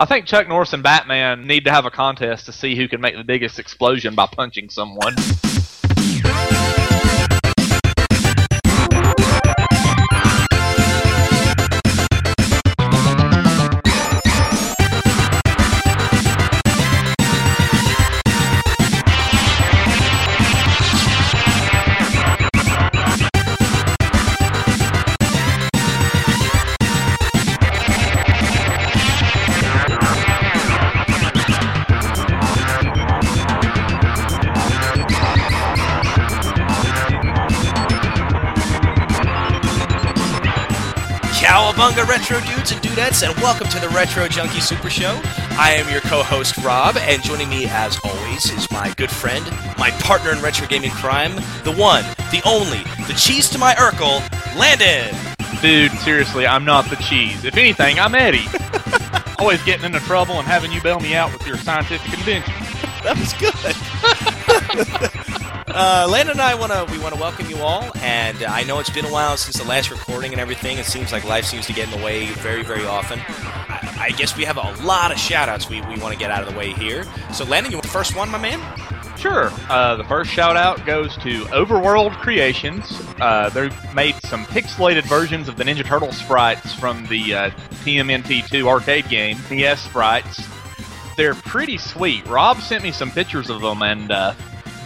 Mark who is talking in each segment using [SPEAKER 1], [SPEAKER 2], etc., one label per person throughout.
[SPEAKER 1] I think Chuck Norris and Batman need to have a contest to see who can make the biggest explosion by punching someone.
[SPEAKER 2] Dudes and welcome to the Retro Junkie Super Show. I am your co host, Rob, and joining me, as always, is my good friend, my partner in retro gaming crime, the one, the only, the cheese to my Urkel, Landon.
[SPEAKER 1] Dude, seriously, I'm not the cheese. If anything, I'm Eddie. Always getting into trouble and having you bail me out with your scientific invention.
[SPEAKER 2] That was good. Uh, Landon and I want to we want to welcome you all, and I know it's been a while since the last recording and everything. It seems like life seems to get in the way very, very often. I, I guess we have a lot of shout-outs we, we want to get out of the way here. So, Landon, you want the first one, my man?
[SPEAKER 1] Sure. Uh, the first shout out goes to Overworld Creations. Uh, they made some pixelated versions of the Ninja Turtle sprites from the uh, TMNT2 arcade game, NES sprites. They're pretty sweet. Rob sent me some pictures of them, and uh,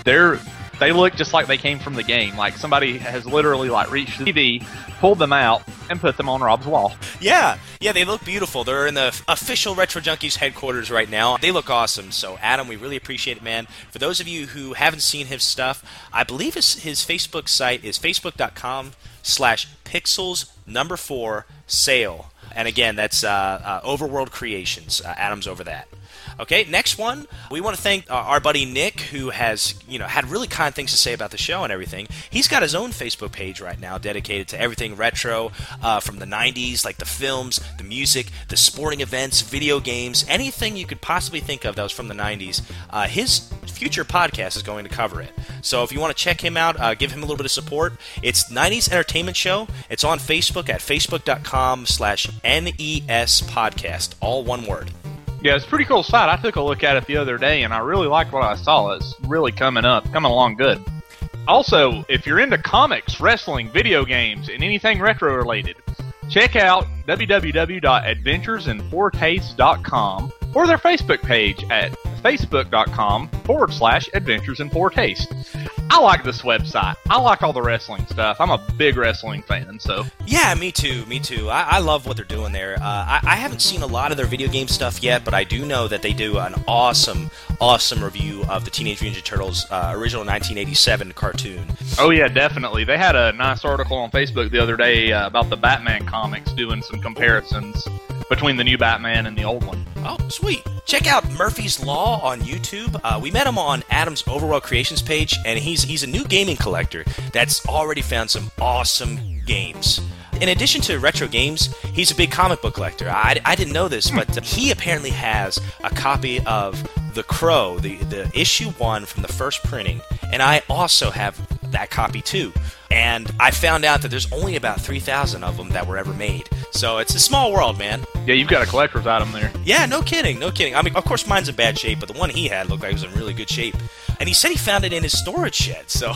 [SPEAKER 1] they're they look just like they came from the game. Like somebody has literally like reached the TV, pulled them out, and put them on Rob's wall.
[SPEAKER 2] Yeah, yeah, they look beautiful. They're in the official Retro Junkies headquarters right now. They look awesome. So, Adam, we really appreciate it, man. For those of you who haven't seen his stuff, I believe his, his Facebook site is facebook.com slash pixels number four sale. And again, that's uh, uh, Overworld Creations. Uh, Adam's over that. Okay, next one. We want to thank uh, our buddy Nick, who has you know had really kind things to say about the show and everything. He's got his own Facebook page right now dedicated to everything retro uh, from the '90s, like the films, the music, the sporting events, video games, anything you could possibly think of that was from the '90s. Uh, his future podcast is going to cover it. So if you want to check him out, uh, give him a little bit of support. It's 90s Entertainment Show. It's on Facebook at facebook.com/slash NES Podcast, all one word.
[SPEAKER 1] Yeah, it's a pretty cool site. I took a look at it the other day, and I really liked what I saw. It's really coming up, coming along good. Also, if you're into comics, wrestling, video games, and anything retro related, check out www.adventuresinfortaste.com or their Facebook page at facebook.com forward slash adventures four taste. I like this website. I like all the wrestling stuff. I'm a big wrestling fan, so.
[SPEAKER 2] Yeah, me too. Me too. I, I love what they're doing there. Uh, I, I, haven't seen a lot of their video game stuff yet, but I do know that they do an awesome, awesome review of the Teenage Mutant Ninja Turtles uh, original 1987 cartoon.
[SPEAKER 1] Oh yeah, definitely. They had a nice article on Facebook the other day uh, about the Batman comics, doing some comparisons between the new Batman and the old one.
[SPEAKER 2] Oh, sweet. Check out Murphy's Law on YouTube. Uh, we met him on Adam's Overworld Creations page, and he's he's a new gaming collector that's already found some awesome games. In addition to retro games, he's a big comic book collector. I, I didn't know this, but he apparently has a copy of The Crow, the, the issue one from the first printing, and I also have that copy too. And I found out that there's only about 3,000 of them that were ever made. So it's a small world, man.
[SPEAKER 1] Yeah, you've got a collector's item there.
[SPEAKER 2] Yeah, no kidding, no kidding. I mean, of course, mine's in bad shape, but the one he had looked like it was in really good shape. And he said he found it in his storage shed, so.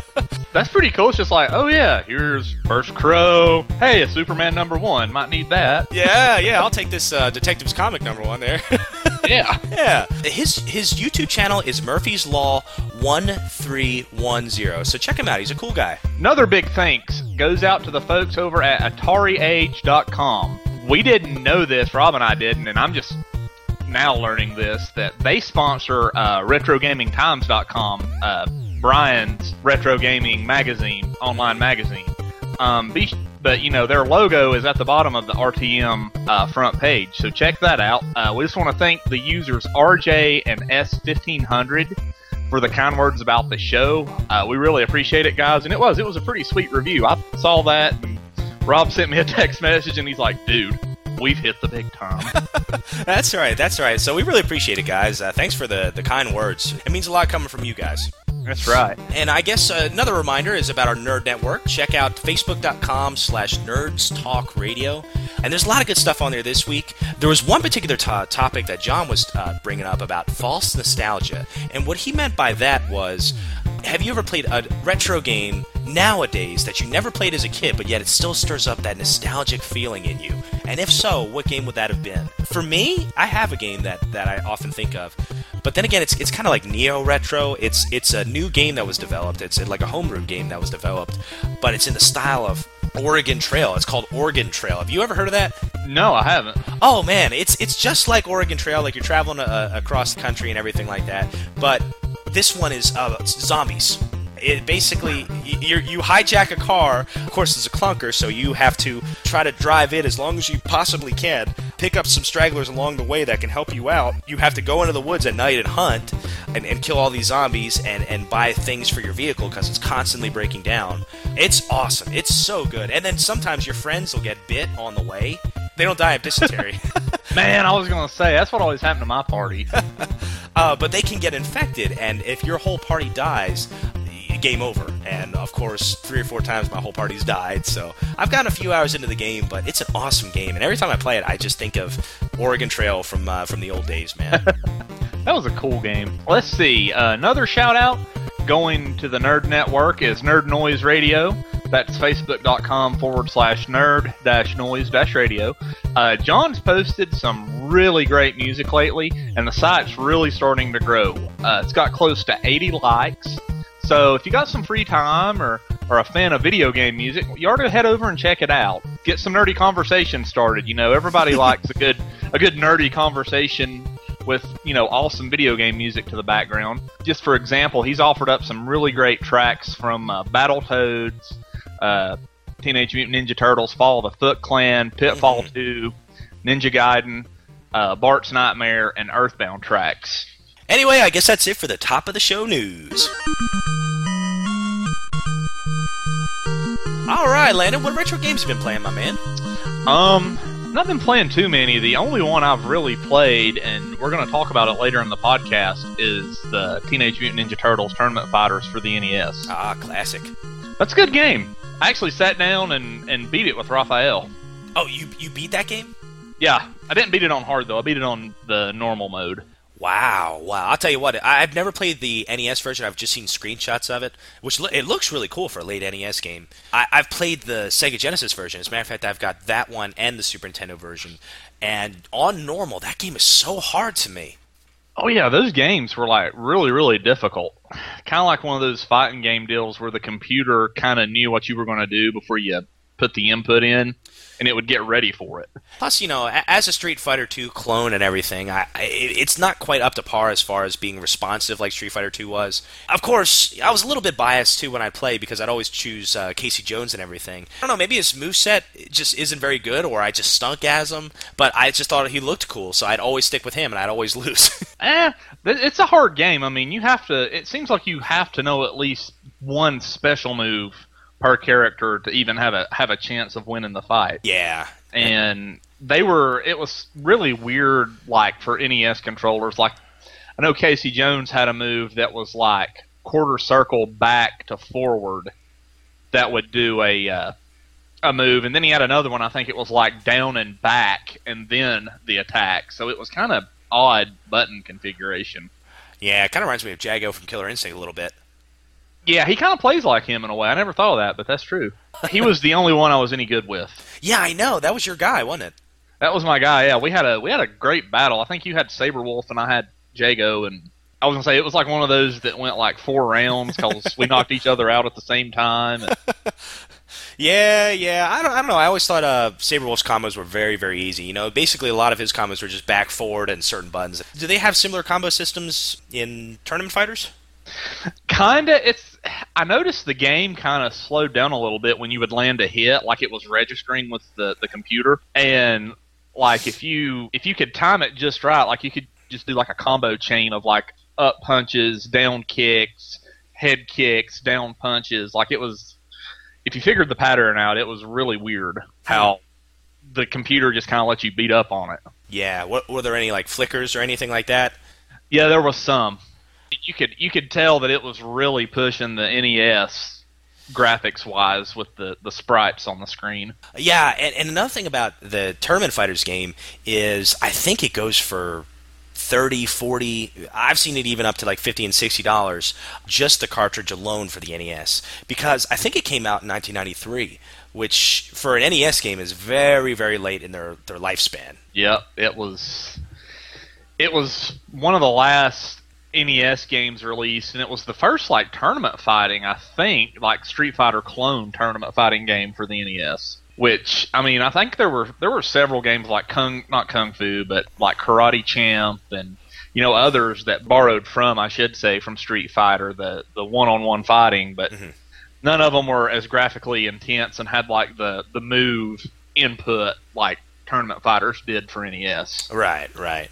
[SPEAKER 1] That's pretty cool. It's just like, oh yeah, here's First Crow. Hey, a Superman number one. Might need that.
[SPEAKER 2] yeah, yeah, I'll take this uh, Detective's comic number one there.
[SPEAKER 1] yeah.
[SPEAKER 2] Yeah. His his YouTube channel is Murphy's Law 1310. So check him out. He's a cool guy.
[SPEAKER 1] Another big thanks goes out to the folks over at AtariAge.com. We didn't know this, Rob and I didn't, and I'm just now learning this that they sponsor uh, RetroGamingTimes.com, uh, Brian's retro gaming magazine, online magazine. Um, be, but you know their logo is at the bottom of the RTM uh, front page, so check that out. Uh, we just want to thank the users RJ and S1500 for the kind words about the show. Uh, we really appreciate it, guys. And it was it was a pretty sweet review. I saw that. Rob sent me a text message, and he's like, "Dude, we've hit the big time."
[SPEAKER 2] that's right. That's right. So we really appreciate it, guys. Uh, thanks for the the kind words. It means a lot coming from you guys.
[SPEAKER 1] That's right.
[SPEAKER 2] And I guess uh, another reminder is about our Nerd Network. Check out facebook.com slash nerds talk radio. And there's a lot of good stuff on there this week. There was one particular to- topic that John was uh, bringing up about false nostalgia. And what he meant by that was have you ever played a retro game nowadays that you never played as a kid, but yet it still stirs up that nostalgic feeling in you? And if so, what game would that have been? For me, I have a game that, that I often think of. But then again, it's, it's kind of like neo retro. It's it's a new game that was developed. It's like a homebrew game that was developed, but it's in the style of Oregon Trail. It's called Organ Trail. Have you ever heard of that?
[SPEAKER 1] No, I haven't.
[SPEAKER 2] Oh man, it's it's just like Oregon Trail, like you're traveling uh, across the country and everything like that. But this one is uh, zombies. It basically you you hijack a car. Of course, it's a clunker, so you have to try to drive it as long as you possibly can. Pick up some stragglers along the way that can help you out. You have to go into the woods at night and hunt and, and kill all these zombies and, and buy things for your vehicle because it's constantly breaking down. It's awesome. It's so good. And then sometimes your friends will get bit on the way. They don't die of dysentery.
[SPEAKER 1] Man, I was gonna say that's what always happened to my party.
[SPEAKER 2] uh, but they can get infected, and if your whole party dies, game over. And of course, three or four times my whole party's died. So I've gotten a few hours into the game, but it's an awesome game. And every time I play it, I just think of Oregon Trail from uh, from the old days, man.
[SPEAKER 1] that was a cool game. Let's see. Uh, another shout out going to the Nerd Network is Nerd Noise Radio. That's facebook.com forward slash nerd dash noise dash radio. Uh, John's posted some really great music lately, and the site's really starting to grow. Uh, it's got close to 80 likes. So if you got some free time or, or a fan of video game music, you ought to head over and check it out. Get some nerdy conversation started. You know, everybody likes a good a good nerdy conversation with you know awesome video game music to the background. Just for example, he's offered up some really great tracks from uh, Battletoads, uh, Teenage Mutant Ninja Turtles, Fall of the Foot Clan, Pitfall mm-hmm. 2, Ninja Gaiden, uh, Bart's Nightmare, and Earthbound tracks.
[SPEAKER 2] Anyway, I guess that's it for the top of the show news. All right, Landon, what retro games have you been playing, my man?
[SPEAKER 1] Um, not been playing too many. The only one I've really played, and we're going to talk about it later in the podcast, is the Teenage Mutant Ninja Turtles Tournament Fighters for the NES.
[SPEAKER 2] Ah, classic.
[SPEAKER 1] That's a good game. I actually sat down and, and beat it with Raphael.
[SPEAKER 2] Oh, you you beat that game?
[SPEAKER 1] Yeah, I didn't beat it on hard though. I beat it on the normal mode.
[SPEAKER 2] Wow, wow! I'll tell you what, I've never played the NES version. I've just seen screenshots of it, which lo- it looks really cool for a late NES game. I- have played the Sega Genesis version. As a matter of fact, I've got that one and the Super Nintendo version. And on normal, that game is so hard to me.
[SPEAKER 1] Oh yeah, those games were like really, really difficult. Kind of like one of those fighting game deals where the computer kind of knew what you were going to do before you put the input in and it would get ready for it.
[SPEAKER 2] Plus, you know, as a Street Fighter 2 clone and everything, I, it's not quite up to par as far as being responsive like Street Fighter 2 was. Of course, I was a little bit biased too when I play because I'd always choose uh, Casey Jones and everything. I don't know, maybe his moveset just isn't very good or I just stunk as him, but I just thought he looked cool, so I'd always stick with him and I'd always lose.
[SPEAKER 1] eh, it's a hard game. I mean, you have to, it seems like you have to know at least one special move per character to even have a have a chance of winning the fight.
[SPEAKER 2] Yeah.
[SPEAKER 1] And they were it was really weird like for NES controllers like I know Casey Jones had a move that was like quarter circle back to forward that would do a uh, a move and then he had another one I think it was like down and back and then the attack. So it was kind of odd button configuration.
[SPEAKER 2] Yeah, it kind of reminds me of Jago from Killer Instinct a little bit.
[SPEAKER 1] Yeah, he kind of plays like him in a way. I never thought of that, but that's true. He was the only one I was any good with.
[SPEAKER 2] Yeah, I know. That was your guy, wasn't it?
[SPEAKER 1] That was my guy. Yeah, we had a we had a great battle. I think you had Sabrewulf and I had Jago, and I was gonna say it was like one of those that went like four rounds because we knocked each other out at the same time. And...
[SPEAKER 2] yeah, yeah. I don't, I don't know. I always thought uh, Sabrewulf's combos were very, very easy. You know, basically a lot of his combos were just back, forward, and certain buttons. Do they have similar combo systems in tournament fighters?
[SPEAKER 1] Kinda. It's. I noticed the game kind of slowed down a little bit when you would land a hit, like it was registering with the the computer, and like if you if you could time it just right, like you could just do like a combo chain of like up punches, down kicks, head kicks, down punches. Like it was. If you figured the pattern out, it was really weird how the computer just kind of lets you beat up on it.
[SPEAKER 2] Yeah. What, were there any like flickers or anything like that?
[SPEAKER 1] Yeah, there was some you could you could tell that it was really pushing the NES graphics wise with the the sprites on the screen.
[SPEAKER 2] Yeah, and, and another thing about the Tournament Fighters game is I think it goes for 30 40 i've seen it even up to like 50 and 60 dollars just the cartridge alone for the nes because i think it came out in 1993 which for an nes game is very very late in their, their lifespan
[SPEAKER 1] Yep, it was it was one of the last NES games released, and it was the first like tournament fighting, I think, like Street Fighter clone tournament fighting game for the NES. Which I mean, I think there were there were several games like Kung, not Kung Fu, but like Karate Champ and you know others that borrowed from, I should say, from Street Fighter, the the one on one fighting, but mm-hmm. none of them were as graphically intense and had like the the move input like tournament fighters did for NES.
[SPEAKER 2] Right, right.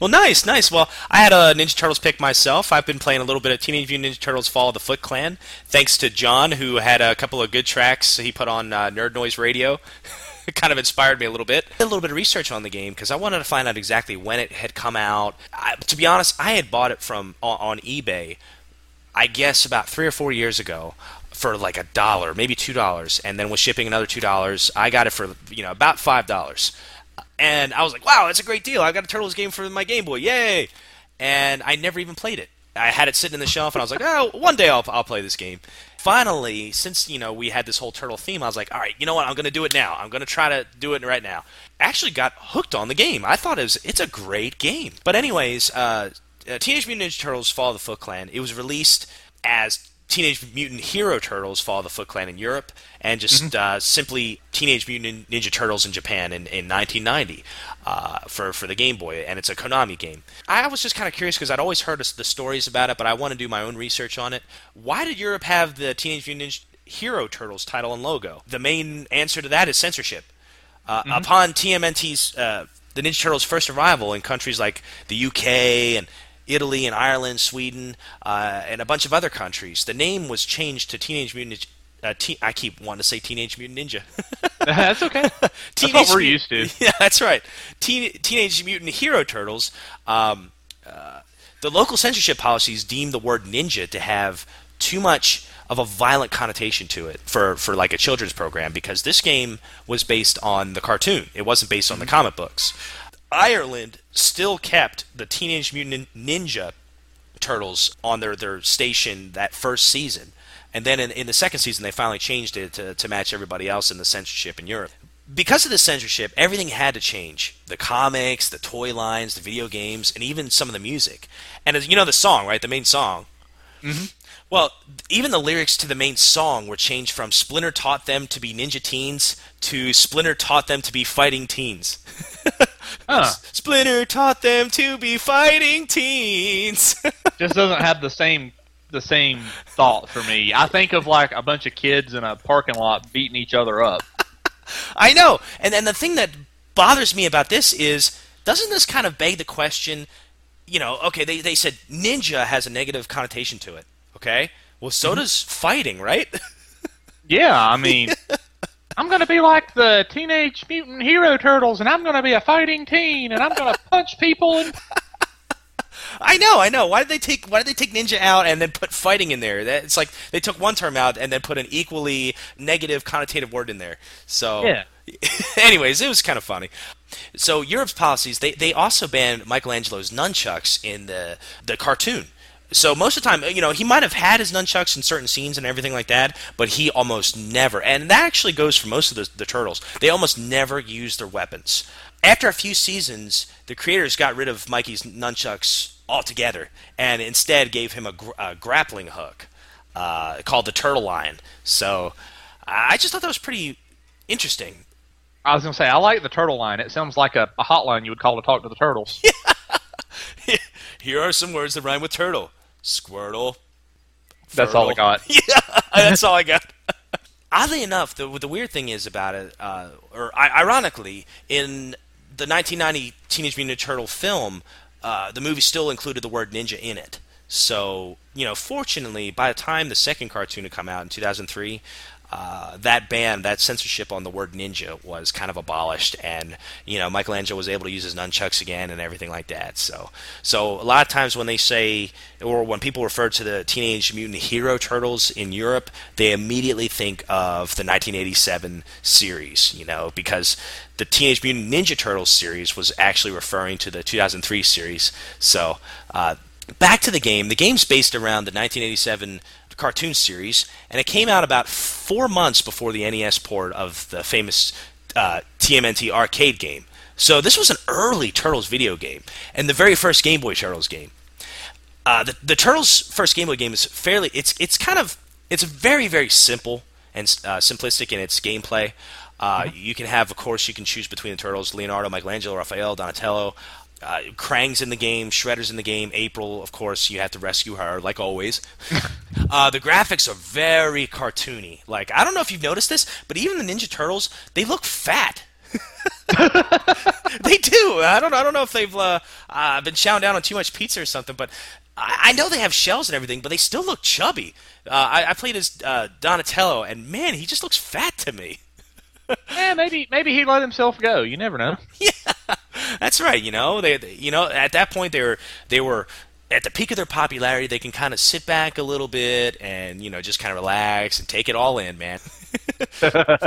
[SPEAKER 2] Well, nice, nice. Well, I had a Ninja Turtles pick myself. I've been playing a little bit of Teenage Mutant Ninja Turtles: Fall of the Foot Clan, thanks to John, who had a couple of good tracks he put on uh, Nerd Noise Radio. it kind of inspired me a little bit. Did a little bit of research on the game because I wanted to find out exactly when it had come out. I, to be honest, I had bought it from on, on eBay, I guess about three or four years ago for like a dollar, maybe two dollars, and then with shipping another two dollars, I got it for you know about five dollars. And I was like, wow, that's a great deal. I got a Turtles game for my Game Boy. Yay! And I never even played it. I had it sitting in the shelf, and I was like, oh, one day I'll, I'll play this game. Finally, since, you know, we had this whole turtle theme, I was like, all right, you know what? I'm going to do it now. I'm going to try to do it right now. Actually got hooked on the game. I thought it was, it's a great game. But anyways, uh, uh, Teenage Mutant Ninja Turtles Fall of the Foot Clan, it was released as Teenage Mutant Hero Turtles Fall of the Foot Clan in Europe, and just uh, simply Teenage Mutant Ninja Turtles in Japan in, in 1990 uh, for for the Game Boy, and it's a Konami game. I was just kind of curious because I'd always heard the stories about it, but I want to do my own research on it. Why did Europe have the Teenage Mutant Ninja Hero Turtles title and logo? The main answer to that is censorship. Uh, Upon TMNT's uh, the Ninja Turtles' first arrival in countries like the UK and Italy and Ireland, Sweden, uh, and a bunch of other countries, the name was changed to Teenage Mutant. Uh, te- I keep wanting to say Teenage Mutant Ninja.
[SPEAKER 1] that's okay. That's what we're used to.
[SPEAKER 2] Yeah, that's right. Teen- Teenage Mutant Hero Turtles. Um, uh, the local censorship policies deemed the word ninja to have too much of a violent connotation to it for, for like a children's program because this game was based on the cartoon. It wasn't based on the comic books. Ireland still kept the Teenage Mutant Ninja Turtles on their, their station that first season. And then in, in the second season, they finally changed it to, to match everybody else in the censorship in Europe. Because of the censorship, everything had to change. The comics, the toy lines, the video games, and even some of the music. And as you know the song, right? The main song. Mm-hmm. Well, even the lyrics to the main song were changed from Splinter taught them to be ninja teens to Splinter taught them to be fighting teens.
[SPEAKER 1] Huh.
[SPEAKER 2] Splinter taught them to be fighting teens.
[SPEAKER 1] Just doesn't have the same the same thought for me. I think of like a bunch of kids in a parking lot beating each other up.
[SPEAKER 2] I know. And and the thing that bothers me about this is doesn't this kind of beg the question, you know, okay, they, they said ninja has a negative connotation to it. Okay? Well so mm-hmm. does fighting, right?
[SPEAKER 1] Yeah, I mean, I'm gonna be like the Teenage Mutant Hero Turtles, and I'm gonna be a fighting teen, and I'm gonna punch people. And
[SPEAKER 2] I know, I know. Why did they take why did they take ninja out and then put fighting in there? That it's like they took one term out and then put an equally negative connotative word in there. So
[SPEAKER 1] Yeah.
[SPEAKER 2] anyways, it was kind of funny. So Europe's policies they, they also banned Michelangelo's nunchucks in the the cartoon. So most of the time, you know, he might have had his nunchucks in certain scenes and everything like that, but he almost never. And that actually goes for most of the, the turtles. They almost never use their weapons. After a few seasons, the creators got rid of Mikey's nunchucks altogether and instead gave him a, gr- a grappling hook uh, called the Turtle Line. So I just thought that was pretty interesting.
[SPEAKER 1] I was gonna say I like the turtle line. It sounds like a, a hotline you would call to talk to the turtles.
[SPEAKER 2] Here are some words that rhyme with turtle. Squirtle.
[SPEAKER 1] That's all I got.
[SPEAKER 2] yeah, that's all I got. Oddly enough, the the weird thing is about it, uh, or ironically, in the 1990 Teenage Mutant Ninja Turtle film, uh, the movie still included the word ninja in it. So, you know, fortunately, by the time the second cartoon had come out in 2003, uh, that ban, that censorship on the word ninja was kind of abolished, and you know Michelangelo was able to use his nunchucks again and everything like that. So, so a lot of times when they say or when people refer to the Teenage Mutant Hero Turtles in Europe, they immediately think of the 1987 series, you know, because the Teenage Mutant Ninja Turtles series was actually referring to the 2003 series. So, uh, back to the game. The game's based around the 1987 cartoon series, and it came out about four months before the NES port of the famous uh, TMNT arcade game. So this was an early Turtles video game, and the very first Game Boy Turtles game. Uh, the, the Turtles first Game Boy game is fairly it's it's kind of it's very very simple and uh, simplistic in its gameplay. Uh, mm-hmm. You can have, of course, you can choose between the turtles: Leonardo, Michelangelo, Raphael, Donatello. Uh, Krang's in the game, Shredder's in the game, April, of course, you have to rescue her, like always. uh, the graphics are very cartoony. Like, I don't know if you've noticed this, but even the Ninja Turtles, they look fat. they do. I don't. I don't know if they've uh, uh, been chowing down on too much pizza or something, but I, I know they have shells and everything, but they still look chubby. Uh, I, I, played as uh, Donatello, and man, he just looks fat to me.
[SPEAKER 1] yeah, maybe maybe he let himself go. You never know.
[SPEAKER 2] yeah, that's right. You know, they, they you know at that point they were they were at the peak of their popularity. They can kind of sit back a little bit and you know just kind of relax and take it all in, man.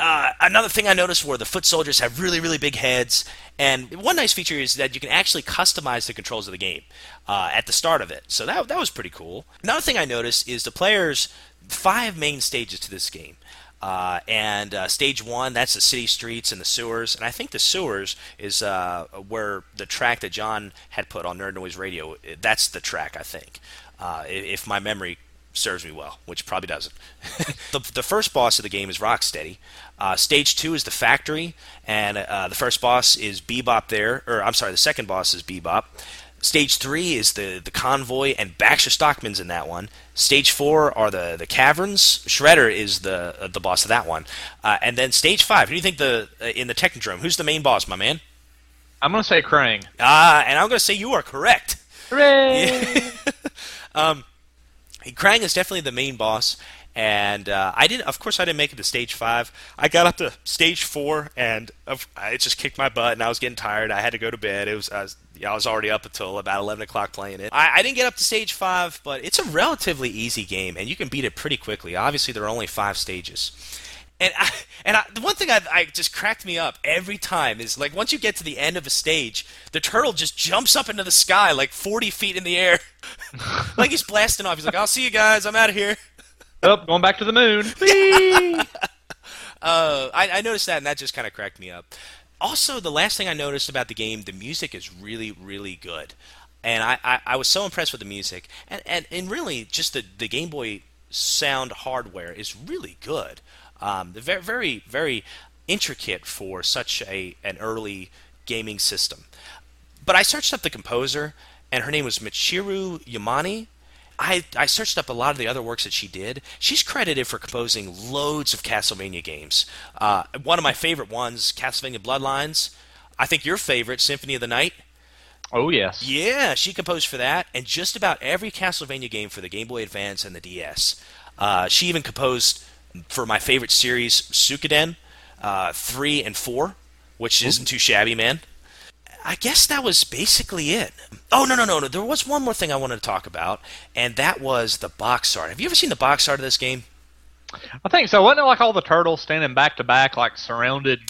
[SPEAKER 2] Uh, another thing I noticed were the foot soldiers have really, really big heads. And one nice feature is that you can actually customize the controls of the game uh, at the start of it. So that, that was pretty cool. Another thing I noticed is the players, five main stages to this game. Uh, and uh, stage one, that's the city streets and the sewers. And I think the sewers is uh, where the track that John had put on Nerd Noise Radio. That's the track, I think, uh, if my memory serves me well, which probably doesn't. the, the first boss of the game is Rocksteady. Uh, stage two is the factory, and uh, the first boss is Bebop there, or I'm sorry, the second boss is Bebop. Stage three is the, the convoy, and Baxter Stockman's in that one. Stage four are the, the caverns. Shredder is the uh, the boss of that one, uh, and then stage five. Who do you think the uh, in the Technodrome? Who's the main boss, my man?
[SPEAKER 1] I'm gonna say Krang.
[SPEAKER 2] Ah, and I'm gonna say you are correct.
[SPEAKER 1] Hooray!
[SPEAKER 2] um, Krang is definitely the main boss, and uh, I didn't. Of course, I didn't make it to stage five. I got up to stage four, and it just kicked my butt, and I was getting tired. I had to go to bed. It was I was, I was already up until about eleven o'clock playing it. I, I, didn't get up to stage five, but it's a relatively easy game, and you can beat it pretty quickly. Obviously, there are only five stages. And I, and I, the one thing I, I just cracked me up every time is like once you get to the end of a stage, the turtle just jumps up into the sky like 40 feet in the air, like he's blasting off. He's like, "I'll see you guys. I'm out of here."
[SPEAKER 1] Oh, going back to the moon.
[SPEAKER 2] uh, I, I noticed that, and that just kind of cracked me up. Also, the last thing I noticed about the game, the music is really, really good. And I, I, I was so impressed with the music. And, and, and really, just the, the Game Boy sound hardware is really good. Um, very, very, very intricate for such a an early gaming system. But I searched up the composer, and her name was Michiru Yamane. I, I searched up a lot of the other works that she did. She's credited for composing loads of Castlevania games. Uh, one of my favorite ones, Castlevania Bloodlines. I think your favorite, Symphony of the Night.
[SPEAKER 1] Oh yes.
[SPEAKER 2] Yeah, she composed for that, and just about every Castlevania game for the Game Boy Advance and the DS. Uh, she even composed for my favorite series, Suikoden, uh, three and four, which isn't too shabby, man. I guess that was basically it. Oh no no no no! There was one more thing I wanted to talk about, and that was the box art. Have you ever seen the box art of this game?
[SPEAKER 1] I think so. Wasn't it like all the turtles standing back to back, like surrounded,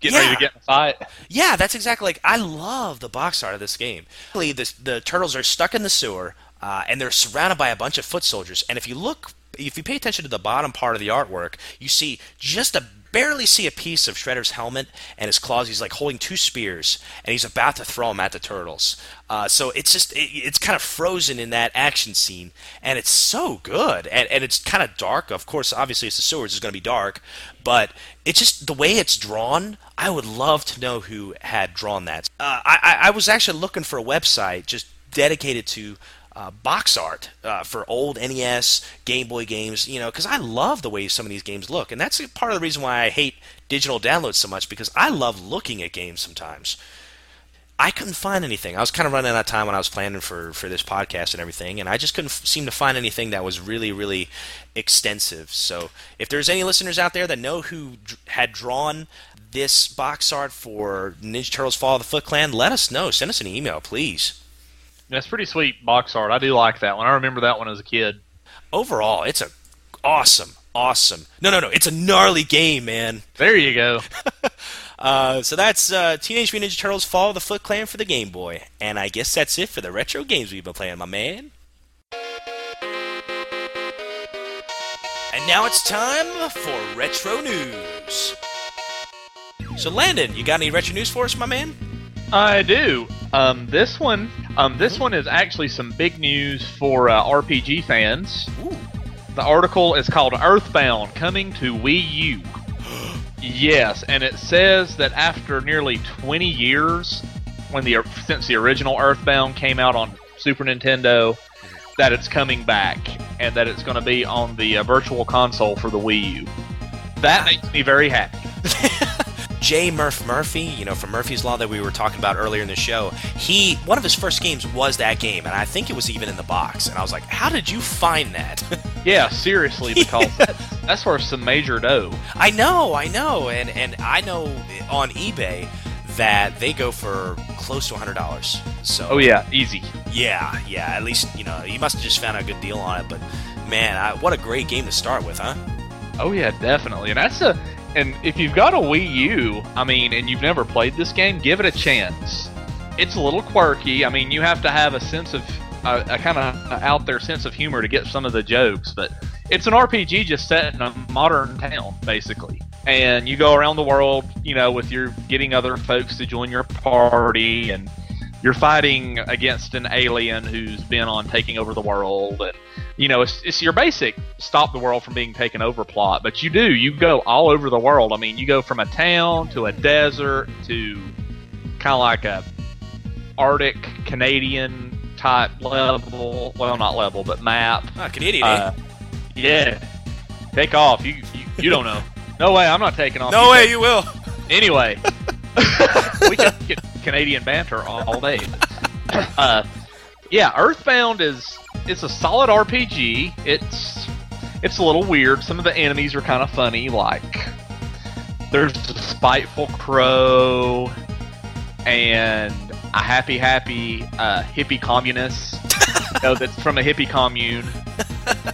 [SPEAKER 1] getting yeah. ready to get in a fight?
[SPEAKER 2] Yeah, that's exactly like I love the box art of this game. The the turtles are stuck in the sewer, uh, and they're surrounded by a bunch of foot soldiers. And if you look, if you pay attention to the bottom part of the artwork, you see just a barely see a piece of Shredder's helmet and his claws. He's like holding two spears, and he's about to throw them at the turtles. Uh, so it's just it, it's kind of frozen in that action scene, and it's so good, and, and it's kind of dark. Of course, obviously, it's the sewers; it's going to be dark, but it's just the way it's drawn. I would love to know who had drawn that. Uh, I, I was actually looking for a website just dedicated to uh, box art uh, for old NES, Game Boy games, you know, because I love the way some of these games look. And that's part of the reason why I hate digital downloads so much, because I love looking at games sometimes. I couldn't find anything. I was kind of running out of time when I was planning for, for this podcast and everything, and I just couldn't f- seem to find anything that was really, really extensive. So, if there's any listeners out there that know who d- had drawn this box art for Ninja Turtles Fall of the Foot Clan, let us know. Send us an email, please.
[SPEAKER 1] That's pretty sweet box art. I do like that one. I remember that one as a kid.
[SPEAKER 2] Overall, it's a awesome, awesome. No, no, no. It's a gnarly game, man.
[SPEAKER 1] There you go.
[SPEAKER 2] Uh, so that's uh, Teenage Mutant Ninja Turtles Fall of the Foot Clan for the Game Boy. And I guess that's it for the retro games we've been playing, my man. And now it's time for Retro News. So, Landon, you got any retro news for us, my man?
[SPEAKER 1] I do. Um, this one, um, this one is actually some big news for uh, RPG fans.
[SPEAKER 2] Ooh.
[SPEAKER 1] The article is called Earthbound Coming to Wii U. yes, and it says that after nearly 20 years, when the since the original Earthbound came out on Super Nintendo, that it's coming back and that it's going to be on the uh, Virtual Console for the Wii U. That makes me very happy.
[SPEAKER 2] J. Murph Murphy, you know, from Murphy's Law that we were talking about earlier in the show, he one of his first games was that game, and I think it was even in the box. And I was like, "How did you find that?"
[SPEAKER 1] Yeah, seriously, because that's, that's worth some major dough.
[SPEAKER 2] I know, I know, and and I know on eBay that they go for close to hundred dollars. So
[SPEAKER 1] Oh yeah, easy.
[SPEAKER 2] yeah, yeah. At least you know you must have just found a good deal on it. But man, I, what a great game to start with, huh?
[SPEAKER 1] Oh yeah, definitely. And that's a and if you've got a Wii U, I mean, and you've never played this game, give it a chance. It's a little quirky. I mean, you have to have a sense of a, a kind of out there sense of humor to get some of the jokes, but it's an RPG just set in a modern town, basically. And you go around the world, you know, with your getting other folks to join your party, and you're fighting against an alien who's been on taking over the world, and you know, it's, it's your basic stop the world from being taken over plot, but you do. You go all over the world. I mean, you go from a town to a desert to kind of like a Arctic Canadian type level. Well, not level, but map.
[SPEAKER 2] Ah, Canadian.
[SPEAKER 1] Uh, yeah. Take off. You, you you don't know. No way. I'm not taking off.
[SPEAKER 2] no
[SPEAKER 1] You
[SPEAKER 2] way,
[SPEAKER 1] take-
[SPEAKER 2] you will.
[SPEAKER 1] Anyway, we can get Canadian banter all, all day. Uh, yeah, Earthbound is it's a solid RPG. It's it's a little weird. Some of the enemies are kind of funny. Like there's a spiteful crow and a happy happy uh, hippie communist. you know, that's from a hippie commune.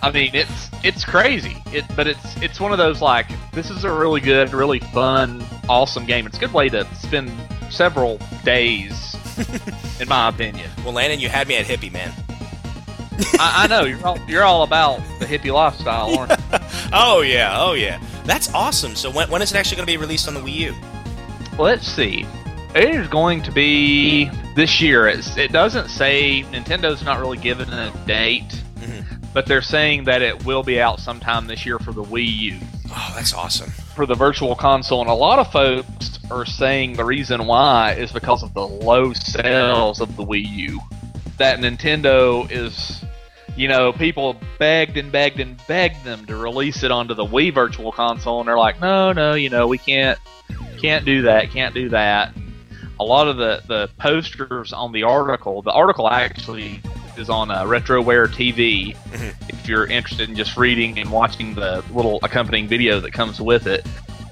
[SPEAKER 1] I mean, it's it's crazy. It, but it's it's one of those like this is a really good, really fun, awesome game. It's a good way to spend several days, in my opinion.
[SPEAKER 2] Well, Landon, you had me at hippie, man.
[SPEAKER 1] I, I know you're all, you're all about the hippie lifestyle, aren't you?
[SPEAKER 2] Oh yeah, oh yeah. That's awesome. So when, when is it actually going to be released on the Wii U?
[SPEAKER 1] Let's see. It is going to be this year. It's, it doesn't say Nintendo's not really given a date,
[SPEAKER 2] Mhm.
[SPEAKER 1] but they're saying that it will be out sometime this year for the Wii U.
[SPEAKER 2] Oh, that's awesome.
[SPEAKER 1] for the virtual console, and a lot of folks are saying the reason why is because of the low sales of the Wii U. That Nintendo is, you know, people begged and begged and begged them to release it onto the Wii Virtual Console, and they're like, no, no, you know, we can't, can't do that, can't do that. A lot of the the posters on the article, the article actually is on uh, RetroWare TV.
[SPEAKER 2] Mhm.
[SPEAKER 1] If you're interested in just reading and watching the little accompanying video that comes with it,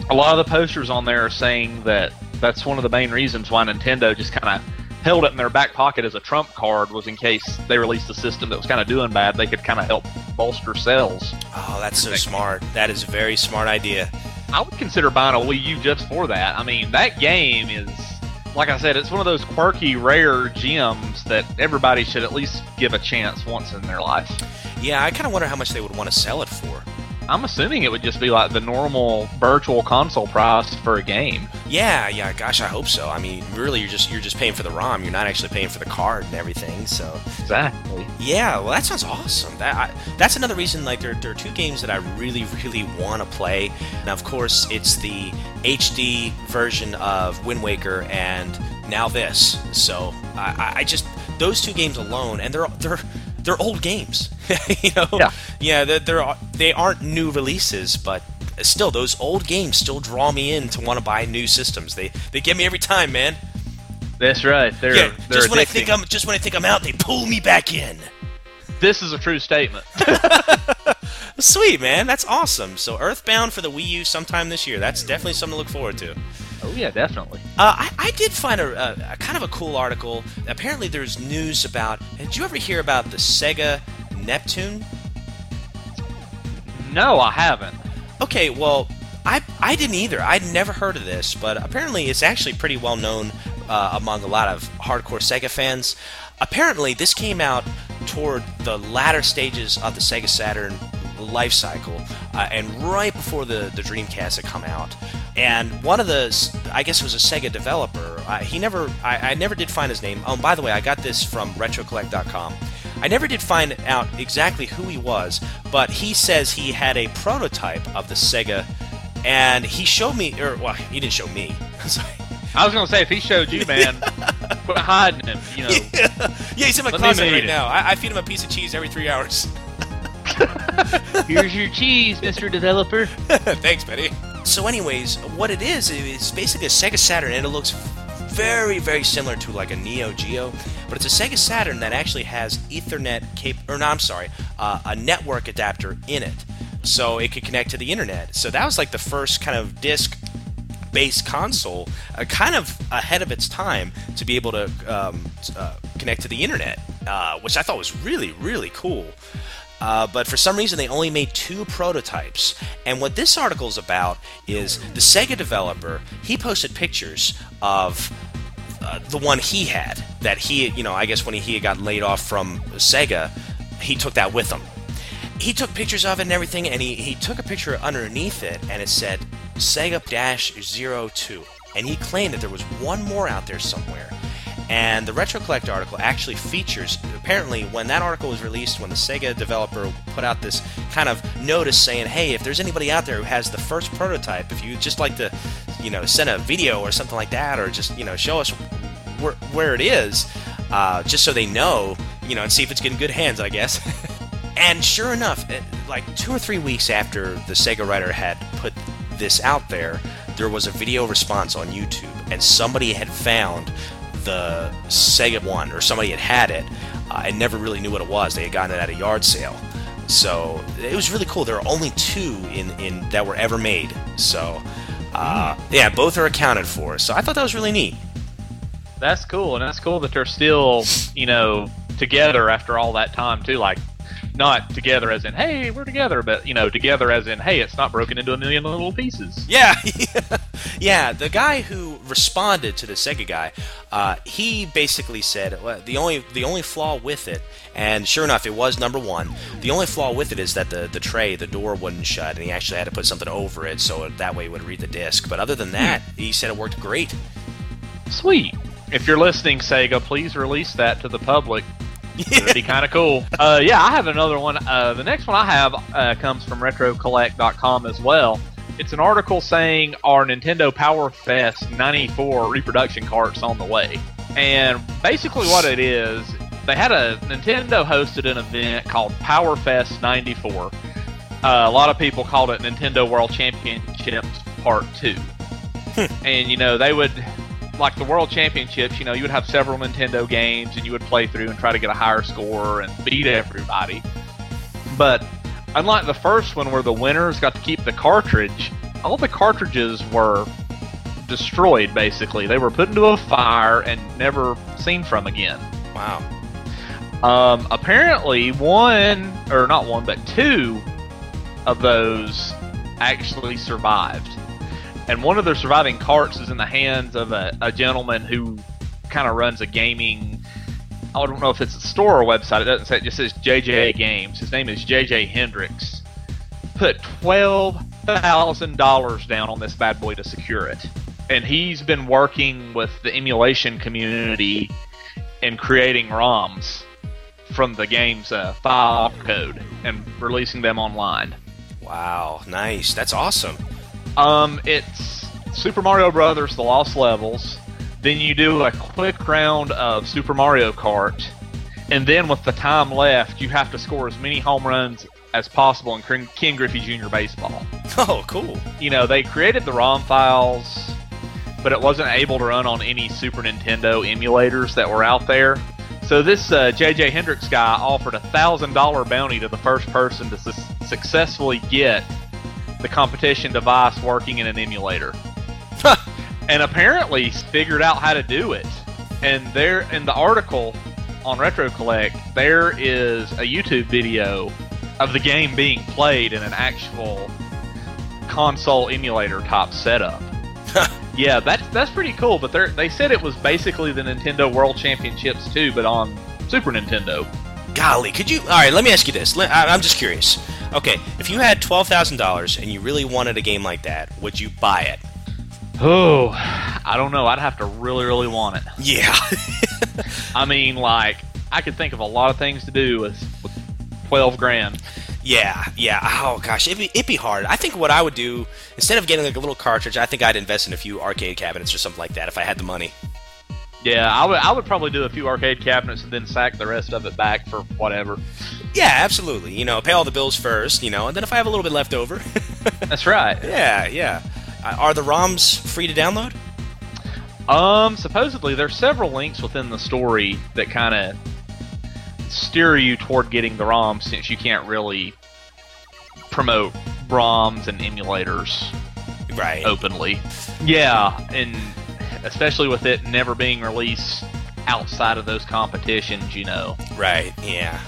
[SPEAKER 1] a lot of the posters on there are saying that that's one of the main reasons why Nintendo just kind of held it in their back pocket as a trump card was in case they released a system that was kind of doing bad, they could kind of help bolster sales.
[SPEAKER 2] Oh, that's so smart. That is a very smart idea.
[SPEAKER 1] I would consider buying a Wii U just for that. I mean, that game is, like I said, it's one of those quirky, rare gems that everybody should at least give a chance once in their life.
[SPEAKER 2] Yeah, I kind of wonder how much they would want to sell it for.
[SPEAKER 1] I'm assuming it would just be like the normal virtual console price for a game.
[SPEAKER 2] Yeah, yeah. Gosh, I hope so. I mean, really, you're just you're just paying for the ROM. You're not actually paying for the card and everything. So
[SPEAKER 1] Exactly.
[SPEAKER 2] yeah, well, that sounds awesome. That I, that's another reason. Like, there, there are two games that I really, really want to play. Now, of course, it's the HD version of Wind Waker and now this. So I, I- I just those two games alone, and they're they're they're old games. you know,
[SPEAKER 1] Yeah.
[SPEAKER 2] yeah, they're, they're they aren't new releases, but still, those old games still draw me in to want to buy new systems. They they get me every time, man.
[SPEAKER 1] That's right. They're
[SPEAKER 2] yeah,
[SPEAKER 1] they're
[SPEAKER 2] just when I think I'm just when I think I'm out, they pull me back in.
[SPEAKER 1] This is a true statement.
[SPEAKER 2] Sweet man, that's awesome. So Earthbound for the Wii U sometime this year. That's definitely something to look forward to.
[SPEAKER 1] Oh yeah, definitely.
[SPEAKER 2] Uh, I, I did find a, a, a kind of a cool article. Apparently, there's news about. Did you ever hear about the Sega Neptune?
[SPEAKER 1] No, I haven't.
[SPEAKER 2] Okay, well, I I didn't either. I'd never heard of this, but apparently it's actually pretty well known uh, among a lot of hardcore Sega fans. Apparently, this came out toward the latter stages of the Sega Saturn life cycle, uh, and right before the the Dreamcast had come out. And one of the, I guess it was a Sega developer. Uh, he never, I, I never did find his name. Oh, and by the way, I got this from RetroCollect.com. I never did find out exactly who he was, but he says he had a prototype of the Sega, and he showed me, or well, he didn't show me.
[SPEAKER 1] I was gonna say if he showed you, man, quit hiding him. You know,
[SPEAKER 2] yeah, he's in my
[SPEAKER 1] Let
[SPEAKER 2] closet right now. I, I feed him a piece of cheese every three hours.
[SPEAKER 1] here's your cheese, Mister Developer.
[SPEAKER 2] Thanks, Betty. So, anyways, what it is is basically a Sega Saturn, and it looks very, very similar to like a Neo Geo, but it's a Sega Saturn that actually has Ethernet cap, or no, I'm sorry, uh, a network adapter in it, so it could connect to the internet. So that was like the first kind of disc based console, uh, kind of ahead of its time to be able to um, uh, connect to the internet, uh, which I thought was really, really cool. Uh, but for some reason, they only made two prototypes. And what this article is about is the Sega developer. He posted pictures of uh, the one he had. That he, you know, I guess when he, he got laid off from Sega, he took that with him. He took pictures of it and everything, and he, he took a picture underneath it, and it said Sega Dash 02. And he claimed that there was one more out there somewhere. And the Retro Collect article actually features, apparently, when that article was released, when the Sega developer put out this kind of notice saying, hey, if there's anybody out there who has the first prototype, if you just like to, you know, send a video or something like that, or just, you know, show us where, where it is, uh, just so they know, you know, and see if it's getting good hands, I guess. and sure enough, it- like two or three weeks after the Sega writer had put this out there, there was a video response on YouTube, and somebody had found the Sega one, or somebody had had it, uh, and never really knew what it was. They had gotten it at a yard sale, so it was really cool. There are only two in, in that were ever made, so uh, yeah, both are accounted for. So I thought that was really neat.
[SPEAKER 1] That's cool, and that's cool that they're still, you know, together after all that time too. Like, not together as in, hey, we're together, but you know, together as in, hey, it's not broken into a million little pieces.
[SPEAKER 2] Yeah, yeah. The guy who responded to the Sega guy, uh, he basically said well, the only the only flaw with it, and sure enough, it was number one. The only flaw with it is that the the tray, the door wouldn't shut, and he actually had to put something over it so that way it would read the disc. But other than that, he said it worked great.
[SPEAKER 1] Sweet. If you're listening, Sega, please release that to the public. It'd be kind of cool. Uh, yeah, I have another one. Uh, the next one I have uh, comes from RetroCollect.com as well. It's an article saying our Nintendo Power Fest 94 reproduction cart's on the way. And basically, what it is, they had a Nintendo hosted an event called Power Fest 94. Uh, a lot of people called it Nintendo World Championships Part 2. and, you know, they would like the World Championships, you know, you would have several Nintendo games and you would play through and try to get a higher score and beat everybody. But unlike the first one where the winners got to keep the cartridge, all the cartridges were destroyed basically. They were put into a fire and never seen from again.
[SPEAKER 2] Wow.
[SPEAKER 1] Um, apparently, one or not one, but two of those actually survived, and one of the surviving carts is in the hands of a, a gentleman who kind of runs a gaming. I don't know if it's a store or website. It doesn't say. It just says JJ Games. His name is JJ Hendricks. Put twelve thousand dollars down on this bad boy to secure it, and he's been working with the emulation community and creating ROMs from the game's uh, file code and releasing them online.
[SPEAKER 2] Wow. Nice. That's awesome.
[SPEAKER 1] Um, it's Super Mario Brothers: The Lost Levels. Then you do a quick round of Super Mario Kart, and then with the time left, you have to score as many home runs as possible in Ken- Griffey Jr. Baseball.
[SPEAKER 2] Oh, cool.
[SPEAKER 1] You know, they created the ROM files, but it wasn't able to run on any Super Nintendo emulators that were out there. So this uh, JJ Hendricks guy offered a thousand dollar bounty to the first person to su- successfully get the competition device working in an emulator, and apparently figured out how to do it. And there in the article on Retro Collect, there is a YouTube video of the game being played in an actual console emulator type setup. yeah, that's that's pretty cool. But they they said it was basically the Nintendo World Championships too, but on Super Nintendo.
[SPEAKER 2] Golly, could you? All right, let me ask you this. I- I'm just curious. Okay, if you had twelve thousand dollars and you really wanted a game like that, would you buy it?
[SPEAKER 1] Oh, I don't know. I'd have to really, really want it.
[SPEAKER 2] Yeah.
[SPEAKER 1] I mean, like I could think of a lot of things to do with, with twelve grand.
[SPEAKER 2] Yeah, yeah. Oh gosh, it'd be, it'd be hard. I think what I would do instead of getting like a little cartridge, I think I'd invest in a few arcade cabinets or something like that if I had the money.
[SPEAKER 1] Yeah, I would. I would probably do a few arcade cabinets and then sack the rest of it back for whatever.
[SPEAKER 2] Yeah, absolutely. You know, pay all the bills first. You know, and then if I have a little bit left over,
[SPEAKER 1] That's right.
[SPEAKER 2] yeah, yeah. Uh, Are the ROMs free to download?
[SPEAKER 1] Um, supposedly there's several links within the story that kind of steer you toward getting the ROMs since you can't really promote ROMs and emulators
[SPEAKER 2] Right.
[SPEAKER 1] openly. Yeah, and especially with it never being released outside of those competitions, you know.
[SPEAKER 2] Right. Yeah.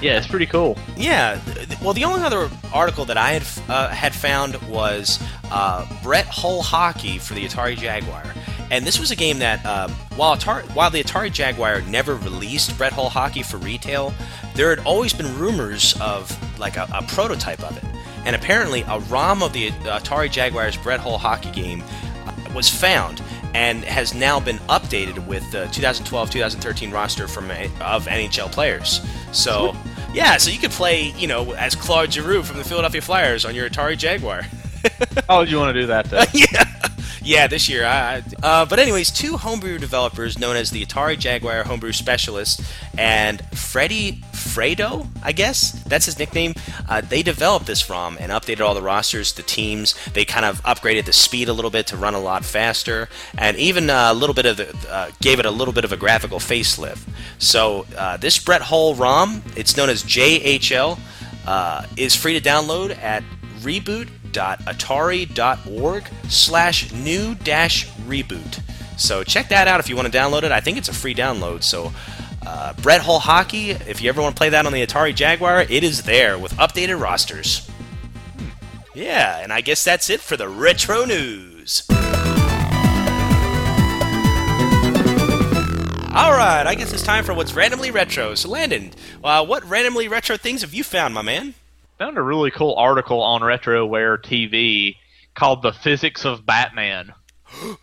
[SPEAKER 1] Yeah, it's pretty cool.
[SPEAKER 2] Yeah. Well, the only other article that I had uh, had found was uh, Brett Hull Hockey for the Atari Jaguar, and this was a game that um, while Atari, while the Atari Jaguar never released Brett Hull Hockey for retail, there had always been rumors of like a, a prototype of it, and apparently a ROM of the Atari Jaguar's Brett Hull Hockey game uh, was found and has now been updated with the 2012-2013 roster from uh, of NHL players. So. Yeah, so you could play, you know, as Claude Giroux from the Philadelphia Flyers on your Atari Jaguar.
[SPEAKER 1] How would you want to do that though?
[SPEAKER 2] yeah, yeah, this year. I, uh, but anyways, two homebrew developers known as the Atari Jaguar Homebrew Specialist and Freddie Fredo, I guess that's his nickname. Uh, they developed this ROM and updated all the rosters, the teams. They kind of upgraded the speed a little bit to run a lot faster, and even uh, a little bit of the, uh, gave it a little bit of a graphical facelift. So uh, this Brett Hull ROM, it's known as JHL, uh, is free to download at reboot.atari.org slash new dash reboot. So check that out if you want to download it. I think it's a free download. So uh, Brett Hull Hockey, if you ever want to play that on the Atari Jaguar, it is there with updated rosters. Hmm. Yeah, and I guess that's it for the retro news. All right, I guess it's time for what's randomly retro. So, Landon, uh, what randomly retro things have you found, my man?
[SPEAKER 1] Found a really cool article on RetroWare TV called "The Physics of Batman."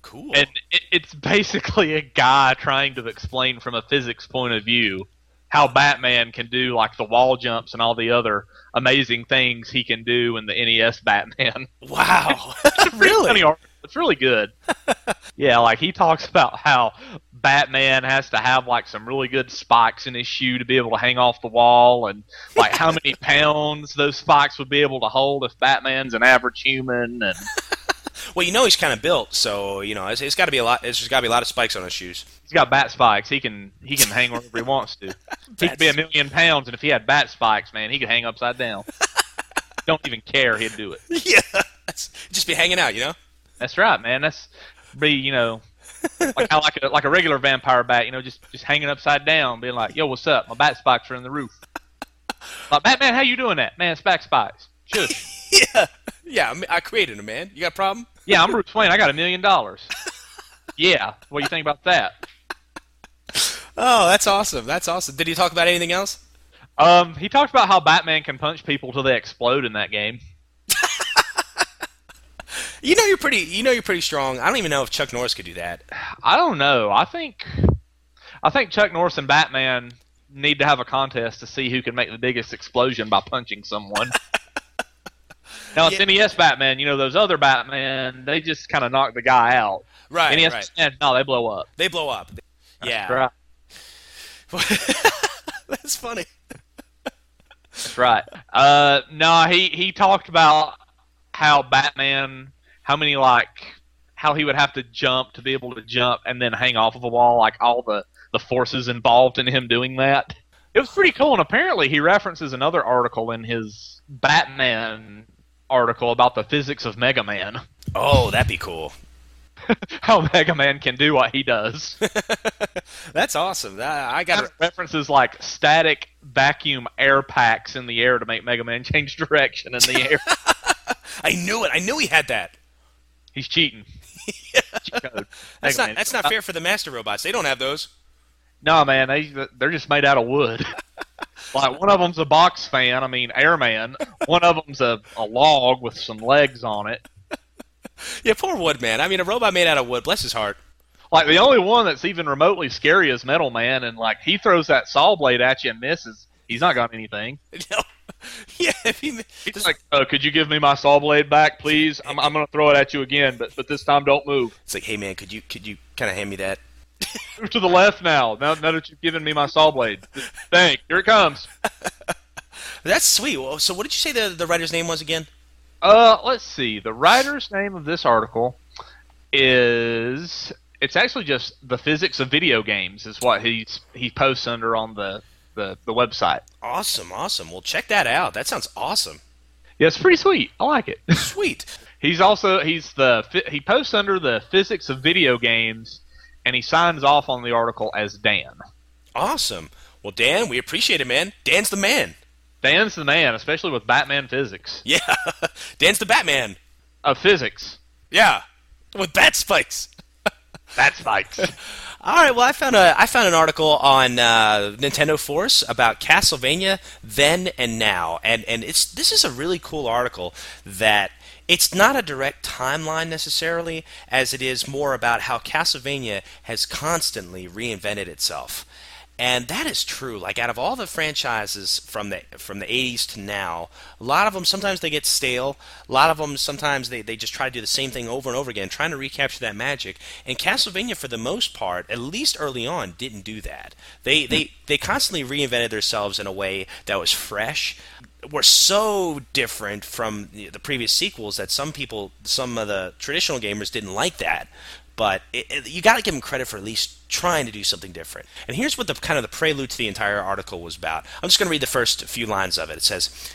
[SPEAKER 2] Cool.
[SPEAKER 1] and it, it's basically a guy trying to explain from a physics point of view how Batman can do like the wall jumps and all the other amazing things he can do in the NES Batman.
[SPEAKER 2] wow, really?
[SPEAKER 1] It's really good. yeah, like he talks about how Batman has to have like some really good spikes in his shoe to be able to hang off the wall, and like how many pounds those spikes would be able to hold if Batman's an average human, and
[SPEAKER 2] Well, you know he's kind of built, so you know it's, it's got to be a lot. It's just got to be a lot of spikes on his shoes.
[SPEAKER 1] He's got bat spikes. He can he can hang wherever he wants to. He could be a million pounds, and if he had bat spikes, man, he could hang upside down. Don't even care. He'd do it.
[SPEAKER 2] yeah, just be hanging out, you know.
[SPEAKER 1] That's right, man. That's be you know like I like a, like a regular vampire bat. You know, just just hanging upside down, being like, "Yo, what's up? My bat spikes are in the roof." Like Batman, how you doing that? Man, it's back spikes. Shush.
[SPEAKER 2] Yeah, yeah. I created him, man. You got a problem?
[SPEAKER 1] Yeah, I'm Bruce Wayne. I got a million dollars. Yeah, what do you think about that?
[SPEAKER 2] Oh, that's awesome. That's awesome. Did he talk about anything else?
[SPEAKER 1] Um, he talked about how Batman can punch people till they explode in that game.
[SPEAKER 2] You know you're pretty. You know you're pretty strong. I don't even know if Chuck Norris could do that.
[SPEAKER 1] I don't know. I think I think Chuck Norris and Batman need to have a contest to see who can make the biggest explosion by punching someone. now it's
[SPEAKER 2] Yeah.
[SPEAKER 1] NES Batman. You know those other Batman, they just kind of knock the guy out.
[SPEAKER 2] Right.
[SPEAKER 1] NES
[SPEAKER 2] right.
[SPEAKER 1] Batman, no, they blow up.
[SPEAKER 2] They blow up. Yeah.
[SPEAKER 1] Right.
[SPEAKER 2] that's funny.
[SPEAKER 1] That's right. Uh, no, he he talked about how Batman, how many like how he would have to jump to be able to jump and then hang off of a wall, like all the the forces involved in him doing that. It was pretty cool, and apparently he references another article in his Batman article about the physics of Mega Man.
[SPEAKER 2] Oh, that'd be cool.
[SPEAKER 1] how Mega Man can do what he does.
[SPEAKER 2] That's awesome. I got
[SPEAKER 1] references like static vacuum air packs in the air to make Mega Man change direction in the air.
[SPEAKER 2] I knew it. I knew he had that.
[SPEAKER 1] He's cheating.
[SPEAKER 2] that's not that's not fair for the master robots. They don't have those.
[SPEAKER 1] No, man, they they're just made out of wood. like one of them's a box fan. I mean, Airman. One of them's a, a log with some legs on it.
[SPEAKER 2] Yeah, poor wood man. I mean, a robot made out of wood. Bless his heart.
[SPEAKER 1] Like the only one that's even remotely scary is Metal Man, and like he throws that saw blade at you and misses. He's not got anything.
[SPEAKER 2] No. Yeah, he,
[SPEAKER 1] he's like, uh, "Could you give me my saw blade back, please? I'm, I'm going to throw it at you again, but but this time don't move."
[SPEAKER 2] It's like, "Hey man, could you could you kind of hand me that?"
[SPEAKER 1] Move to the left now. Now, now that you've given me my saw blade, thank. Here it comes.
[SPEAKER 2] That's sweet. So, what did you say the the writer's name was again?
[SPEAKER 1] Uh, let's see. The writer's name of this article is it's actually just the physics of video games is what he's he posts under on the the, the website.
[SPEAKER 2] Awesome, awesome. Well, check that out. That sounds awesome.
[SPEAKER 1] Yeah, it's pretty sweet. I like it.
[SPEAKER 2] Sweet.
[SPEAKER 1] he's also he's the he posts under the physics of video games, and he signs off on the article as Dan.
[SPEAKER 2] Awesome. Well, Dan, we appreciate it, man. Dan's the man.
[SPEAKER 1] Dan's the man, especially with Batman physics.
[SPEAKER 2] Yeah, Dan's the Batman
[SPEAKER 1] of physics.
[SPEAKER 2] Yeah, with bat spikes.
[SPEAKER 1] bat spikes.
[SPEAKER 2] All right. Well, I found a I found an article on uh, Nintendo Force about Castlevania then and now, and and it's this is a really cool article that it's not a direct timeline necessarily, as it is more about how Castlevania has constantly reinvented itself. And that is true. Like out of all the franchises from the from the 80s to now, a lot of them sometimes they get stale. A lot of them sometimes they, they just try to do the same thing over and over again, trying to recapture that magic. And Castlevania, for the most part, at least early on, didn't do that. They they hmm. they constantly reinvented themselves in a way that was fresh. Were so different from the previous sequels that some people, some of the traditional gamers, didn't like that but it, it, you got to give them credit for at least trying to do something different. And here's what the kind of the prelude to the entire article was about. I'm just going to read the first few lines of it. It says,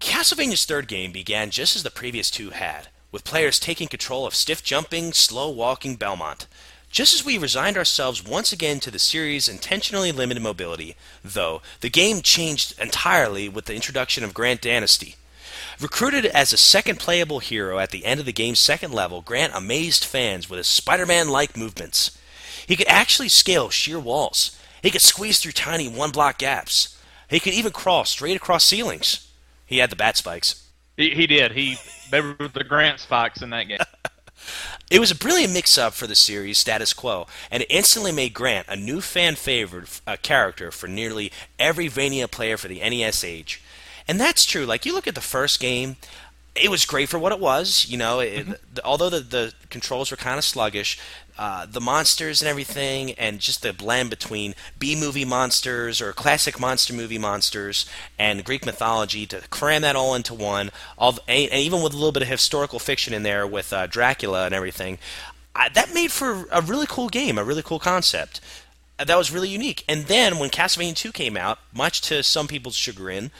[SPEAKER 2] Castlevania's third game began just as the previous two had, with players taking control of stiff jumping, slow walking Belmont. Just as we resigned ourselves once again to the series' intentionally limited mobility, though, the game changed entirely with the introduction of Grant DaNasty, Recruited as a second playable hero at the end of the game's second level, Grant amazed fans with his Spider Man like movements. He could actually scale sheer walls. He could squeeze through tiny one block gaps. He could even crawl straight across ceilings. He had the bat spikes.
[SPEAKER 1] He, he did. He they were the Grant spikes in that game.
[SPEAKER 2] It was a brilliant mix up for the series status quo, and it instantly made Grant a new fan favorite uh, character for nearly every Vania player for the NES age. And that's true. Like you look at the first game, it was great for what it was. You know, it, mm-hmm. the, although the, the controls were kind of sluggish, uh, the monsters and everything, and just the blend between B movie monsters or classic monster movie monsters and Greek mythology to cram that all into one, all and even with a little bit of historical fiction in there with uh, Dracula and everything, I, that made for a really cool game, a really cool concept. That was really unique. And then when Castlevania 2 came out, much to some people's chagrin,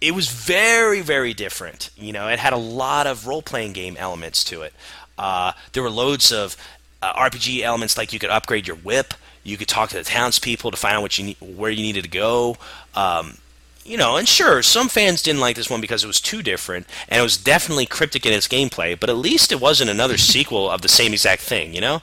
[SPEAKER 2] it was very, very different. You know, it had a lot of role playing game elements to it. Uh, there were loads of uh, RPG elements, like you could upgrade your whip, you could talk to the townspeople to find out what you need, where you needed to go. Um, you know, and sure, some fans didn't like this one because it was too different, and it was definitely cryptic in its gameplay. But at least it wasn't another sequel of the same exact thing. You know.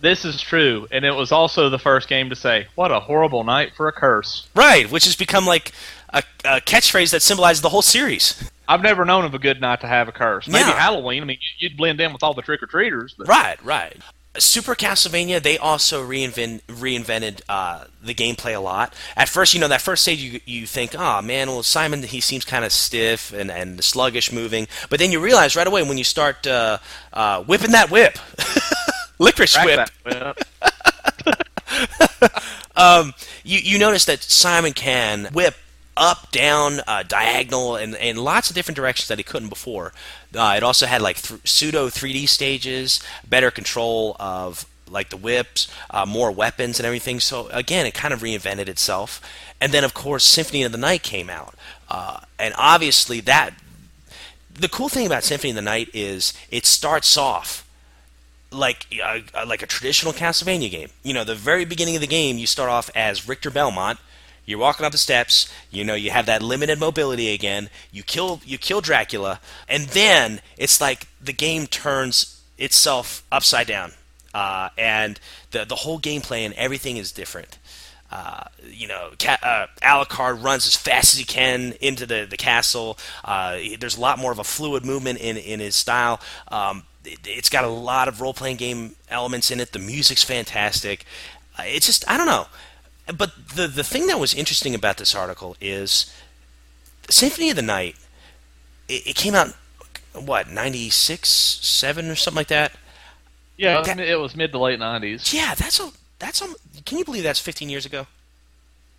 [SPEAKER 1] This is true, and it was also the first game to say, "What a horrible night for a curse."
[SPEAKER 2] Right, which has become like a, a catchphrase that symbolizes the whole series.
[SPEAKER 1] I've never known of a good night to have a curse. Maybe yeah. Halloween. I mean, you'd blend in with all the trick or treaters.
[SPEAKER 2] Right, right. Super Castlevania, they also reinvent, reinvented uh, the gameplay a lot. At first, you know, that first stage, you, you think, oh man, well, Simon, he seems kind of stiff and, and sluggish moving. But then you realize right away when you start uh, uh, whipping that whip, licorice whip. whip. um, you, you notice that Simon can whip up, down, uh, diagonal, and, and lots of different directions that he couldn't before. Uh, it also had like th- pseudo 3D stages, better control of like the whips, uh, more weapons and everything. So again, it kind of reinvented itself. And then of course, Symphony of the Night came out, uh, and obviously that. The cool thing about Symphony of the Night is it starts off like uh, like a traditional Castlevania game. You know, the very beginning of the game, you start off as Richter Belmont. You're walking up the steps. You know, you have that limited mobility again. You kill you kill Dracula, and then it's like the game turns itself upside down, uh, and the the whole gameplay and everything is different. Uh, you know, uh, Alucard runs as fast as he can into the the castle. Uh, there's a lot more of a fluid movement in in his style. Um, it, has got a lot of role playing game elements in it. The music's fantastic. Uh, it's just I don't know. But the the thing that was interesting about this article is Symphony of the Night. It, it came out what ninety six, seven or something like that.
[SPEAKER 1] Yeah, that, it was mid to late nineties.
[SPEAKER 2] Yeah, that's a that's a. Can you believe that's 15 years ago?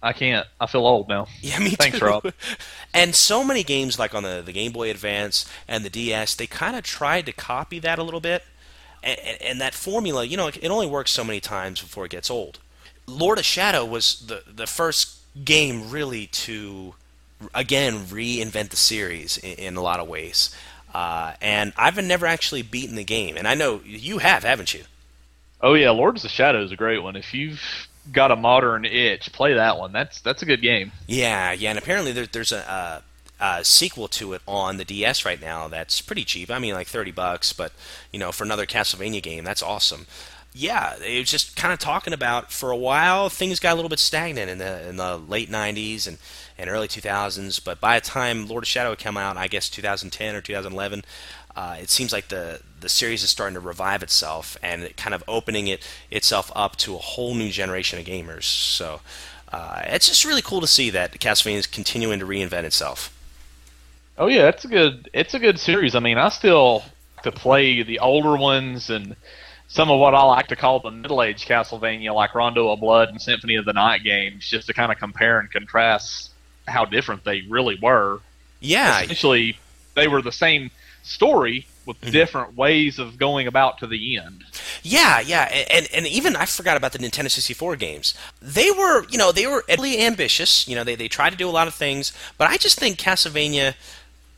[SPEAKER 1] I can't. I feel old now.
[SPEAKER 2] Yeah, me
[SPEAKER 1] Thanks,
[SPEAKER 2] too.
[SPEAKER 1] Rob.
[SPEAKER 2] and so many games, like on the, the Game Boy Advance and the DS, they kind of tried to copy that a little bit. And, and, that formula, you know, it only works so many times before it gets old. Lord of Shadow was the, the first game really to, again, reinvent the series in, in a lot of ways. Uh, and I've never actually beaten the game. And I know you have, haven't you?
[SPEAKER 1] Oh yeah, Lords of Shadow is a great one. If you've got a modern itch, play that one. That's that's a good game.
[SPEAKER 2] Yeah, yeah, and apparently there, there's a, a, a, sequel to it on the DS right now. That's pretty cheap. I mean, like thirty bucks, but you know, for another Castlevania game, that's awesome. Yeah, it was just kind of talking about for a while things got a little bit stagnant in the in the late '90s and and early 2000s. But by the time Lord of Shadow came out, I guess 2010 or 2011, uh, it seems like the the series is starting to revive itself and kind of opening it itself up to a whole new generation of gamers. So uh, it's just really cool to see that Castlevania is continuing to reinvent itself.
[SPEAKER 1] Oh yeah, it's a good it's a good series. I mean, I still to play the older ones and some of what I like to call the middle age Castlevania, like Rondo of Blood and Symphony of the Night games, just to kind of compare and contrast how different they really were.
[SPEAKER 2] Yeah,
[SPEAKER 1] essentially, they were the same story with mm-hmm. different ways of going about to the end.
[SPEAKER 2] Yeah, yeah, and and even I forgot about the Nintendo 64 games. They were, you know, they were really ambitious. You know, they they tried to do a lot of things, but I just think Castlevania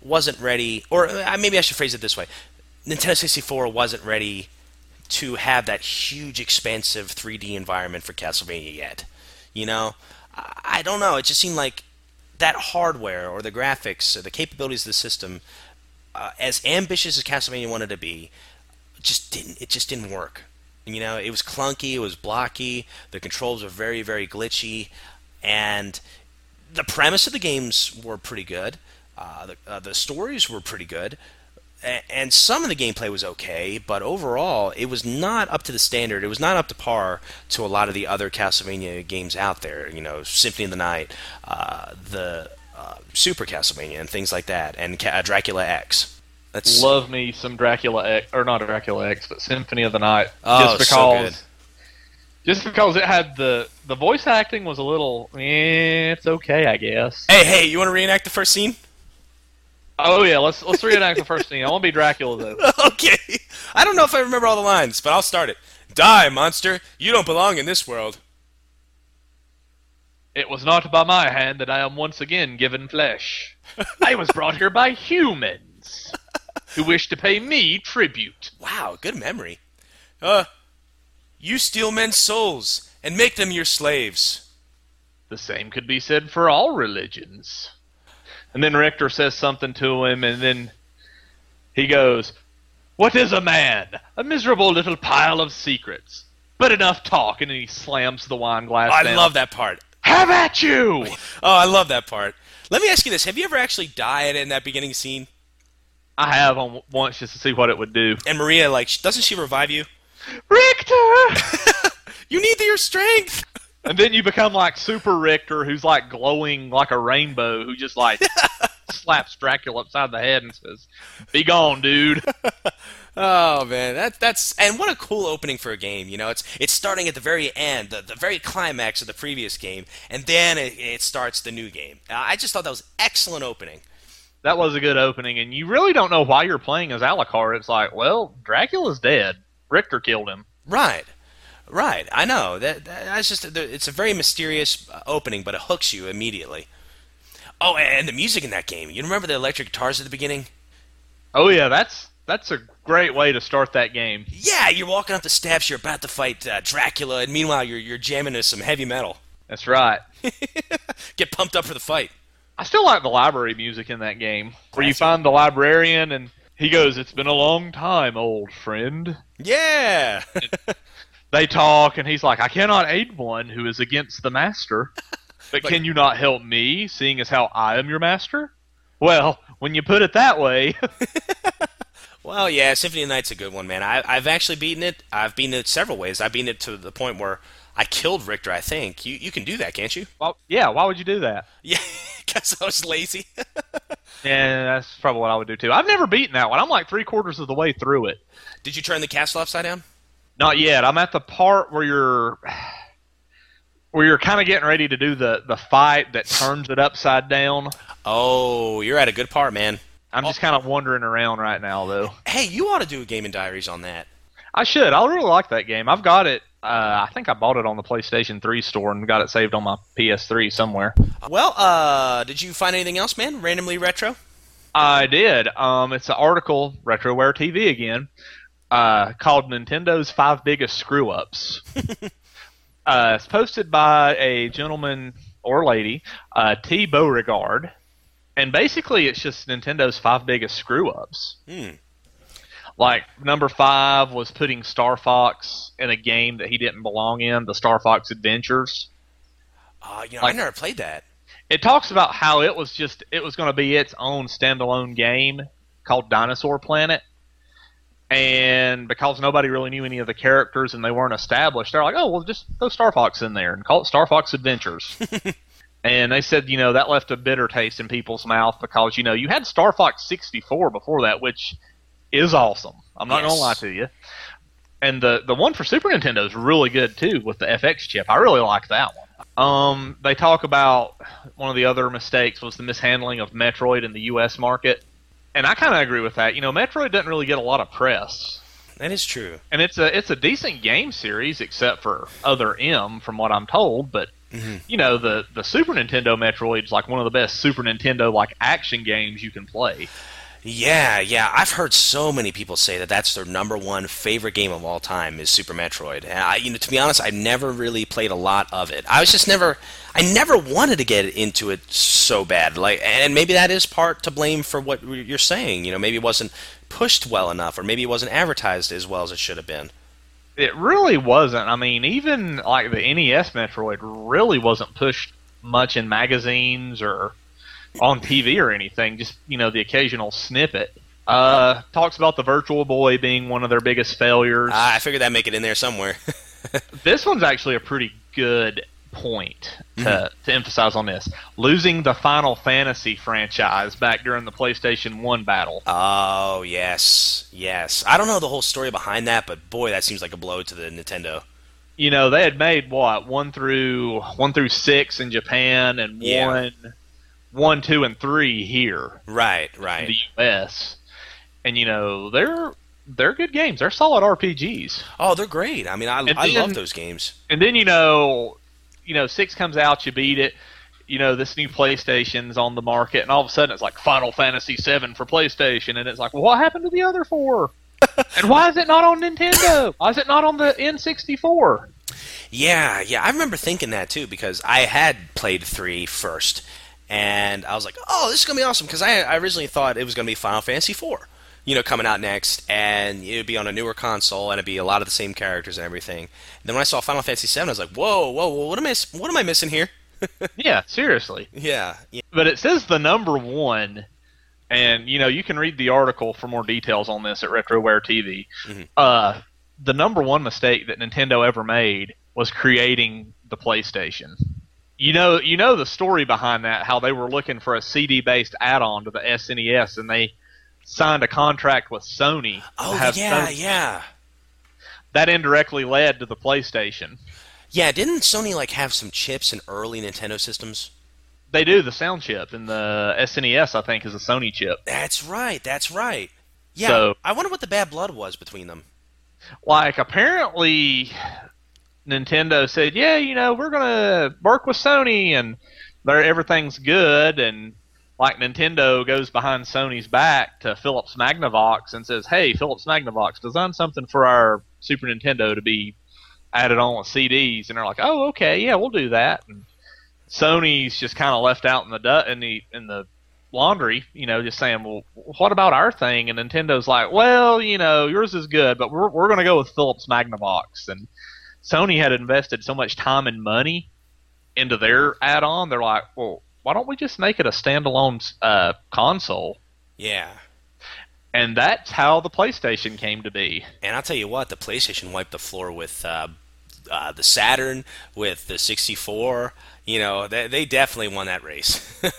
[SPEAKER 2] wasn't ready, or uh, maybe I should phrase it this way: Nintendo 64 wasn't ready to have that huge, expansive 3D environment for Castlevania yet. You know, I don't know. It just seemed like that hardware or the graphics or the capabilities of the system uh, as ambitious as Castlevania wanted to be, just didn't. It just didn't work. You know, it was clunky. It was blocky. The controls were very, very glitchy, and the premise of the games were pretty good. Uh, the, uh, the stories were pretty good, and some of the gameplay was okay, but overall, it was not up to the standard. It was not up to par to a lot of the other Castlevania games out there. You know, Symphony of the Night, uh, the uh, Super Castlevania and things like that, and Ca- uh, Dracula X.
[SPEAKER 1] That's love me some Dracula X, or not Dracula X, but Symphony of the Night.
[SPEAKER 2] Oh, just because, so
[SPEAKER 1] just because it had the the voice acting was a little, eh, it's okay, I guess.
[SPEAKER 2] Hey, hey, you want to reenact the first scene?
[SPEAKER 1] Oh yeah, let's let's reenact the first scene. I want to be Dracula though.
[SPEAKER 2] okay, I don't know if I remember all the lines, but I'll start it. Die, monster! You don't belong in this world.
[SPEAKER 1] It was not by my hand that I am once again given flesh. I was brought here by humans who wish to pay me tribute.
[SPEAKER 2] Wow, good memory. Uh, you steal men's souls and make them your slaves.
[SPEAKER 1] The same could be said for all religions. And then Richter says something to him, and then he goes, What is a man? A miserable little pile of secrets. But enough talk, and then he slams the wine glass
[SPEAKER 2] I
[SPEAKER 1] down.
[SPEAKER 2] love that part.
[SPEAKER 1] Have at you!
[SPEAKER 2] Oh, I love that part. Let me ask you this: Have you ever actually died in that beginning scene?
[SPEAKER 1] I have on once just to see what it would do.
[SPEAKER 2] And Maria, like, doesn't she revive you?
[SPEAKER 1] Richter,
[SPEAKER 2] you need your strength.
[SPEAKER 1] And then you become like Super Richter, who's like glowing like a rainbow, who just like slaps Dracula upside the head and says, "Be gone, dude."
[SPEAKER 2] Oh man, that that's and what a cool opening for a game. You know, it's it's starting at the very end, the, the very climax of the previous game, and then it, it starts the new game. Uh, I just thought that was excellent opening.
[SPEAKER 1] that was a good opening, and you really don't know why you're playing as Alucard. It's like, well, Dracula's dead. Richter killed him.
[SPEAKER 2] Right. Right. I know. That, that that's just it's a very mysterious uh, opening, but it hooks you immediately. Oh, and the music in that game. You remember the electric guitars at the beginning?
[SPEAKER 1] Oh yeah, that's that's a great way to start that game.
[SPEAKER 2] Yeah, you're walking up the steps, you're about to fight uh, Dracula, and meanwhile you're you're jamming to some heavy metal.
[SPEAKER 1] That's right.
[SPEAKER 2] Get pumped up for the fight.
[SPEAKER 1] I still like the library music in that game, where you find the librarian and he goes, "It's been a long time, old friend."
[SPEAKER 2] Yeah.
[SPEAKER 1] They talk, and he's like, "I cannot aid one who is against the master, but
[SPEAKER 2] Like-
[SPEAKER 1] can you not help me, seeing as how I am your master?" Well, when you put it that way,
[SPEAKER 2] Well, yeah, Symphony of Night's a good one, man. I, I've actually beaten it. I've beaten it several ways. I've beaten it to the point where I killed Richter. I think you you can do that, can't you?
[SPEAKER 1] well, yeah, why would you do that?
[SPEAKER 2] Yeah, because I was lazy.
[SPEAKER 1] Yeah, that's probably what I would do too. I've never beaten that one. I'm like three quarters of the way through it.
[SPEAKER 2] Did you turn the castle upside down?
[SPEAKER 1] Not yet. I'm at the part where you're where you're kind of getting ready to do the the fight that turns it upside down.
[SPEAKER 2] Oh, you're at a good part, man.
[SPEAKER 1] I'm just kind of wandering around right now, though.
[SPEAKER 2] Hey, you ought to do a Game and Diaries on that.
[SPEAKER 1] I should. I really like that game. I've got it. Uh, I think I bought it on the PlayStation 3 store and got it saved on my PS3 somewhere.
[SPEAKER 2] Well, uh, did you find anything else, man? Randomly retro?
[SPEAKER 1] I did. Um, it's an article, RetroWare TV again, uh, called Nintendo's Five Biggest Screw Ups. uh, it's posted by a gentleman or lady, uh, T. Beauregard. And basically, it's just Nintendo's five biggest screw ups.
[SPEAKER 2] Hmm.
[SPEAKER 1] Like, number five was putting Star Fox in a game that he didn't belong in, the Star Fox Adventures.
[SPEAKER 2] Uh, you know,
[SPEAKER 1] Like-
[SPEAKER 2] I never played that.
[SPEAKER 1] it talks about how it was just it was going to be its own standalone game called Dinosaur Planet. And because nobody really knew any of the characters and they weren't established, they're like, "Oh, well, just throw Star Fox in there and call it Star Fox Adventures." and they said, you know, that left a bitter taste in people's mouth because you know you had Star Fox 64 before that, which is awesome. I'm not
[SPEAKER 2] Yes.
[SPEAKER 1] gonna lie to you. And the the one for Super Nintendo is really good too with the FX chip. I really like that one. Um, they talk about one of the other mistakes was the mishandling of Metroid in the U.S. market, and I kind of agree with that. You know, Metroid doesn't really get a lot of press,
[SPEAKER 2] That is true.
[SPEAKER 1] and it's a it's a decent game series except for Other M, from what I'm told. But
[SPEAKER 2] Mhm.
[SPEAKER 1] you know, the the Super Nintendo Metroid is like one of the best Super Nintendo like action games you can play.
[SPEAKER 2] Yeah, yeah. I've heard so many people say that that's their number one favorite game of all time is Super Metroid. And I, you know, to be honest, I've never really played a lot of it. I was just never, I never wanted to get into it so bad. Like, and maybe that is part to blame for what you're saying. You know, maybe it wasn't pushed well enough, or maybe it wasn't advertised as well as it should have been.
[SPEAKER 1] It really wasn't. I mean, even like the NES Metroid really wasn't pushed much in magazines or on TV or anything. Just you know, the occasional snippet. Uh, talks about the Virtual Boy being one of their biggest failures.
[SPEAKER 2] Ah, I figured that'd make it in there somewhere.
[SPEAKER 1] this one's actually a pretty good point to, to emphasize on this. Losing the Final Fantasy franchise back during the PlayStation 1 battle.
[SPEAKER 2] oh yes, yes. I don't know the whole story behind that, but boy, that seems like a blow to the Nintendo.
[SPEAKER 1] You know, they had made what, one through one through six in Japan and
[SPEAKER 2] Yeah.
[SPEAKER 1] one one, two, and three here
[SPEAKER 2] Right,
[SPEAKER 1] in
[SPEAKER 2] right.
[SPEAKER 1] the US. And you know, they're they're good games. They're solid RPGs.
[SPEAKER 2] Oh, they're great. I mean, I,
[SPEAKER 1] And
[SPEAKER 2] I
[SPEAKER 1] then-
[SPEAKER 2] love those games.
[SPEAKER 1] And then you know, you know, six comes out, you beat it. You know, this new PlayStation's on the market, and all of a sudden it's like Final Fantasy VII for PlayStation, and it's like, well, what happened to the other four? and why is it not on Nintendo? Why is it not on the N64?
[SPEAKER 2] Yeah, yeah. I remember thinking that too because I had played three first, and I was like, "Oh, this is gonna be awesome." Because I, I originally thought it was gonna be Final Fantasy four, you know, coming out next, and it'd be on a newer console, and it'd be a lot of the same characters and everything. And then when I saw Final Fantasy seven, I was like, "Whoa, whoa, whoa! What am I? What am I missing here?"
[SPEAKER 1] Yeah, seriously.
[SPEAKER 2] Yeah, yeah.
[SPEAKER 1] But it says the number one, and you know you can read the article for more details on this at RetroWare TV.
[SPEAKER 2] Mhm.
[SPEAKER 1] Uh, the number one mistake that Nintendo ever made was creating the PlayStation. You know, you know the story behind that. How they were looking for a CD-based add-on to the SNES, and they signed a contract with Sony.
[SPEAKER 2] Oh, yeah,
[SPEAKER 1] Sony-
[SPEAKER 2] yeah,
[SPEAKER 1] That indirectly led to the PlayStation.
[SPEAKER 2] yeah. Didn't Sony like have some chips in early Nintendo systems?
[SPEAKER 1] They do the sound chip, and the SNES I think is a Sony chip.
[SPEAKER 2] That's right. That's right. Yeah.
[SPEAKER 1] So-
[SPEAKER 2] I wonder what the bad blood was between them.
[SPEAKER 1] Like apparently, Nintendo said, "Yeah, you know, we're gonna work with Sony, and everything's good." And like Nintendo goes behind Sony's back to Philips Magnavox and says, "Hey, Philips Magnavox, design something for our Super Nintendo to be added on with CDs." And they're like, "Oh, okay, yeah, we'll do that." And Sony's just kind of left out in the du- in the in the laundry, you know, just saying, "Well, what about our thing?" And Nintendo's like, "Well, you know, yours is good, but we're we're going to go with Philips Magnavox." And Sony had invested so much time and money into their add-on. They're like, "Well, why don't we just make it a standalone uh, console?"
[SPEAKER 2] Yeah.
[SPEAKER 1] And that's how the PlayStation came to be.
[SPEAKER 2] And I'll tell you what, the PlayStation wiped the floor with uh, uh, the Saturn, with the 64. You know, they, they definitely won that race.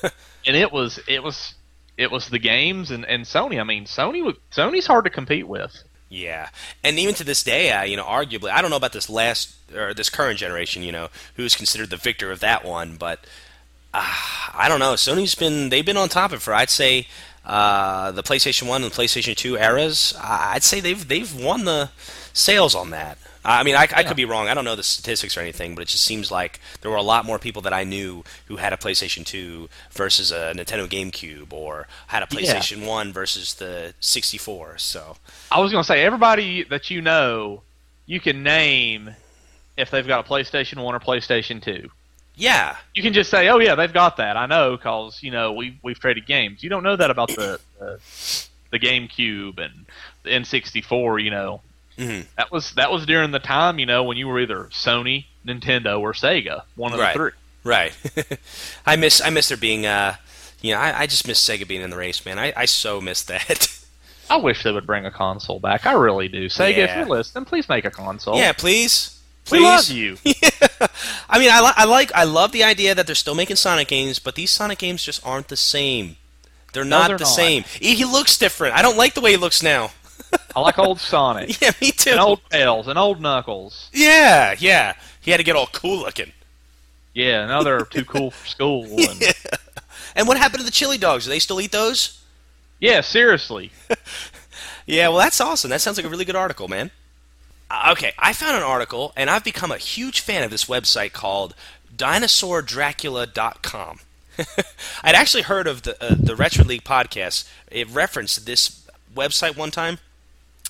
[SPEAKER 1] And it was it was it was the games and, and Sony. I mean, Sony was Sony's hard to compete with.
[SPEAKER 2] Yeah, and even to this day, uh, you know, arguably, I don't know about this last or this current generation. You know, who's considered the victor of that one, but uh, I don't know. Sony's been they've been on top of it for I'd say uh, the PlayStation One and PlayStation Two eras. I'd say they've they've won the sales on that. I mean, I, I could be wrong. I don't know the statistics or anything, but it just seems like there were a lot more people that I knew who had a PlayStation 2 versus a Nintendo GameCube, or had a
[SPEAKER 1] Yeah.
[SPEAKER 2] PlayStation 1 versus the 64. So,
[SPEAKER 1] I was going to say everybody that you know, you can name if they've got a PlayStation One or PlayStation Two.
[SPEAKER 2] yeah,
[SPEAKER 1] You can just say, "Oh yeah, they've got that." I know because you know we we've traded games. You don't know that about the the, the GameCube and the N64. You know,
[SPEAKER 2] Mhm.
[SPEAKER 1] that was that was during the time you know when you were either Sony, Nintendo, or Sega. One of
[SPEAKER 2] Right.
[SPEAKER 1] the three.
[SPEAKER 2] right. I miss I miss there being, uh, you know, I, I just miss Sega being in the race, man. I, I so miss that.
[SPEAKER 1] I wish they would bring a console back. I really do. Sega, if you're listening, please make a console.
[SPEAKER 2] yeah, please.
[SPEAKER 1] we
[SPEAKER 2] Please.
[SPEAKER 1] love you.
[SPEAKER 2] I mean, I, li- I like, I love the idea that they're still making Sonic games, but these Sonic games just aren't the same. They're not
[SPEAKER 1] they're
[SPEAKER 2] the
[SPEAKER 1] not.
[SPEAKER 2] same. He, he looks different. I don't like the way he looks now.
[SPEAKER 1] I like old Sonic
[SPEAKER 2] Yeah, me too.
[SPEAKER 1] and old Tails and old Knuckles.
[SPEAKER 2] Yeah, yeah. He had to get all cool looking.
[SPEAKER 1] Yeah, now they're too cool for school. And, yeah.
[SPEAKER 2] And what happened to the chili dogs? Do they still eat those?
[SPEAKER 1] Yeah, seriously.
[SPEAKER 2] Yeah, well, that's awesome. That sounds like a really good article, man. Uh, Okay, I found an article, and I've become a huge fan of this website called DinosaurDracula.com. I'd actually heard of the uh, the Retro League podcast. It referenced this website one time,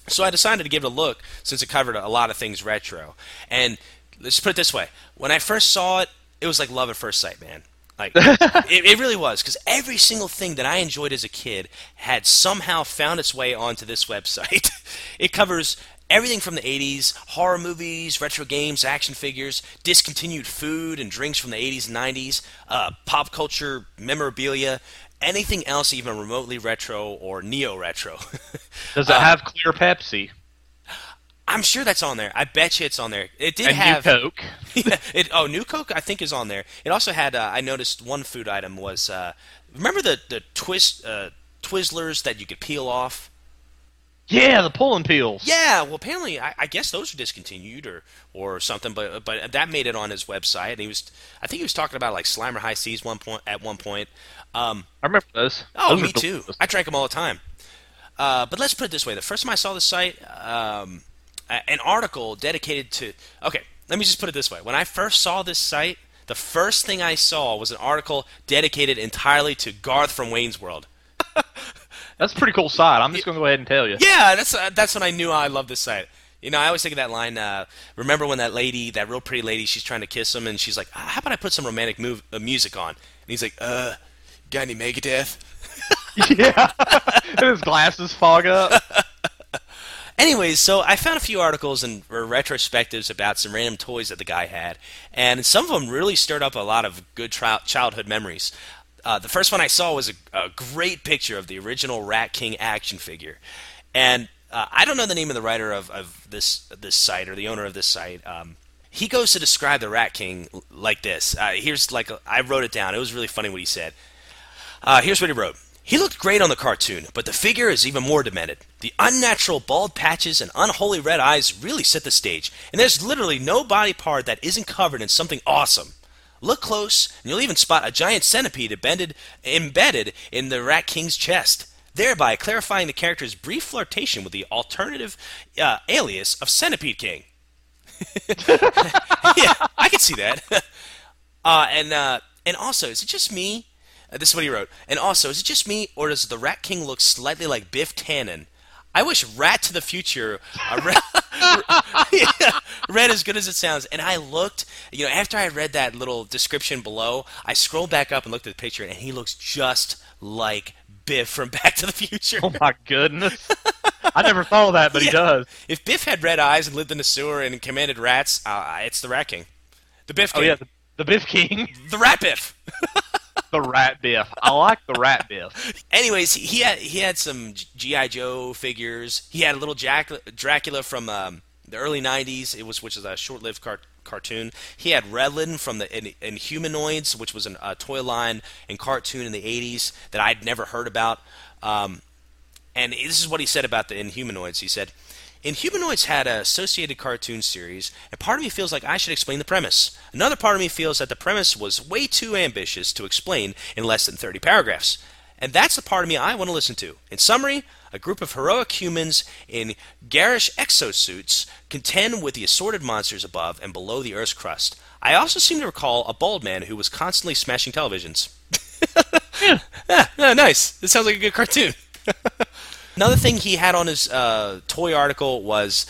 [SPEAKER 2] so I decided to give it a look since it covered a lot of things retro. And let's put it this way: when I first saw it, it was like love at first sight, man. Like it, it really was, because every single thing that I enjoyed as a kid had somehow found its way onto this website. it covers everything from the 80s, horror movies, retro games, action figures, discontinued food and drinks from the 80s and 90s, uh, pop culture memorabilia, anything else even remotely retro or neo retro.
[SPEAKER 1] Does it
[SPEAKER 2] Uh,
[SPEAKER 1] have clear Pepsi
[SPEAKER 2] I'm sure that's on there. I bet you it's on there. It did
[SPEAKER 1] and
[SPEAKER 2] have
[SPEAKER 1] New Coke?
[SPEAKER 2] Yeah, it, oh, New Coke, I think is on there. It also had. Uh, I noticed one food item was. Uh, remember the the twist uh, Twizzlers that you could peel off?
[SPEAKER 1] Yeah, the pulling peels.
[SPEAKER 2] Yeah. Well, apparently, I, I guess those are discontinued or or something. But but that made it on his website. And he was. I think he was talking about like Slimer Hi-Cs one point at one point. Um,
[SPEAKER 1] I remember those.
[SPEAKER 2] Oh,
[SPEAKER 1] Those
[SPEAKER 2] me too. I drank them all the time. Uh, but let's put it this way: the first time I saw the site, um, an article dedicated to. Okay, let me just put it this way: when I first saw this site, the first thing I saw was an article dedicated entirely to Garth from Wayne's World.
[SPEAKER 1] That's a pretty cool site. I'm just going to go ahead and tell you.
[SPEAKER 2] Yeah, that's uh, that's when I knew I loved this site. You know, I always think of that line. Uh, remember when that lady, that real pretty lady, she's trying to kiss him, and she's like, "Ah, "How about I put some romantic move, uh, music on?" And he's like, "Uh, got any Megadeth?"
[SPEAKER 1] yeah. and his glasses fog up.
[SPEAKER 2] Anyways, so I found a few articles and retrospectives about some random toys that the guy had, and some of them really stirred up a lot of good tri- childhood memories. Uh, the first one I saw was a, a great picture of the original Rat King action figure, and uh, I don't know the name of the writer of, of this this site or the owner of this site. Um, he goes to describe the Rat King like this. Uh, here's like a, I wrote it down. It was really funny what he said. Uh, here's what he wrote. He looked great on the cartoon, but the figure is even more demented. The unnatural bald patches and unholy red eyes really set the stage, and there's literally no body part that isn't covered in something awesome. Look close, and you'll even spot a giant centipede embedded, embedded in the Rat King's chest, thereby clarifying the character's brief flirtation with the alternative uh, alias of Centipede King. yeah, I can see that. uh, and uh, and also, is it just me? Uh, this is what he wrote. And also, is it just me, or does the Rat King look slightly like Biff Tannen? I wish Rat to the Future uh, read, yeah, read as good as it sounds. And I looked, you know, after I read that little description below, I scrolled back up and looked at the picture, and he looks just like Biff from Back to the Future.
[SPEAKER 1] Oh my goodness! I never thought of that, but
[SPEAKER 2] Yeah.
[SPEAKER 1] he does.
[SPEAKER 2] If Biff had red eyes and lived in a sewer and commanded rats, uh, it's the Rat King. The Biff
[SPEAKER 1] Oh
[SPEAKER 2] King.
[SPEAKER 1] yeah, the, the Biff King,
[SPEAKER 2] The Rat Biff.
[SPEAKER 1] The Rat Biff. I like the Rat Biff.
[SPEAKER 2] Anyways, he had he had some GI Joe figures. He had a little Jack, Dracula from um, the early '90s. It was which is a short-lived cart, cartoon. He had Redlin from the in, Inhumanoids, which was a toy line and cartoon in the '80s that I'd never heard about. Um, and this is what he said about the Inhumanoids. He said, Inhumanoids had an associated cartoon series, and part of me feels like I should explain the premise. Another part of me feels that the premise was way too ambitious to explain in less than 30 paragraphs. And that's the part of me I want to listen to. In summary, a group of heroic humans in garish exosuits contend with the assorted monsters above and below the Earth's crust. I also seem to recall a bald man who was constantly smashing televisions. yeah, yeah, nice. This sounds like a good cartoon. Another thing he had on his uh, toy article was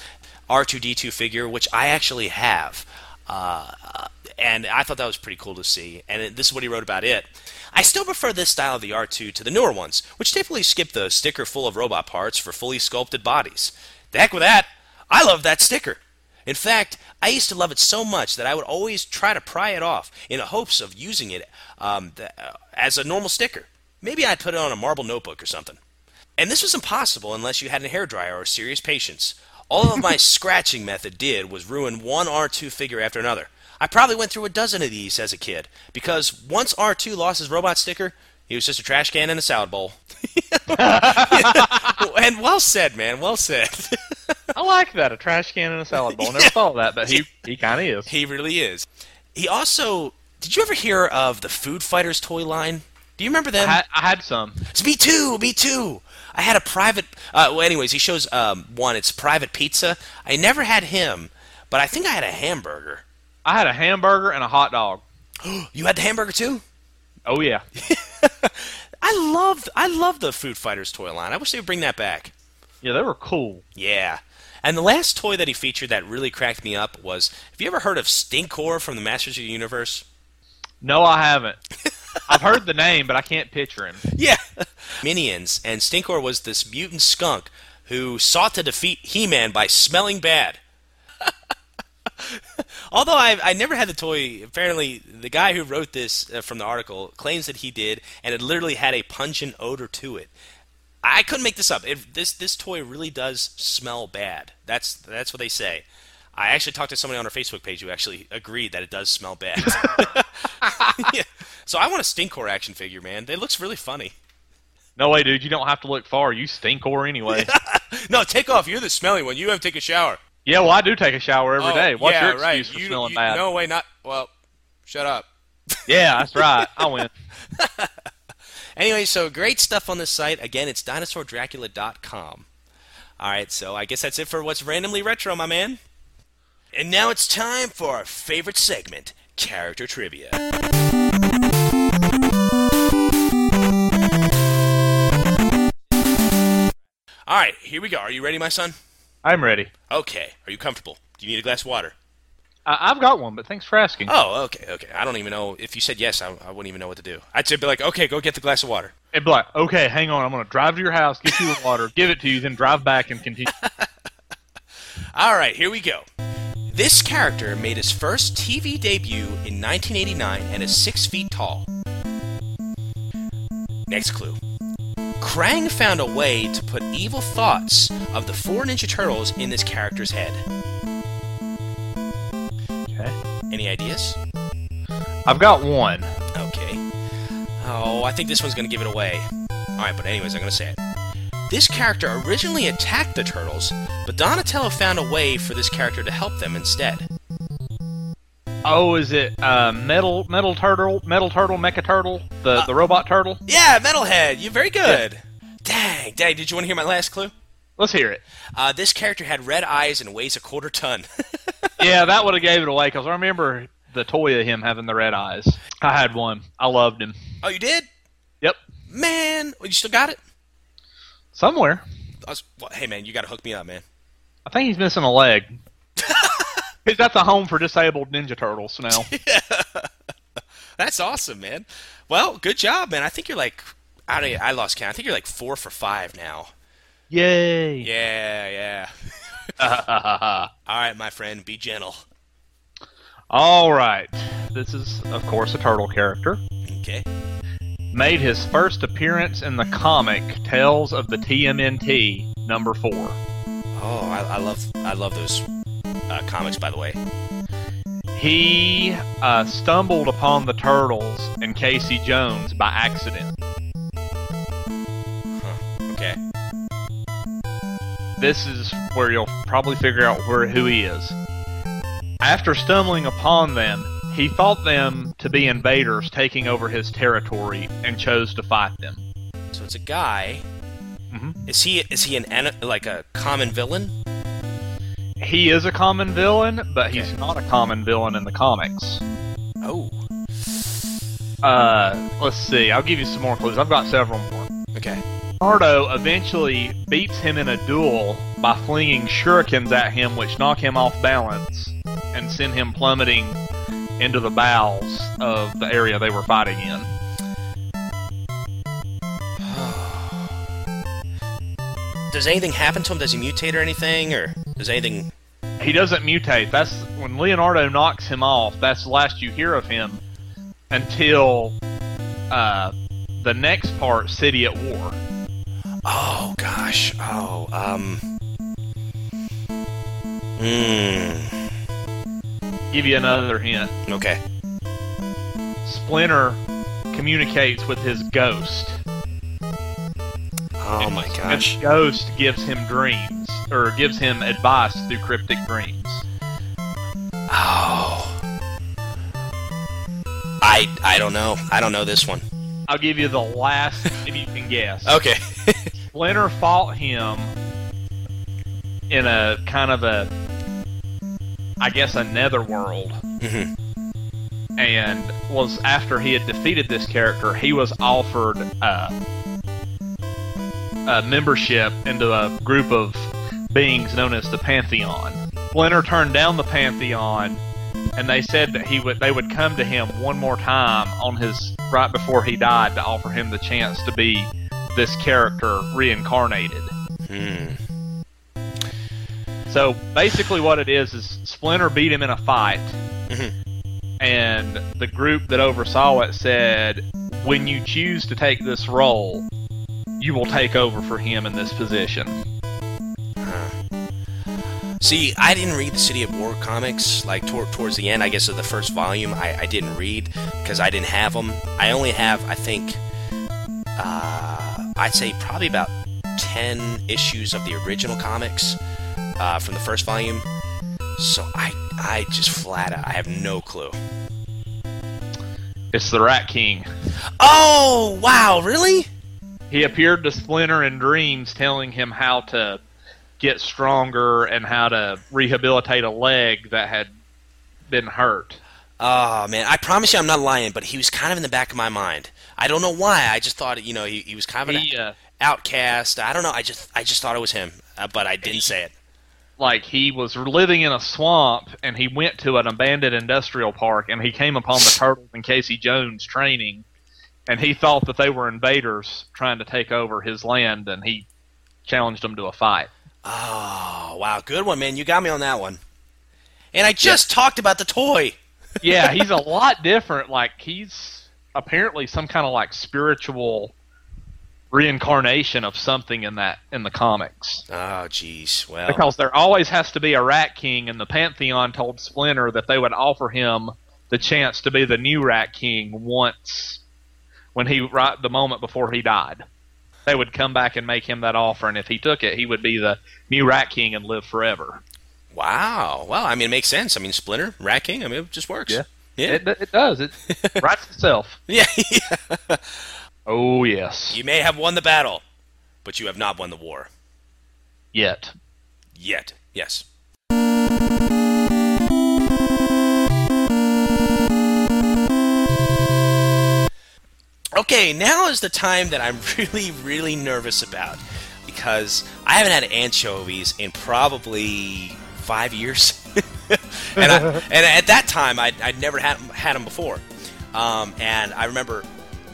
[SPEAKER 2] R2D2 figure, which I actually have. Uh, and I thought that was pretty cool to see. And it, this is what he wrote about it. I still prefer this style of the R2 to the newer ones, which typically skip the sticker full of robot parts for fully sculpted bodies. The heck with that! I love that sticker. In fact, I used to love it so much that I would always try to pry it off in hopes of using it um, uh, as a normal sticker. Maybe I'd put it on a marble notebook or something. And this was impossible unless you had a hairdryer or serious patience. All of my scratching method did was ruin one R2 figure after another. I probably went through a dozen of these as a kid, because once R2 lost his robot sticker, he was just a trash can and a salad bowl. and well said, man, well said.
[SPEAKER 1] I like that. A trash can and a salad bowl. Never thought of that, but he he kind of is.
[SPEAKER 2] he really is. He also. Did you ever hear of the Food Fighters toy line? Do you remember
[SPEAKER 1] I
[SPEAKER 2] them?
[SPEAKER 1] had, I had some.
[SPEAKER 2] It's me too, me too. I had a private. Uh, well, anyways, he shows um, one. It's private pizza. I never had him, but I think I had a hamburger.
[SPEAKER 1] I had a hamburger and a hot dog.
[SPEAKER 2] You had the hamburger too.
[SPEAKER 1] Oh yeah.
[SPEAKER 2] I love, I love the Food Fighters toy line. I wish they would bring that back.
[SPEAKER 1] Yeah, they were cool.
[SPEAKER 2] Yeah. And the last toy that he featured that really cracked me up was Have you ever heard of Stinkor from the Masters of the Universe?
[SPEAKER 1] No, I haven't. I've heard the name, but I can't picture him.
[SPEAKER 2] Yeah. Minions, and Stinkor was this mutant skunk who sought to defeat He Man by smelling bad. Although I I never had the toy, apparently the guy who wrote this uh, from the article claims that he did, and it literally had a pungent odor to it. I couldn't make this up. It, this this toy really does smell bad. That's that's what they say. I actually talked to somebody on our Facebook page who actually agreed that it does smell bad. yeah. So I want a Stinkor action figure, man. It looks really funny.
[SPEAKER 1] No way, dude. You don't have to look far. You stinkor anyway.
[SPEAKER 2] No, take off. You're the smelly one. You have to take a shower.
[SPEAKER 1] yeah, well, I do take a shower every
[SPEAKER 2] Oh,
[SPEAKER 1] day. What's
[SPEAKER 2] yeah,
[SPEAKER 1] your excuse
[SPEAKER 2] right.
[SPEAKER 1] for
[SPEAKER 2] You-
[SPEAKER 1] smelling
[SPEAKER 2] you-
[SPEAKER 1] bad?
[SPEAKER 2] No way, not. Well, shut up.
[SPEAKER 1] Yeah, that's right. I win.
[SPEAKER 2] Anyway, so great stuff on this site. Again, it's dinosaurdracula.com. All right, so I guess that's it for what's randomly retro, my man. And now it's time for our favorite segment, character trivia. All right, here we go. Are you ready, my son?
[SPEAKER 1] I'm ready.
[SPEAKER 2] Okay. Are you comfortable? Do you need a glass of water?
[SPEAKER 1] I, I've got one, but thanks for asking.
[SPEAKER 2] Oh, okay, okay. I don't even know. If you said yes, I, I wouldn't even know what to do. I'd say, be like, okay, go get the glass of water.
[SPEAKER 1] And be like, okay, hang on. I'm going to drive to your house, get you the water, give it to you, then drive back and continue.
[SPEAKER 2] All right, here we go. This character made his first TV debut in 1989 and is six feet tall. Next clue. Krang found a way to put evil thoughts of the four Ninja Turtles in this character's head.
[SPEAKER 1] Okay.
[SPEAKER 2] Any ideas?
[SPEAKER 1] I've got one.
[SPEAKER 2] Okay. Oh, I think this one's going to give it away. Alright, but anyways, I'm going to say it. This character originally attacked the turtles, but Donatello found a way for this character to help them instead.
[SPEAKER 1] Oh, is it uh, metal metal turtle metal turtle mecha turtle the
[SPEAKER 2] Uh,
[SPEAKER 1] the robot turtle?
[SPEAKER 2] Yeah, Metalhead. You're very good. Dang, dang. Did you want to hear my last clue?
[SPEAKER 1] Let's hear it.
[SPEAKER 2] Uh, this character had red eyes and weighs a quarter ton.
[SPEAKER 1] yeah, that would have gave it away because I remember the toy of him having the red eyes. I had one. I loved him.
[SPEAKER 2] oh, you did?
[SPEAKER 1] Yep,
[SPEAKER 2] Man, you still got it?
[SPEAKER 1] Somewhere.
[SPEAKER 2] Was, well, hey, man, you got to hook me up, man.
[SPEAKER 1] I think he's missing a leg. that's a home for disabled Ninja Turtles now.
[SPEAKER 2] That's awesome, man. Well, good job, man. I think you're like, I don't, I lost count. I think you're like four for five now.
[SPEAKER 1] Yay!
[SPEAKER 2] Yeah, yeah. All right, my friend, be gentle.
[SPEAKER 1] All right. This is, of course, a turtle character.
[SPEAKER 2] Okay.
[SPEAKER 1] Made his first appearance in the comic Tales of the TMNT number four.
[SPEAKER 2] Oh, I, I love, I love those uh, comics, by the way.
[SPEAKER 1] He uh, stumbled upon the turtles and Casey Jones by accident.
[SPEAKER 2] Okay.
[SPEAKER 1] This is where you'll probably figure out where who he is. After stumbling upon them, he thought them to be invaders taking over his territory and chose to fight them.
[SPEAKER 2] So it's a guy.
[SPEAKER 1] Mhm.
[SPEAKER 2] Is he is he an like a common villain?
[SPEAKER 1] He is a common villain, but he's not a common villain in the comics.
[SPEAKER 2] Oh,
[SPEAKER 1] Uh, let's see. I'll give you some more clues. I've got several more.
[SPEAKER 2] okay.
[SPEAKER 1] Nardo eventually beats him in a duel by flinging shurikens at him, which knock him off balance and send him plummeting into the bowels of the area they were fighting in.
[SPEAKER 2] Does anything happen to him? Does he mutate or anything, or does anything?
[SPEAKER 1] He doesn't mutate. That's when Leonardo knocks him off. That's the last you hear of him until uh, the next part, City at War.
[SPEAKER 2] Oh gosh. Oh, um. Hmm.
[SPEAKER 1] Give you another hint.
[SPEAKER 2] Okay.
[SPEAKER 1] Splinter communicates with his ghost.
[SPEAKER 2] Oh my gosh.
[SPEAKER 1] the ghost gives him dreams, or gives him advice through cryptic dreams.
[SPEAKER 2] Oh. I I don't know. I don't know this one.
[SPEAKER 1] I'll give you the last if you can guess.
[SPEAKER 2] Okay.
[SPEAKER 1] Splinter fought him in a kind of a, I guess, a netherworld.
[SPEAKER 2] Mhm.
[SPEAKER 1] And was after he had defeated this character, he was offered uh, a membership into a group of beings known as the Pantheon. Splinter turned down the Pantheon, and they said that he would they would come to him one more time on his right before he died to offer him the chance to be this character reincarnated.
[SPEAKER 2] Hmm.
[SPEAKER 1] So basically, what it is is Splinter beat him in a fight,
[SPEAKER 2] Mhm.
[SPEAKER 1] and the group that oversaw it said, "When you choose to take this role, you will take over for him in this position."
[SPEAKER 2] See, I didn't read the City of War comics like tor- towards the end. I guess of the first volume, I, I didn't read because I didn't have them. I only have, I think, uh, I'd say probably about ten issues of the original comics uh, from the first volume. So I, I just flat out, I have no clue.
[SPEAKER 1] It's the Rat King.
[SPEAKER 2] Oh wow, really?
[SPEAKER 1] He appeared to Splinter in dreams, telling him how to get stronger and how to rehabilitate a leg that had been hurt.
[SPEAKER 2] Oh man, I promise you, I'm not lying, but he was kind of in the back of my mind. I don't know why. I just thought, you know, he, he was kind of an
[SPEAKER 1] uh,
[SPEAKER 2] outcast. I don't know. I just, I just thought it was him, uh, but I didn't say it.
[SPEAKER 1] Like he was living in a swamp and he went to an abandoned industrial park and he came upon the turtles and Casey Jones training and he thought that they were invaders trying to take over his land and he challenged them to a fight.
[SPEAKER 2] Oh wow, good one, man. You got me on that one. And I just talked about the toy.
[SPEAKER 1] Yeah, he's a lot different. Like he's apparently some kind of like spiritual reincarnation of something in that in the comics.
[SPEAKER 2] Oh jeez. Well,
[SPEAKER 1] Because there always has to be a Rat King, and the Pantheon told Splinter that they would offer him the chance to be the new Rat King once, when he right the moment before he died. They would come back and make him that offer, and if he took it, he would be the new Rat King and live forever.
[SPEAKER 2] Wow. Well, I mean, it makes sense. I mean, Splinter, Rat King. I mean, it just works.
[SPEAKER 1] Yeah.
[SPEAKER 2] Yeah.
[SPEAKER 1] It, it does. It writes itself.
[SPEAKER 2] yeah.
[SPEAKER 1] Oh yes.
[SPEAKER 2] you may have won the battle, but you have not won the war
[SPEAKER 1] Yet.
[SPEAKER 2] yet. Yes. Okay, now is the time that I'm really, really nervous about because I haven't had anchovies in probably five years, and, I, and at that time I'd, I'd never had had them before, um, and I remember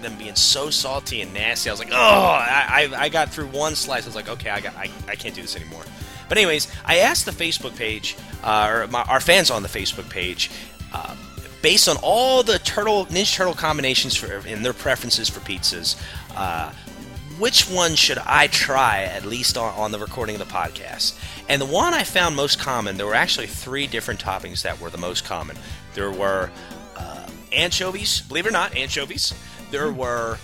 [SPEAKER 2] them being so salty and nasty. I was like, oh, I, I, got through one slice. I was like, okay, I got, I, I can't do this anymore. But anyways, I asked the Facebook page, uh, or my, our fans on the Facebook page, uh, based on all the turtle Ninja Turtle combinations for and their preferences for pizzas, uh, which one should I try at least on, on the recording of the podcast? And the one I found most common, there were actually three different toppings that were the most common. There were uh, anchovies, believe it or not, anchovies. There were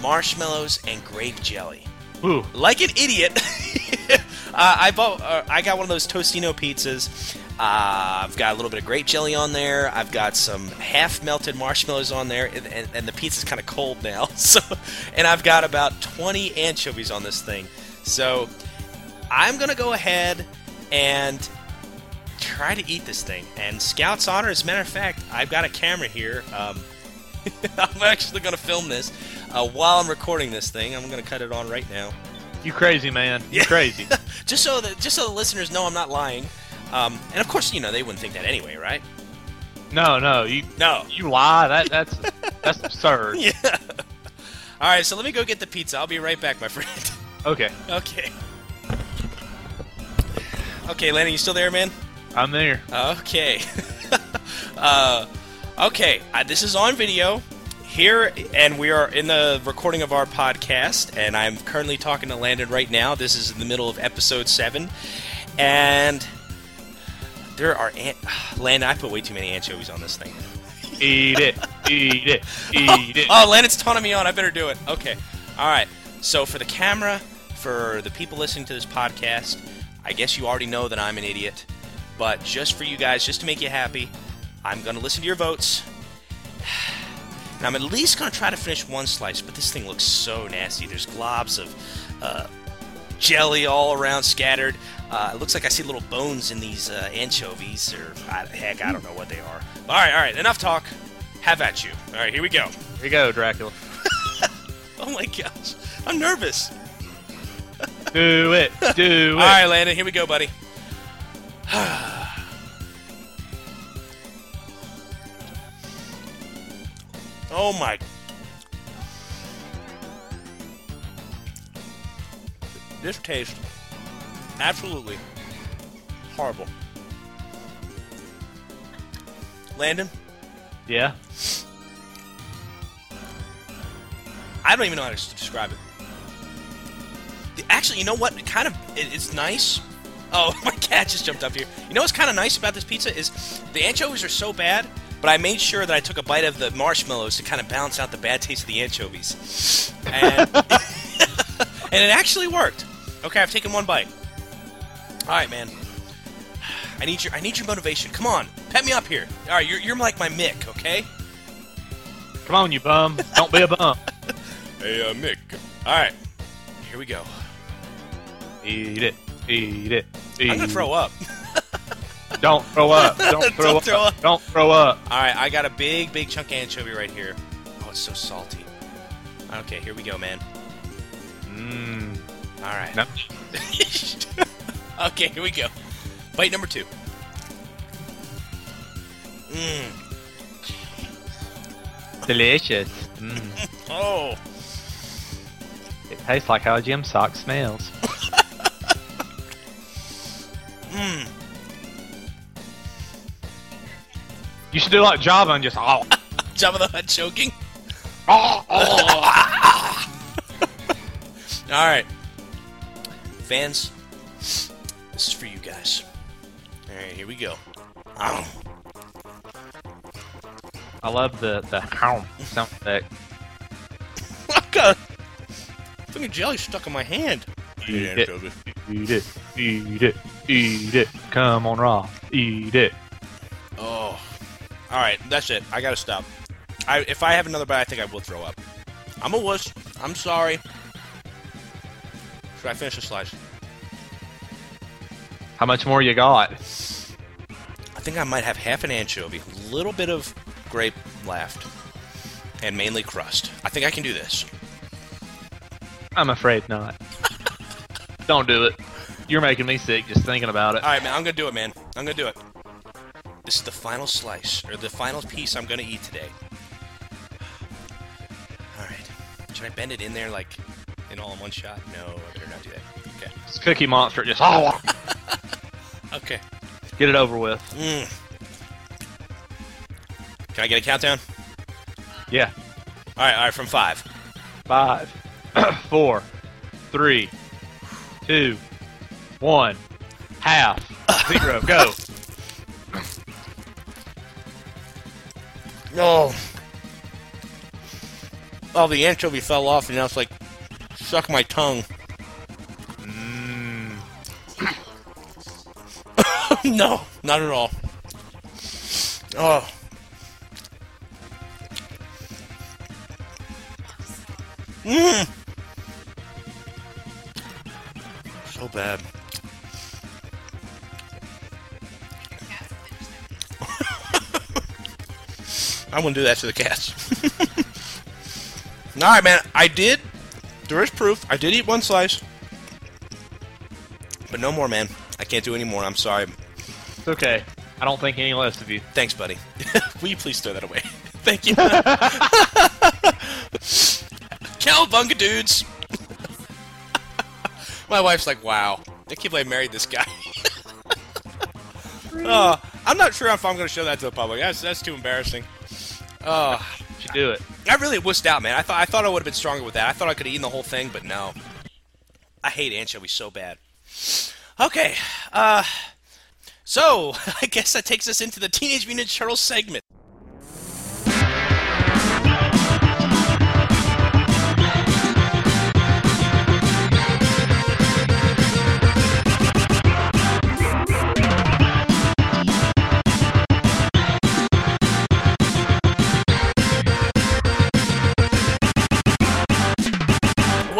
[SPEAKER 2] marshmallows and grape jelly.
[SPEAKER 1] Ooh.
[SPEAKER 2] Like an idiot, uh, I bought. Uh, I got one of those Tostino pizzas. Uh, I've got a little bit of grape jelly on there. I've got some half melted marshmallows on there, and, and, and the pizza's kind of cold now. So, and I've got about 20 anchovies on this thing. So, I'm gonna go ahead and try to eat this thing. And Scout's honor, as a matter of fact, I've got a camera here. Um, I'm actually gonna film this uh, while I'm recording this thing. I'm gonna cut it on right now
[SPEAKER 1] You crazy man. You
[SPEAKER 2] Yeah.
[SPEAKER 1] crazy.
[SPEAKER 2] just so that just so the listeners know I'm not lying. Um, and of course, you know they wouldn't think that anyway, right?
[SPEAKER 1] No, no. You
[SPEAKER 2] No.
[SPEAKER 1] you lie. That that's that's absurd.
[SPEAKER 2] Yeah. All right, so let me go get the pizza. I'll be right back, my friend.
[SPEAKER 1] Okay.
[SPEAKER 2] okay. Okay, Landon, you still there, man?
[SPEAKER 1] I'm there.
[SPEAKER 2] Okay. uh, okay, uh, this is on video here, and we are in the recording of our podcast, and I'm currently talking to Landon right now. This is in the middle of episode seven, and there are an- Landon. I put way too many anchovies on this thing.
[SPEAKER 1] Eat it. Eat it. Eat it.
[SPEAKER 2] Oh, Landon's taunting me on. I better do it. Okay. All right. So for the camera, for the people listening to this podcast, I guess you already know that I'm an idiot. But just for you guys, just to make you happy, I'm going to listen to your votes. And I'm at least going to try to finish one slice, but this thing looks so nasty. There's globs of uh, jelly all around scattered. Uh, it looks like I see little bones in these uh, anchovies, or I, heck, I don't know what they are. All right, all right, enough talk. Have at you. All right, here we go.
[SPEAKER 1] Here we go, Dracula.
[SPEAKER 2] Oh my gosh, I'm nervous.
[SPEAKER 1] Do it. Do it.
[SPEAKER 2] All right, Landon, here we go, buddy. oh my. This tastes absolutely horrible. Landon,
[SPEAKER 1] Yeah.
[SPEAKER 2] I don't even know how to describe it. The- Actually, you know what? It kind of it, it's nice. Oh, my cat just jumped up here. You know what's kind of nice about this pizza is the anchovies are so bad, but I made sure that I took a bite of the marshmallows to kind of balance out the bad taste of the anchovies, and and it actually worked. Okay, I've taken one bite. All right, man. I need your I need your motivation. Come on, pet me up here. All right, you're you're like my Mick, okay?
[SPEAKER 1] Come on, you bum. Don't be a bum.
[SPEAKER 2] Hey, uh, Mick. All right, here we go.
[SPEAKER 1] Eat it. Eat it. Eat
[SPEAKER 2] I'm gonna throw up.
[SPEAKER 1] Don't throw up. Don't throw,
[SPEAKER 2] Don't
[SPEAKER 1] up.
[SPEAKER 2] throw up.
[SPEAKER 1] Don't throw up.
[SPEAKER 2] All right, I got a big, big chunk of anchovy right here. Oh, it's so salty. Okay, here we go, man.
[SPEAKER 1] Mmm.
[SPEAKER 2] All right.
[SPEAKER 1] No.
[SPEAKER 2] okay, here we go. Bite number two. Mmm.
[SPEAKER 1] Delicious. Mmm.
[SPEAKER 2] Oh.
[SPEAKER 1] It tastes like how a gym sock smells.
[SPEAKER 2] Mmm.
[SPEAKER 1] You should do like Jabba and just oh,
[SPEAKER 2] Jabba the Hutt choking.
[SPEAKER 1] oh, oh.
[SPEAKER 2] All right, fans. This is for you guys. All right, here we go. Ow.
[SPEAKER 1] I love the the how sound effect.
[SPEAKER 2] I got fucking jelly stuck in my hand.
[SPEAKER 1] Eat it. Eat it. Eat it. Eat it. Come on, Rob. Eat it.
[SPEAKER 2] Oh. All right, that's it. I gotta stop. I, if I have another bite, I think I will throw up. I'm a wuss. I'm sorry. Should I finish the slice?
[SPEAKER 1] How much more you got?
[SPEAKER 2] I think I might have half an anchovy, a little bit of grape left, and mainly crust. I think I can do this.
[SPEAKER 1] I'm afraid not. Don't do it. You're making me sick just thinking about it.
[SPEAKER 2] All right, man. I'm gonna do it, man. I'm gonna do it. This is the final slice, or the final piece I'm gonna eat today. All right. Should I bend it in there like in all in one shot? No, I better not do that. Okay.
[SPEAKER 1] This Cookie Monster just oh,
[SPEAKER 2] Okay.
[SPEAKER 1] get it over with.
[SPEAKER 2] Mm. Can I get a countdown?
[SPEAKER 1] Yeah.
[SPEAKER 2] All right, all right, from five.
[SPEAKER 1] Five, four, three, two, one, half, zero, go.
[SPEAKER 2] No. Oh, the anchovy fell off, and now it's like suck my tongue.
[SPEAKER 1] Mm.
[SPEAKER 2] no, not at all. Oh. Mmm. I wouldn't do that to the cats. All right, man. I did. There is proof. I did eat one slice, but no more, man. I can't do any more. I'm sorry.
[SPEAKER 1] It's okay. I don't think any less of you.
[SPEAKER 2] Thanks, buddy. Will you please throw that away? Thank you. Cowabunga dudes. My wife's like, wow. I can't believe I married this guy. oh, I'm not sure if I'm going to show that to the public. That's that's too embarrassing. Oh,
[SPEAKER 1] You should do it.
[SPEAKER 2] I really wussed out, man. I thought I thought I would have been stronger with that. I thought I could have eaten the whole thing, but no. I hate anchovies so bad. Okay, uh, so I guess that takes us into the Teenage Mutant Turtles segment.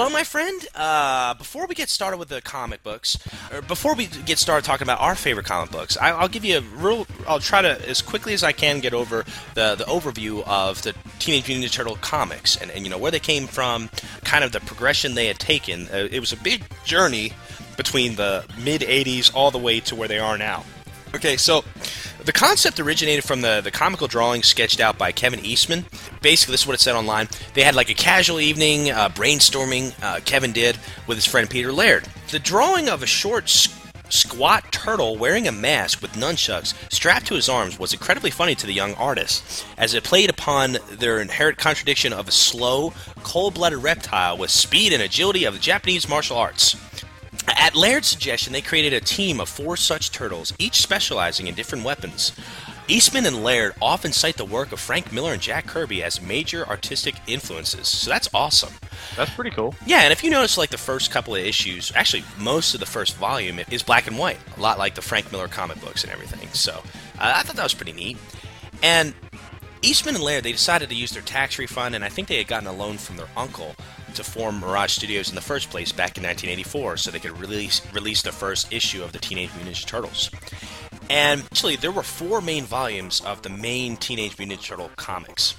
[SPEAKER 2] Well, my friend, uh, before we get started with the comic books, or before we get started talking about our favorite comic books, I, I'll give you a real. I'll try to as quickly as I can get over the the overview of the Teenage Mutant Ninja Turtle comics and, and you know where they came from, kind of the progression they had taken. Uh, it was a big journey between the mid '80s all the way to where they are now. Okay, so the concept originated from the, the comical drawing sketched out by Kevin Eastman. Basically, this is what it said online. They had like a casual evening uh, brainstorming, uh, Kevin did, with his friend Peter Laird. The drawing of a short, squat turtle wearing a mask with nunchucks strapped to his arms was incredibly funny to the young artists, as it played upon their inherent contradiction of a slow, cold blooded reptile with speed and agility of the Japanese martial arts. At Laird's suggestion, they created a team of four such turtles, each specializing in different weapons. Eastman and Laird often cite the work of Frank Miller and Jack Kirby as major artistic influences, so that's awesome.
[SPEAKER 1] That's pretty cool.
[SPEAKER 2] Yeah, and if you notice, like the first couple of issues, actually most of the first volume is black and white, a lot like the Frank Miller comic books and everything. So uh, I thought that was pretty neat. And Eastman and Laird, they decided to use their tax refund, and I think they had gotten a loan from their uncle to form Mirage Studios in the first place back in 1984, so they could release release the first issue of the Teenage Mutant Ninja Turtles. And actually, there were four main volumes of the main Teenage Mutant Ninja Turtle comics.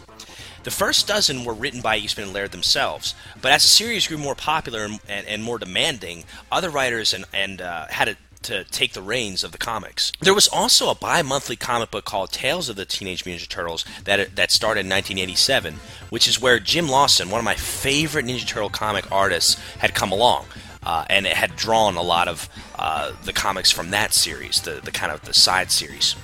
[SPEAKER 2] The first dozen were written by Eastman and Laird themselves, but as the series grew more popular and, and, and more demanding, other writers and, and uh, had to, to take the reins of the comics. There was also a bi-monthly comic book called Tales of the Teenage Mutant Ninja Turtles that that started in 1987, which is where Jim Lawson, one of my favorite Ninja Turtle comic artists, had come along. Uh, and it had drawn a lot of uh, the comics from that series, the, the kind of the side series.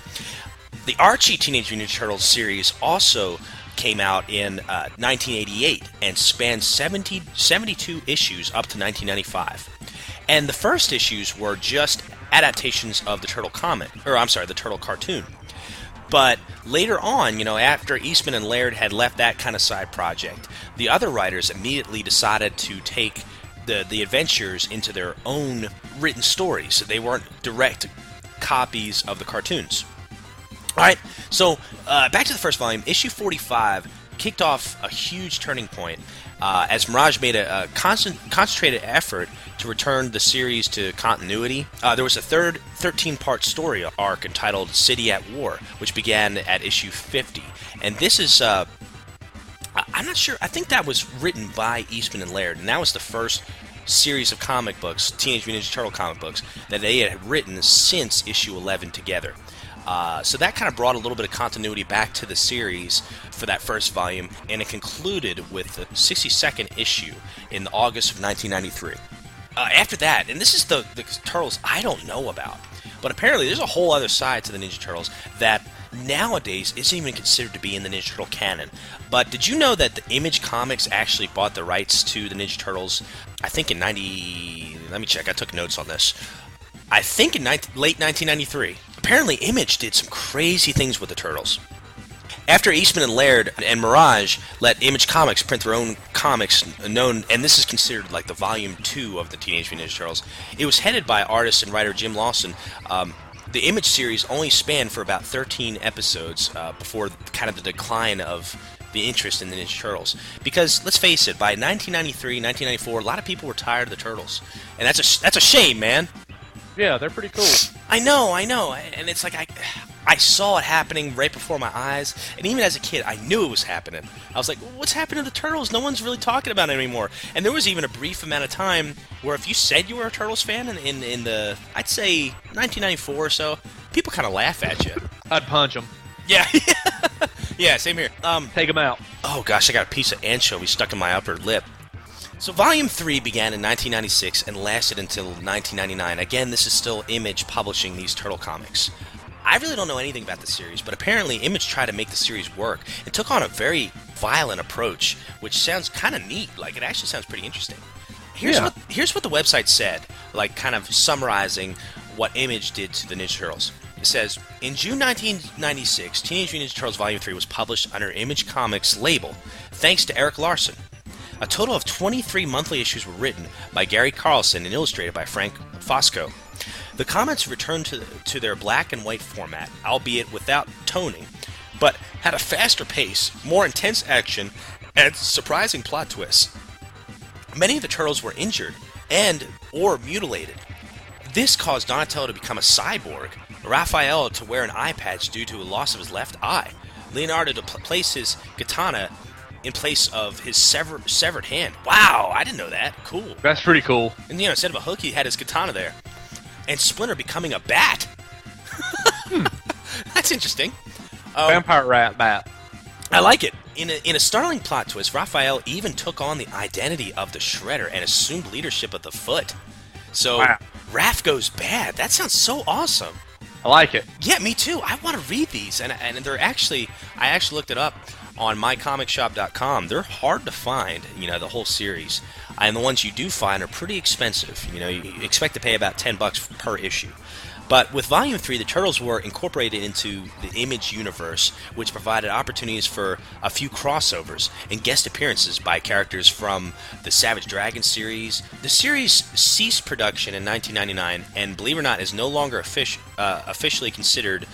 [SPEAKER 2] The Archie Teenage Mutant Ninja Turtles series also came out in uh, 1988 and spanned 70, 72 issues up to 1995. And the first issues were just adaptations of the Turtle comic, or I'm sorry, the Turtle cartoon. But later on, you know, after Eastman and Laird had left that kind of side project, the other writers immediately decided to take the the adventures into their own written stories. They weren't direct copies of the cartoons. All right, so uh, back to the first volume. Issue 45 kicked off a huge turning point uh, as Mirage made a, a constant, concentrated effort to return the series to continuity. Uh, there was a third 13 part story arc entitled City at War, which began at issue 50. And this is. Uh, I'm not sure. I think that was written by Eastman and Laird, and that was the first series of comic books, Teenage Mutant Ninja Turtle comic books, that they had written since issue 11 together. Uh, so that kind of brought a little bit of continuity back to the series for that first volume, and it concluded with the 62nd issue in August of 1993. Uh, after that, and this is the, the Turtles I don't know about, but apparently there's a whole other side to the Ninja Turtles that nowadays isn't even considered to be in the Ninja Turtle canon. But did you know that the Image Comics actually bought the rights to the Ninja Turtles? I think in 90. Let me check. I took notes on this. I think in 19, late 1993. Apparently, Image did some crazy things with the Turtles. After Eastman and Laird and Mirage let Image Comics print their own comics, known, and this is considered like the volume two of the Teenage Mutant Ninja Turtles, it was headed by artist and writer Jim Lawson. Um, the Image series only spanned for about 13 episodes uh, before kind of the decline of the interest in the Ninja Turtles. Because let's face it, by 1993, 1994, a lot of people were tired of the Turtles, and that's a that's a shame, man.
[SPEAKER 1] Yeah, they're pretty cool.
[SPEAKER 2] I know, I know, and it's like I, I saw it happening right before my eyes, and even as a kid, I knew it was happening. I was like, "What's happened to the turtles? No one's really talking about it anymore." And there was even a brief amount of time where, if you said you were a turtles fan in in, in the, I'd say 1994 or so, people kind of laugh at you.
[SPEAKER 1] I'd punch them.
[SPEAKER 2] Yeah, yeah, same here. Um,
[SPEAKER 1] Take them out.
[SPEAKER 2] oh gosh, I got a piece of anchovy stuck in my upper lip. So, Volume 3 began in 1996 and lasted until 1999. Again, this is still Image publishing these Turtle comics. I really don't know anything about the series, but apparently Image tried to make the series work and took on a very violent approach, which sounds kind of neat. Like, it actually sounds pretty interesting. Here's,
[SPEAKER 1] Yeah.
[SPEAKER 2] what, here's what the website said, like, kind of summarizing what Image did to the Ninja Turtles. It says, In June 1996, Teenage Mutant Ninja Turtles Volume 3 was published under Image Comics label, thanks to Erik Larsen. A total of 23 monthly issues were written by Gary Carlson and illustrated by Frank Fosco. The comics returned to, to their black and white format, albeit without toning, but had a faster pace, more intense action, and surprising plot twists. Many of the turtles were injured and or mutilated. This caused Donatello to become a cyborg, Raphael to wear an eye patch due to a loss of his left eye, Leonardo to pl- place his katana in place of his sever- severed hand. Wow, I didn't know that. Cool.
[SPEAKER 1] That's pretty cool.
[SPEAKER 2] And you know, instead of a hook, he had his katana there. And Splinter becoming a bat. That's interesting. Um,
[SPEAKER 1] Vampire rat bat.
[SPEAKER 2] I like it. In a, in a startling plot twist, Raphael even took on the identity of the Shredder and assumed leadership of the Foot. So,
[SPEAKER 1] Wow.
[SPEAKER 2] Raph goes bad. That sounds so awesome.
[SPEAKER 1] I like it.
[SPEAKER 2] Yeah, me too. I want to read these, and and they're actually I actually looked it up on mycomicshop.com. They're hard to find, you know, the whole series, and the ones you do find are pretty expensive. You know, you expect to pay about ten bucks per issue. But with Volume 3, the Turtles were incorporated into the Image universe, which provided opportunities for a few crossovers and guest appearances by characters from the Savage Dragon series. The series ceased production in 1999, and believe it or not, is no longer offici- uh, officially considered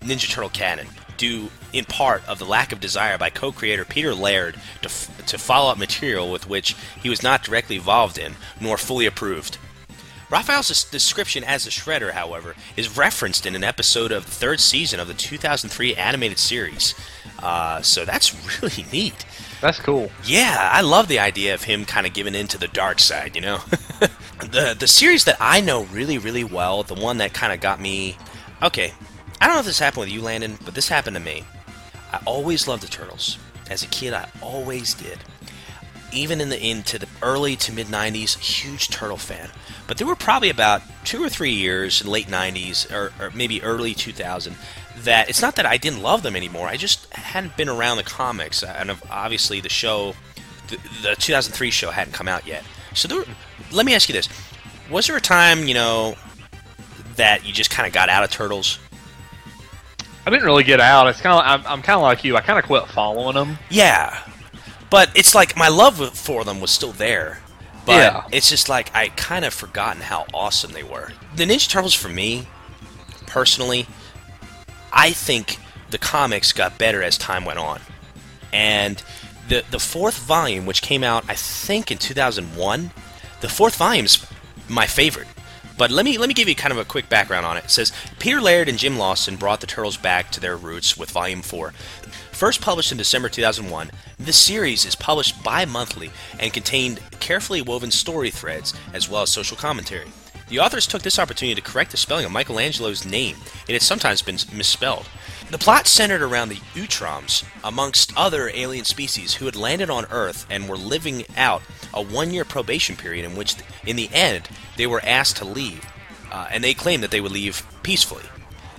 [SPEAKER 2] Ninja Turtle canon, due in part of the lack of desire by co-creator Peter Laird to, f- to follow up material with which he was not directly involved in, nor fully approved. Raphael's description as the Shredder, however, is referenced in an episode of the third season of the 2003 animated series. Uh, so that's really neat.
[SPEAKER 1] That's cool.
[SPEAKER 2] Yeah, I love the idea of him kind of giving in to the dark side, you know? the the series that I know really, really well, the one that kind of got me. Okay, I don't know if this happened with you, Landon, but this happened to me. I always loved the Turtles. As a kid, I always did. Even in the into the early to mid '90s, huge Turtle fan. But there were probably about two or three years in late '90s or, or maybe early 2000 that it's not that I didn't love them anymore. I just hadn't been around the comics, and obviously the show, the, the 2003 show hadn't come out yet. So there, let me ask you this: Was there a time you know that you just kind of got out of Turtles?
[SPEAKER 1] I didn't really get out. It's kind of I'm, I'm kind of like you. I kind of quit following them.
[SPEAKER 2] Yeah, but it's like my love for them was still there. But
[SPEAKER 1] Yeah.
[SPEAKER 2] it's just like I kind of forgotten how awesome they were. The Ninja Turtles for me, personally, I think the comics got better as time went on. And the the fourth volume, which came out I think in 2001, the fourth volume's my favorite. But let me let me give you kind of a quick background on it. It says Peter Laird and Jim Lawson brought the Turtles back to their roots with Volume 4. First published in December 2001, this series is published bi-monthly and contained carefully woven story threads as well as social commentary. The authors took this opportunity to correct the spelling of Michelangelo's name. It had sometimes been misspelled. The plot centered around the Utroms, amongst other alien species who had landed on Earth and were living out a one-year probation period in which, in the end, they were asked to leave, uh, and they claimed that they would leave peacefully.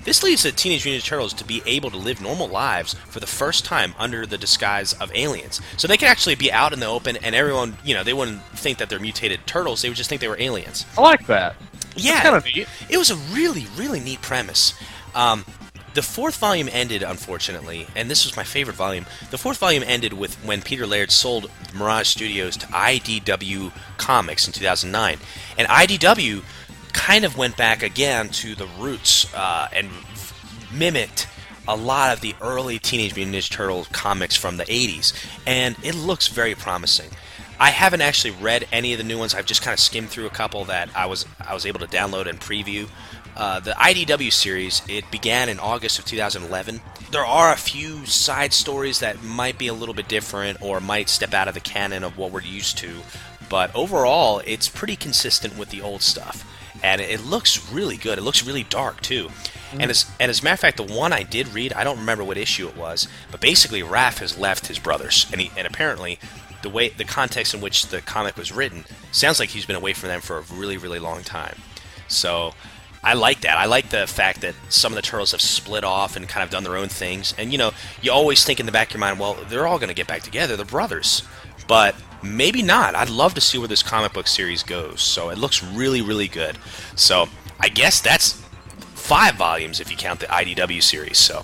[SPEAKER 2] This leads the Teenage Mutant Ninja Turtles to be able to live normal lives for the first time under the disguise of aliens. So they could actually be out in the open, and everyone, you know, they wouldn't think that they're mutated turtles. They would just think they were aliens.
[SPEAKER 1] I like that.
[SPEAKER 2] Yeah,
[SPEAKER 1] kind of neat.
[SPEAKER 2] it was a really, really neat premise. Um, the fourth volume ended, unfortunately, and this was my favorite volume. The fourth volume ended with when Peter Laird sold Mirage Studios to IDW Comics in 2009, and IDW kind of went back again to the roots uh, and mimicked a lot of the early Teenage Mutant Ninja Turtle comics from the 80s, and it looks very promising. I haven't actually read any of the new ones. I've just kind of skimmed through a couple that I was I was able to download and preview. Uh, the IDW series it began in August of 2011. There are a few side stories that might be a little bit different or might step out of the canon of what we're used to, but overall it's pretty consistent with the old stuff, and it looks really good. It looks really dark too. And as and as a matter of fact, the one I did read, I don't remember what issue it was, but basically Raph has left his brothers, and he and apparently the way the context in which the comic was written sounds like he's been away from them for a really really long time. So I like that. I like the fact that some of the turtles have split off and kind of done their own things. And you know, you always think in the back of your mind, well, they're all going to get back together. They're brothers, but maybe not. I'd love to see where this comic book series goes. So it looks really really good. So I guess that's five volumes if you count the IDW series. So,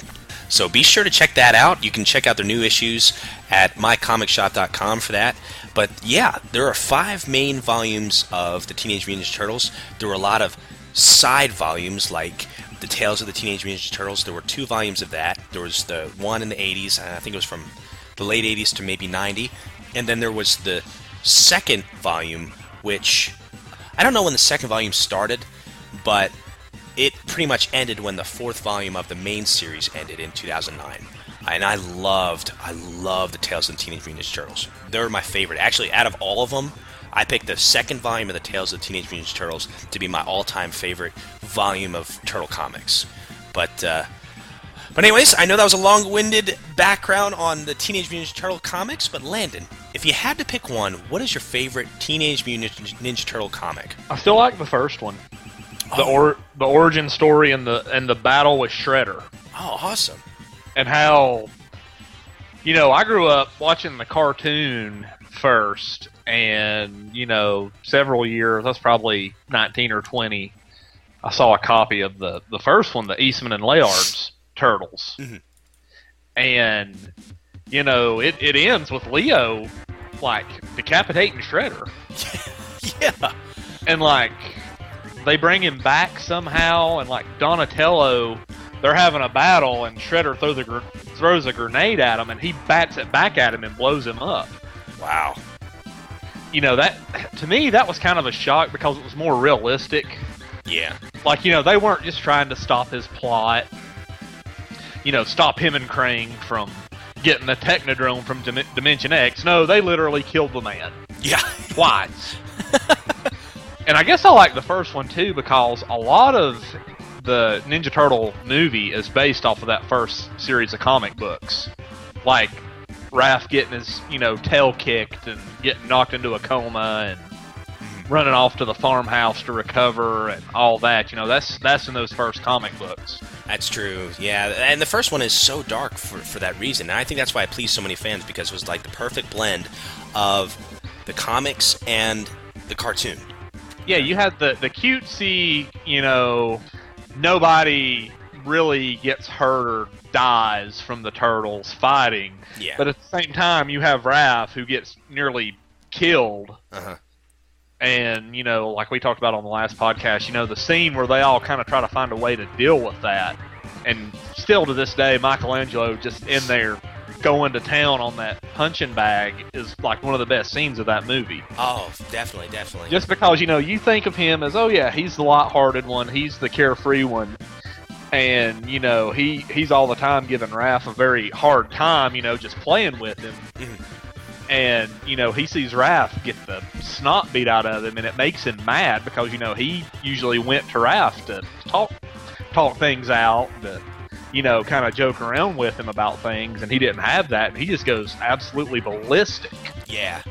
[SPEAKER 2] so be sure to check that out. You can check out their new issues at mycomicshop.com for that. But yeah, there are five main volumes of the Teenage Mutant Ninja Turtles. There were a lot of side volumes like the Tales of the Teenage Mutant Ninja Turtles. There were two volumes of that. There was the one in the 80s, and I think it was from the late 80s to maybe 90. And then there was the second volume, which I don't know when the second volume started, but it pretty much ended when the fourth volume of the main series ended in 2009. And I loved, I loved the Tales of the Teenage Mutant Ninja Turtles. They're my favorite. Actually, out of all of them, I picked the second volume of the Tales of the Teenage Mutant Ninja Turtles to be my all-time favorite volume of Turtle comics. But, uh, but anyways, I know that was a long-winded background on the Teenage Mutant Ninja Turtle comics. But Landon, if you had to pick one, what is your favorite Teenage Mutant Ninja Turtle comic?
[SPEAKER 1] I still like the first one. The
[SPEAKER 2] Oh.
[SPEAKER 1] or the origin story and the and the battle with Shredder
[SPEAKER 2] Oh, awesome!
[SPEAKER 1] and how you know I grew up watching the cartoon first and you know several years that's probably 19 or 20 I saw a copy of the the first one the Eastman and Laird's Turtles
[SPEAKER 2] Mhm.
[SPEAKER 1] and you know it, it ends with Leo like decapitating Shredder
[SPEAKER 2] Yeah.
[SPEAKER 1] and like they bring him back somehow, and like Donatello, they're having a battle, and Shredder throws a gr- throws a grenade at him, and he bats it back at him and blows him up.
[SPEAKER 2] Wow.
[SPEAKER 1] You know that to me that was kind of a shock because it was more realistic.
[SPEAKER 2] Yeah.
[SPEAKER 1] Like you know they weren't just trying to stop his plot. You know, stop him and Krang from getting the Technodrome from Dim- Dimension X. No, they literally killed the man.
[SPEAKER 2] Yeah.
[SPEAKER 1] twice. and I guess I like the first one too because a lot of the Ninja Turtle movie is based off of that first series of comic books. Like Raph getting his, you know, tail kicked and getting knocked into a coma and running off to the farmhouse to recover and all that. You know, that's that's in those first comic books.
[SPEAKER 2] That's true. Yeah, and the first one is so dark for, for that reason. And I think that's why it pleased so many fans because it was like the perfect blend of the comics and the cartoon.
[SPEAKER 1] Yeah, you had the the cutesy, you know, nobody really gets hurt or dies from the turtles fighting.
[SPEAKER 2] Yeah.
[SPEAKER 1] But at the same time, you have Raph who gets nearly killed,
[SPEAKER 2] Uh-huh.
[SPEAKER 1] And, you know, like we talked about on the last podcast, you know, the scene where they all kind of try to find a way to deal with that. And still to this day, Michelangelo just in there going to town on that punching bag is like one of the best scenes of that movie.
[SPEAKER 2] Oh, definitely, definitely.
[SPEAKER 1] Just because, you know, you think of him as, oh, yeah, he's the light-hearted one, he's the carefree one. And, you know, he, he's all the time giving Raph a very hard time, you know, just playing with him.
[SPEAKER 2] Mhm.
[SPEAKER 1] And, you know, he sees Raph get the snot beat out of him, and it makes him mad because, you know, he usually went to Raph to talk talk things out, to, you know, kind of joke around with him about things, and he didn't have that, and he just goes absolutely ballistic.
[SPEAKER 2] yeah.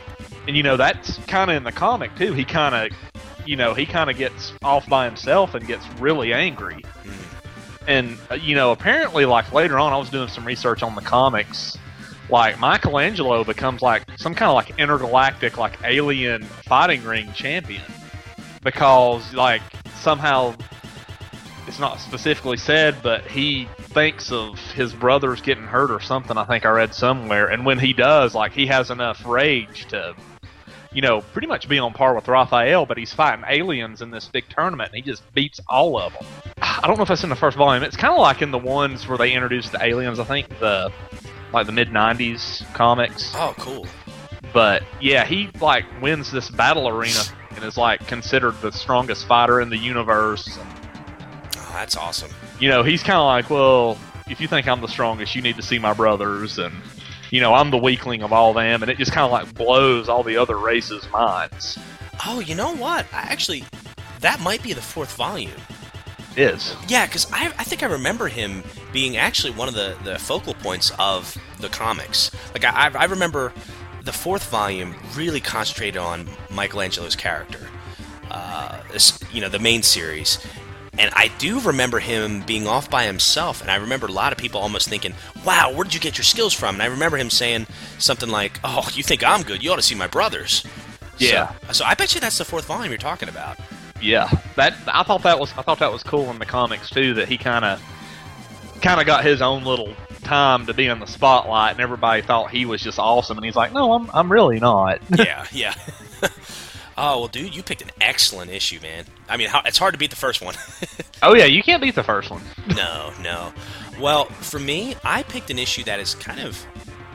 [SPEAKER 1] And, you know, that's kind of in the comic, too. He kind of, you know, he kind of gets off by himself and gets really angry.
[SPEAKER 2] Mhm.
[SPEAKER 1] And, uh, you know, apparently, like, later on, I was doing some research on the comics. Like Michelangelo becomes like some kind of like intergalactic like alien fighting ring champion because like somehow it's not specifically said but he thinks of his brothers getting hurt or something I think I read somewhere. And when he does like he has enough rage to you know pretty much be on par with Raphael but he's fighting aliens in this big tournament and he just beats all of them I don't know if that's in the first volume it's kind of like in the ones where they introduced the aliens I think the like the mid '90s comics.
[SPEAKER 2] Oh, cool.
[SPEAKER 1] But yeah, he like wins this battle arena and is like considered the strongest fighter in the universe.
[SPEAKER 2] Oh, that's awesome.
[SPEAKER 1] you know, he's kind of like, well, if you think I'm the strongest, you need to see my brothers, and you know, I'm the weakling of all them, and it just kind of like blows all the other races' minds.
[SPEAKER 2] Oh, you know what? I actually, that might be the fourth volume.
[SPEAKER 1] Is
[SPEAKER 2] Yeah, because I, I think I remember him being actually one of the, the focal points of the comics. Like, I, I remember the fourth volume really concentrated on Michelangelo's character, uh, you know, the main series. And I do remember him being off by himself, and I remember a lot of people almost thinking, wow, where did you get your skills from? And I remember him saying something like, oh, you think I'm good? You ought to see my brothers.
[SPEAKER 1] Yeah.
[SPEAKER 2] So, so I bet you that's the fourth volume you're talking about.
[SPEAKER 1] yeah. That I thought that was I thought that was cool in the comics too. That he kind of kind of got his own little time to be in the spotlight, and everybody thought he was just awesome, and he's like, no, I'm I'm really not.
[SPEAKER 2] yeah, yeah. oh well, dude, you picked an excellent issue, man. I mean, how, it's hard to beat the first one.
[SPEAKER 1] oh yeah, you can't beat the first one.
[SPEAKER 2] no, no. Well, for me, I picked an issue that is kind of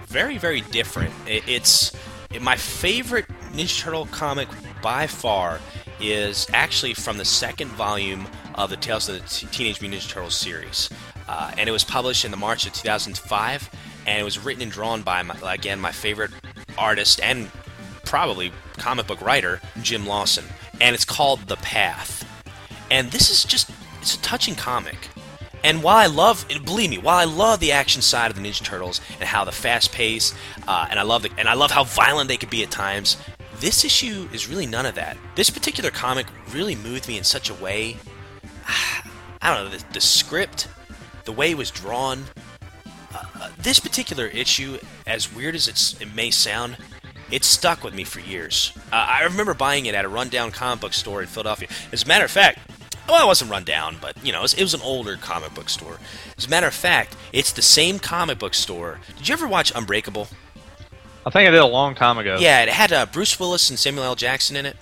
[SPEAKER 2] very, very different. It, it's it, my favorite Ninja Turtle comic by far is actually from the second volume of the Tales of the T- Teenage Mutant Ninja Turtles series, uh, and it was published in the March of 2005, and it was written and drawn by my, again my favorite artist and probably comic book writer Jim Lawson, and it's called The Path. And this is just it's a touching comic. And while I love, believe me, while I love the action side of the Ninja Turtles and how the fast pace, uh, and I love the, and I love how violent they could be at times, this issue is really none of that. This particular comic really moved me in such a way. I don't know the, the script, the way it was drawn. Uh, uh, this particular issue, as weird as it may sound, it stuck with me for years. Uh, I remember buying it at a rundown comic book store in Philadelphia. As a matter of fact, well, it wasn't rundown, but you know, it was, it was an older comic book store. As a matter of fact, it's the same comic book store. Did you ever watch Unbreakable?
[SPEAKER 1] I think I did a long time ago.
[SPEAKER 2] Yeah, it had uh, Bruce Willis and Samuel L. Jackson in it.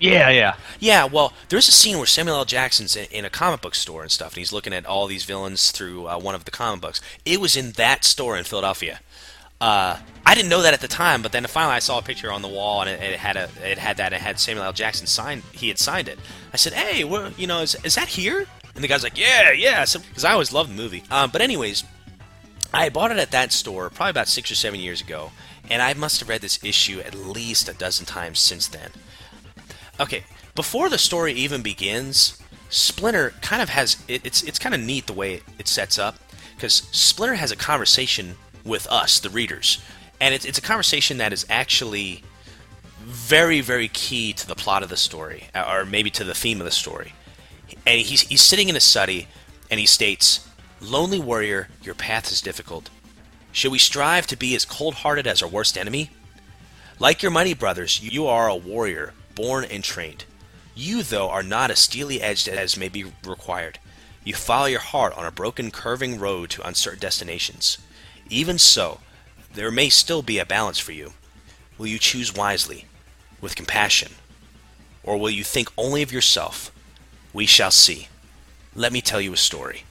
[SPEAKER 1] yeah, yeah.
[SPEAKER 2] Yeah, well, there's a scene where Samuel L. Jackson's in, in a comic book store and stuff, and he's looking at all these villains through uh, one of the comic books. It was in that store in Philadelphia. Uh, I didn't know that at the time, but then finally I saw a picture on the wall, and it, it had a it had that. It had Samuel L. Jackson signed. He had signed it. I said, "Hey, where, you know, is, is that here?" And the guy's like, "Yeah, yeah," because I always loved the movie. Um, but anyways, I bought it at that store probably about six or seven years ago, and I must have read this issue at least a dozen times since then. Okay, before the story even begins, Splinter kind of has it, it's it's kind of neat the way it sets up because Splinter has a conversation with us, the readers, and it's it's a conversation that is actually very very key to the plot of the story, uh, or maybe to the theme of the story. And he's he's sitting in a study, and he states, "Lonely warrior, your path is difficult. Should we strive to be as cold-hearted as our worst enemy?" Like your mighty brothers, you are a warrior, born and trained. You, though, are not as steely edged as may be required. You follow your heart on a broken, curving road to uncertain destinations. Even so, there may still be a balance for you. Will you choose wisely, with compassion, or will you think only of yourself? We shall see. Let me tell you a story.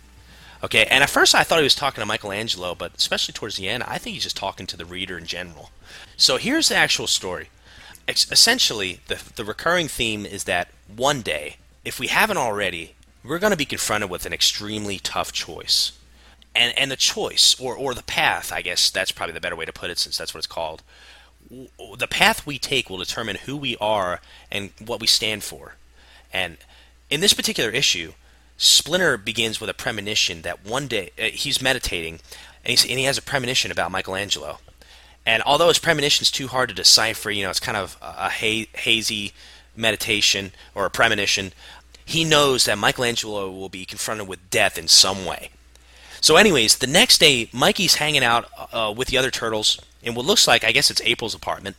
[SPEAKER 2] Okay, and at first I thought he was talking to Michelangelo, but especially towards the end, I think he's just talking to the reader in general. So here's the actual story. essentially, the, the recurring theme is that one day, if we haven't already, we're going to be confronted with an extremely tough choice. And, and the choice, or, or the path, I guess that's probably the better way to put it since that's what it's called. The path we take will determine who we are and what we stand for. And in this particular issue, Splinter begins with a premonition that one day uh, he's meditating and, and he has a premonition about Michelangelo. And although his premonition is too hard to decipher, you know, it's kind of a, a hazy meditation or a premonition he knows that Michelangelo will be confronted with death in some way. So, anyways, the next day, Mikey's hanging out uh, with the other turtles in what looks like, I guess it's April's apartment.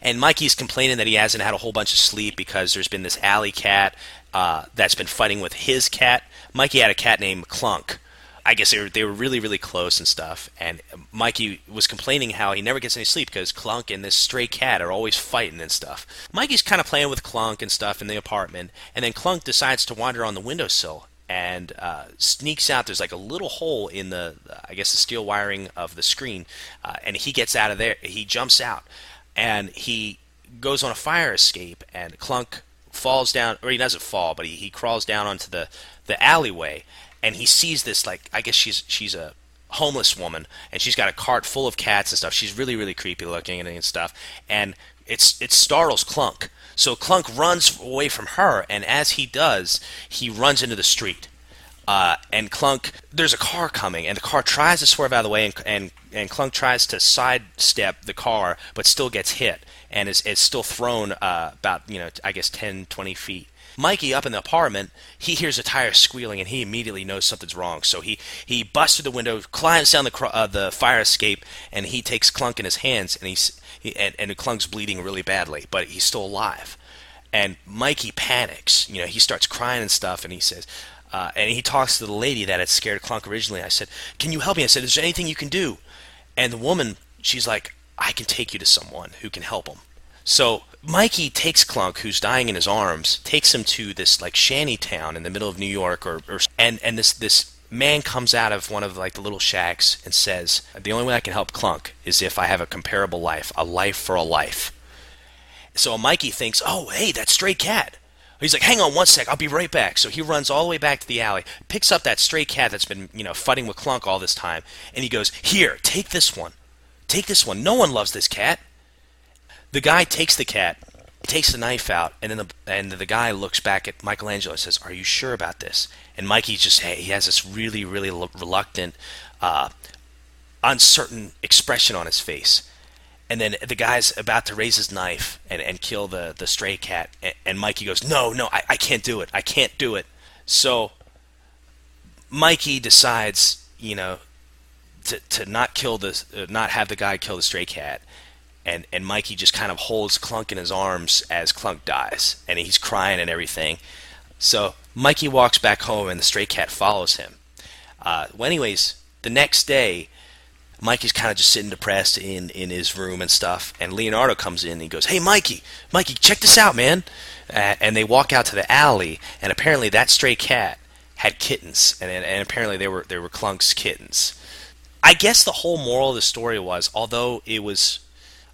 [SPEAKER 2] And Mikey's complaining that he hasn't had a whole bunch of sleep because there's been this alley cat uh, that's been fighting with his cat. Mikey had a cat named Clunk, I guess they were they were really really close and stuff. And Mikey was complaining how he never gets any sleep because Clunk and this stray cat are always fighting and stuff. Mikey's kind of playing with Clunk and stuff in the apartment, and then Clunk decides to wander on the windowsill and uh, sneaks out. There's like a little hole in the I guess the steel wiring of the screen, uh, and he gets out of there. He jumps out, and he goes on a fire escape, and Clunk falls down, or he doesn't fall, but he, he crawls down onto the the alleyway and he sees this like I guess she's she's a homeless woman and she's got a cart full of cats and stuff. She's really really creepy looking and, and stuff. And it's it startles Clunk. So Clunk runs away from her, and as he does, he runs into the street. Uh, and Clunk, there's a car coming, and the car tries to swerve out of the way, and and, and Clunk tries to sidestep the car, but still gets hit, and is, is still thrown uh, about you know I guess 10, 20 feet. Mikey up in the apartment, he hears a tire squealing and he immediately knows something's wrong. So he, he busts through the window, climbs down the uh, the fire escape, and he takes Clunk in his hands, and he's he, and, and Clunk's bleeding really badly, but he's still alive. And Mikey panics. You know, he starts crying and stuff, and he says. Uh, and he talks to the lady that had scared Clunk originally. I said, "Can you help me?" I said, "Is there anything you can do?" And the woman, she's like, "I can take you to someone who can help him." So Mikey takes Clunk, who's dying in his arms, takes him to this like shanty town in the middle of New York, or, or and and this this man comes out of one of like the little shacks and says, "The only way I can help Clunk is if I have a comparable life, a life for a life." So Mikey thinks, "Oh, hey, that stray cat." He's like, "Hang on one sec, I'll be right back." So he runs all the way back to the alley, picks up that stray cat that's been you know fighting with Clunk all this time, and he goes, "Here, take this one, take this one. No one loves this cat." The guy takes the cat, takes the knife out, and then the and the guy looks back at Michelangelo and says, "Are you sure about this?" And Mikey's just hey, he has this really really reluctant, uh, uncertain expression on his face. And then the guy's about to raise his knife and, and kill the, the stray cat. And, and Mikey goes, No, no, I, I can't do it. I can't do it. So Mikey decides, you know, to, to not kill the, uh, not have the guy kill the stray cat and and Mikey just kind of holds Clunk in his arms as Clunk dies, and he's crying and everything. So Mikey walks back home, and the stray cat follows him. Uh, well, anyways, the next day, Mikey's kind of just sitting depressed in in his room and stuff, and Leonardo comes in and he goes, "Hey, Mikey, Mikey, check this out, man!" Uh, and they walk out to the alley, and apparently that stray cat had kittens, and and apparently they were they were Clunk's kittens. I guess the whole moral of the story was, although it was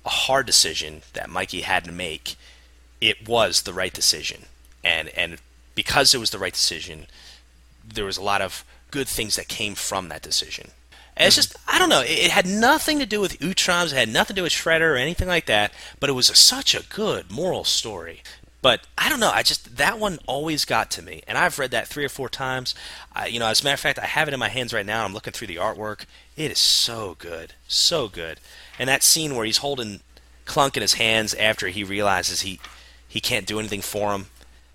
[SPEAKER 2] a hard decision that Mikey had to make, it was the right decision. And and because it was the right decision, there was a lot of good things that came from that decision. And it's mm-hmm. just I don't know. It, it, had nothing to do with Utroms. It had nothing to do with Shredder or anything like that. But it was a, such a good moral story. But I don't know. I just that one always got to me, and I've read that three or four times. I, you know, as a matter of fact, I have it in my hands right now. I'm looking through the artwork. It is so good, so good and that scene where he's holding Clunk in his hands after he realizes he he can't do anything for him.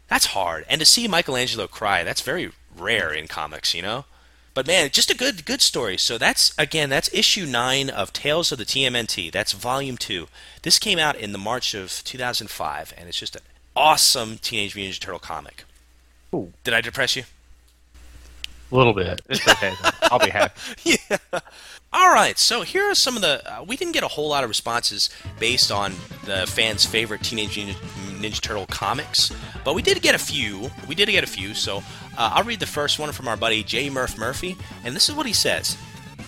[SPEAKER 2] That's hard. And to see Michelangelo cry, that's very rare in comics, you know? But man, just a good good story. So that's again, that's issue 9 of Tales of the TMNT. That's volume 2. This came out in the March of 2005 and it's just an awesome Teenage Mutant Ninja Turtle comic. Ooh. Did I depress you?
[SPEAKER 1] A little bit. It's okay. I'll be happy.
[SPEAKER 2] yeah. All right, so here are some of the. Uh, we didn't get a whole lot of responses based on the fans' favorite Teenage Ninja, Ninja Turtle comics, but we did get a few. We did get a few, so uh, I'll read the first one from our buddy J. Murph Murphy, and this is what he says.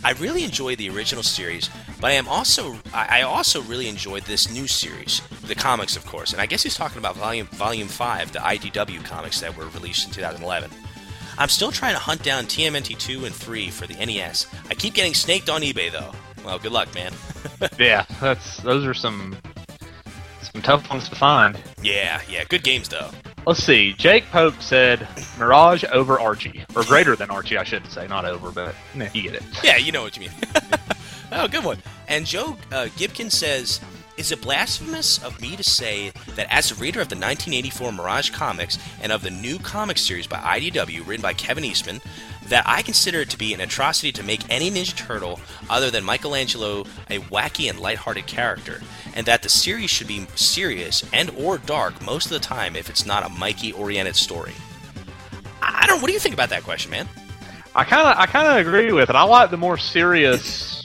[SPEAKER 2] I really enjoyed the original series, but I am also I also really enjoyed this new series, the comics, of course, and I guess he's talking about volume volume five, the IDW comics that were released in 2011. I'm still trying to hunt down TMNT 2 and 3 for the NES. I keep getting snaked on eBay though. Well, good luck, man.
[SPEAKER 1] Yeah, that's those are some some tough ones to find.
[SPEAKER 2] yeah, yeah, good games though.
[SPEAKER 1] Let's see. Jake Pope said Mirage over Archie, or greater than Archie, I should say, not over, but you get it.
[SPEAKER 2] Yeah, you know what you mean. oh, good one. And Joe uh, Gibkin says, "Is it blasphemous of me to say that as a reader of the 1984 Mirage comics and of the new comic series by IDW, written by Kevin Eastman, that I consider it to be an atrocity to make any Ninja Turtle other than Michelangelo a wacky and lighthearted character, and that the series should be serious and or dark most of the time if it's not a Mikey-oriented story." I I don't. What do you think about that question, man?
[SPEAKER 1] I kind of I kind of agree with it. I like the more serious,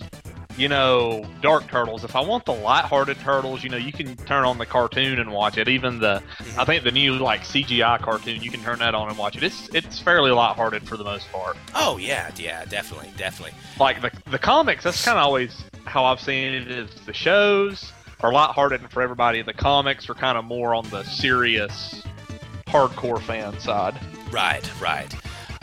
[SPEAKER 1] you know, dark turtles. If I want the light-hearted turtles, you know, you can turn on the cartoon and watch it. Even the mm-hmm. I think the new like CGI cartoon, you can turn that on and watch it. It's it's fairly light-hearted for the most part.
[SPEAKER 2] Oh yeah, yeah, definitely, definitely.
[SPEAKER 1] Like the the comics, that's kind of always how I've seen it. Is the shows are light-hearted and for everybody. The comics are kind of more on the serious, hardcore fan side.
[SPEAKER 2] Right, right.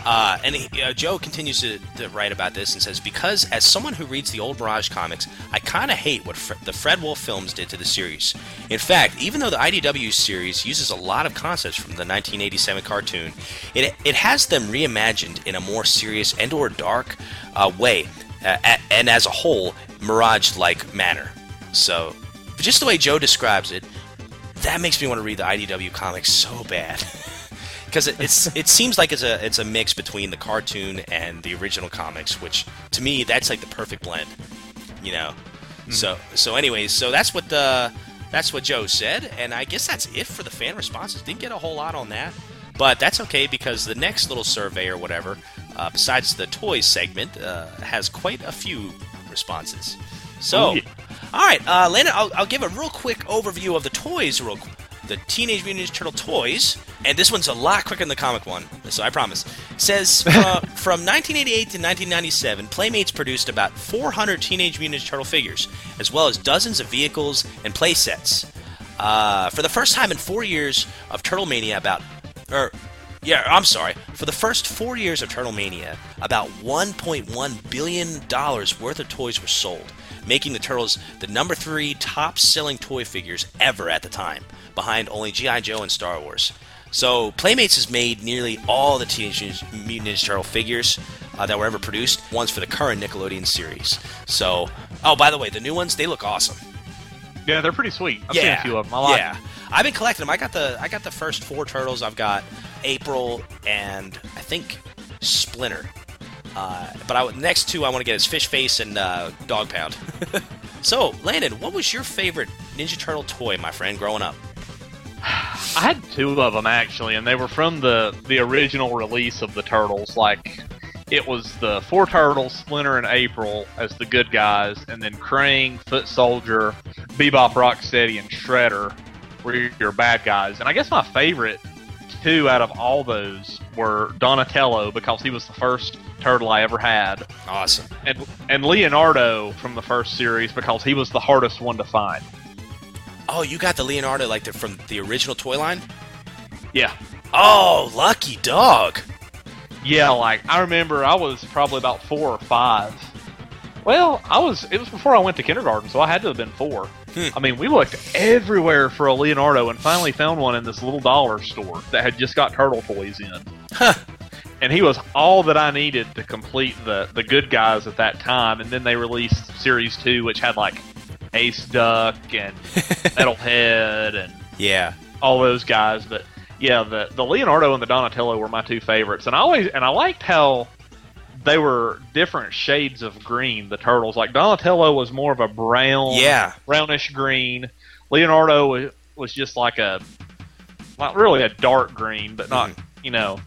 [SPEAKER 2] Uh, and he, uh, Joe continues to, to write about this and says, Because as someone who reads the old Mirage comics, I kind of hate what Fre- the Fred Wolf films did to the series. In fact, even though the IDW series uses a lot of concepts from the 1987 cartoon, it, it has them reimagined in a more serious and or dark uh, way, uh, a- and as a whole, Mirage-like manner. So, just the way Joe describes it, that makes me want to read the IDW comics so bad. because it, it's it seems like it's a it's a mix between the cartoon and the original comics, which to me that's like the perfect blend, you know. So so anyways, so that's what the that's what Joe said, and I guess that's it for the fan responses. Didn't get a whole lot on that, but that's okay because the next little survey or whatever, uh, besides the toys segment, uh, has quite a few responses. So.
[SPEAKER 1] Oh, yeah.
[SPEAKER 2] All right, uh, Landon, I'll, I'll give a real quick overview of the toys, real quick. The Teenage Mutant Ninja Turtle toys, and this one's a lot quicker than the comic one, so I promise. Says uh, from 1988 to 1997, Playmates produced about 400 Teenage Mutant Ninja Turtle figures, as well as dozens of vehicles and play sets. Uh, for the first time in four years of Turtle Mania, about or yeah, I'm sorry. For the first four years of Turtle Mania, about 1.1 billion dollars worth of toys were sold, making the Turtles the number three top-selling toy figures ever at the time, behind only GI Joe and Star Wars. So Playmates has made nearly all the Teenage Mutant Ninja Turtle figures uh, that were ever produced. Ones for the current Nickelodeon series. So, oh, by the way, the new ones they look awesome.
[SPEAKER 1] Yeah, they're pretty sweat. I've
[SPEAKER 2] yeah,
[SPEAKER 1] seen a few of them. I like
[SPEAKER 2] yeah. I've been collecting them. I got the I got the first four turtles. I've got April and I think Splinter. Uh, but I, the next two I want to get is Fish Face and uh, Dog Pound. so, Landon, what was your favorite Ninja Turtle toy, my friend, growing up?
[SPEAKER 1] I had two of them actually, and they were from the the original release of the Turtles. Like, it was the four Turtles, Splinter and April as the good guys, and then Krang, Foot Soldier, Bebop, Rocksteady, and Shredder were your bad guys. And I guess my favorite two out of all those were Donatello because he was the first turtle I ever had,
[SPEAKER 2] Awesome.
[SPEAKER 1] and and Leonardo from the first series because he was the hardest one to find.
[SPEAKER 2] Oh, you got the Leonardo like the, from the original toy line?
[SPEAKER 1] Yeah.
[SPEAKER 2] Oh, lucky dog.
[SPEAKER 1] Yeah, like I remember I was probably about four or five. Well, I was it was before I went to kindergarten, so I had to have been four.
[SPEAKER 2] Hmm.
[SPEAKER 1] I mean, we looked everywhere for a Leonardo and finally found one in this little dollar store that had just got turtle toys in.
[SPEAKER 2] Huh.
[SPEAKER 1] And he was all that I needed to complete the the good guys at that time. And then they released series two, which had like Ace Duck and Metalhead and
[SPEAKER 2] Yeah.
[SPEAKER 1] all those guys. But yeah, the the Leonardo and the Donatello were my two favorites, and I always and I liked how they were different shades of green. The turtles, like Donatello, was more of a brown,
[SPEAKER 2] Yeah.
[SPEAKER 1] brownish green. Leonardo was, was just like a, not really a dark green, but not
[SPEAKER 2] Mhm.
[SPEAKER 1] you know.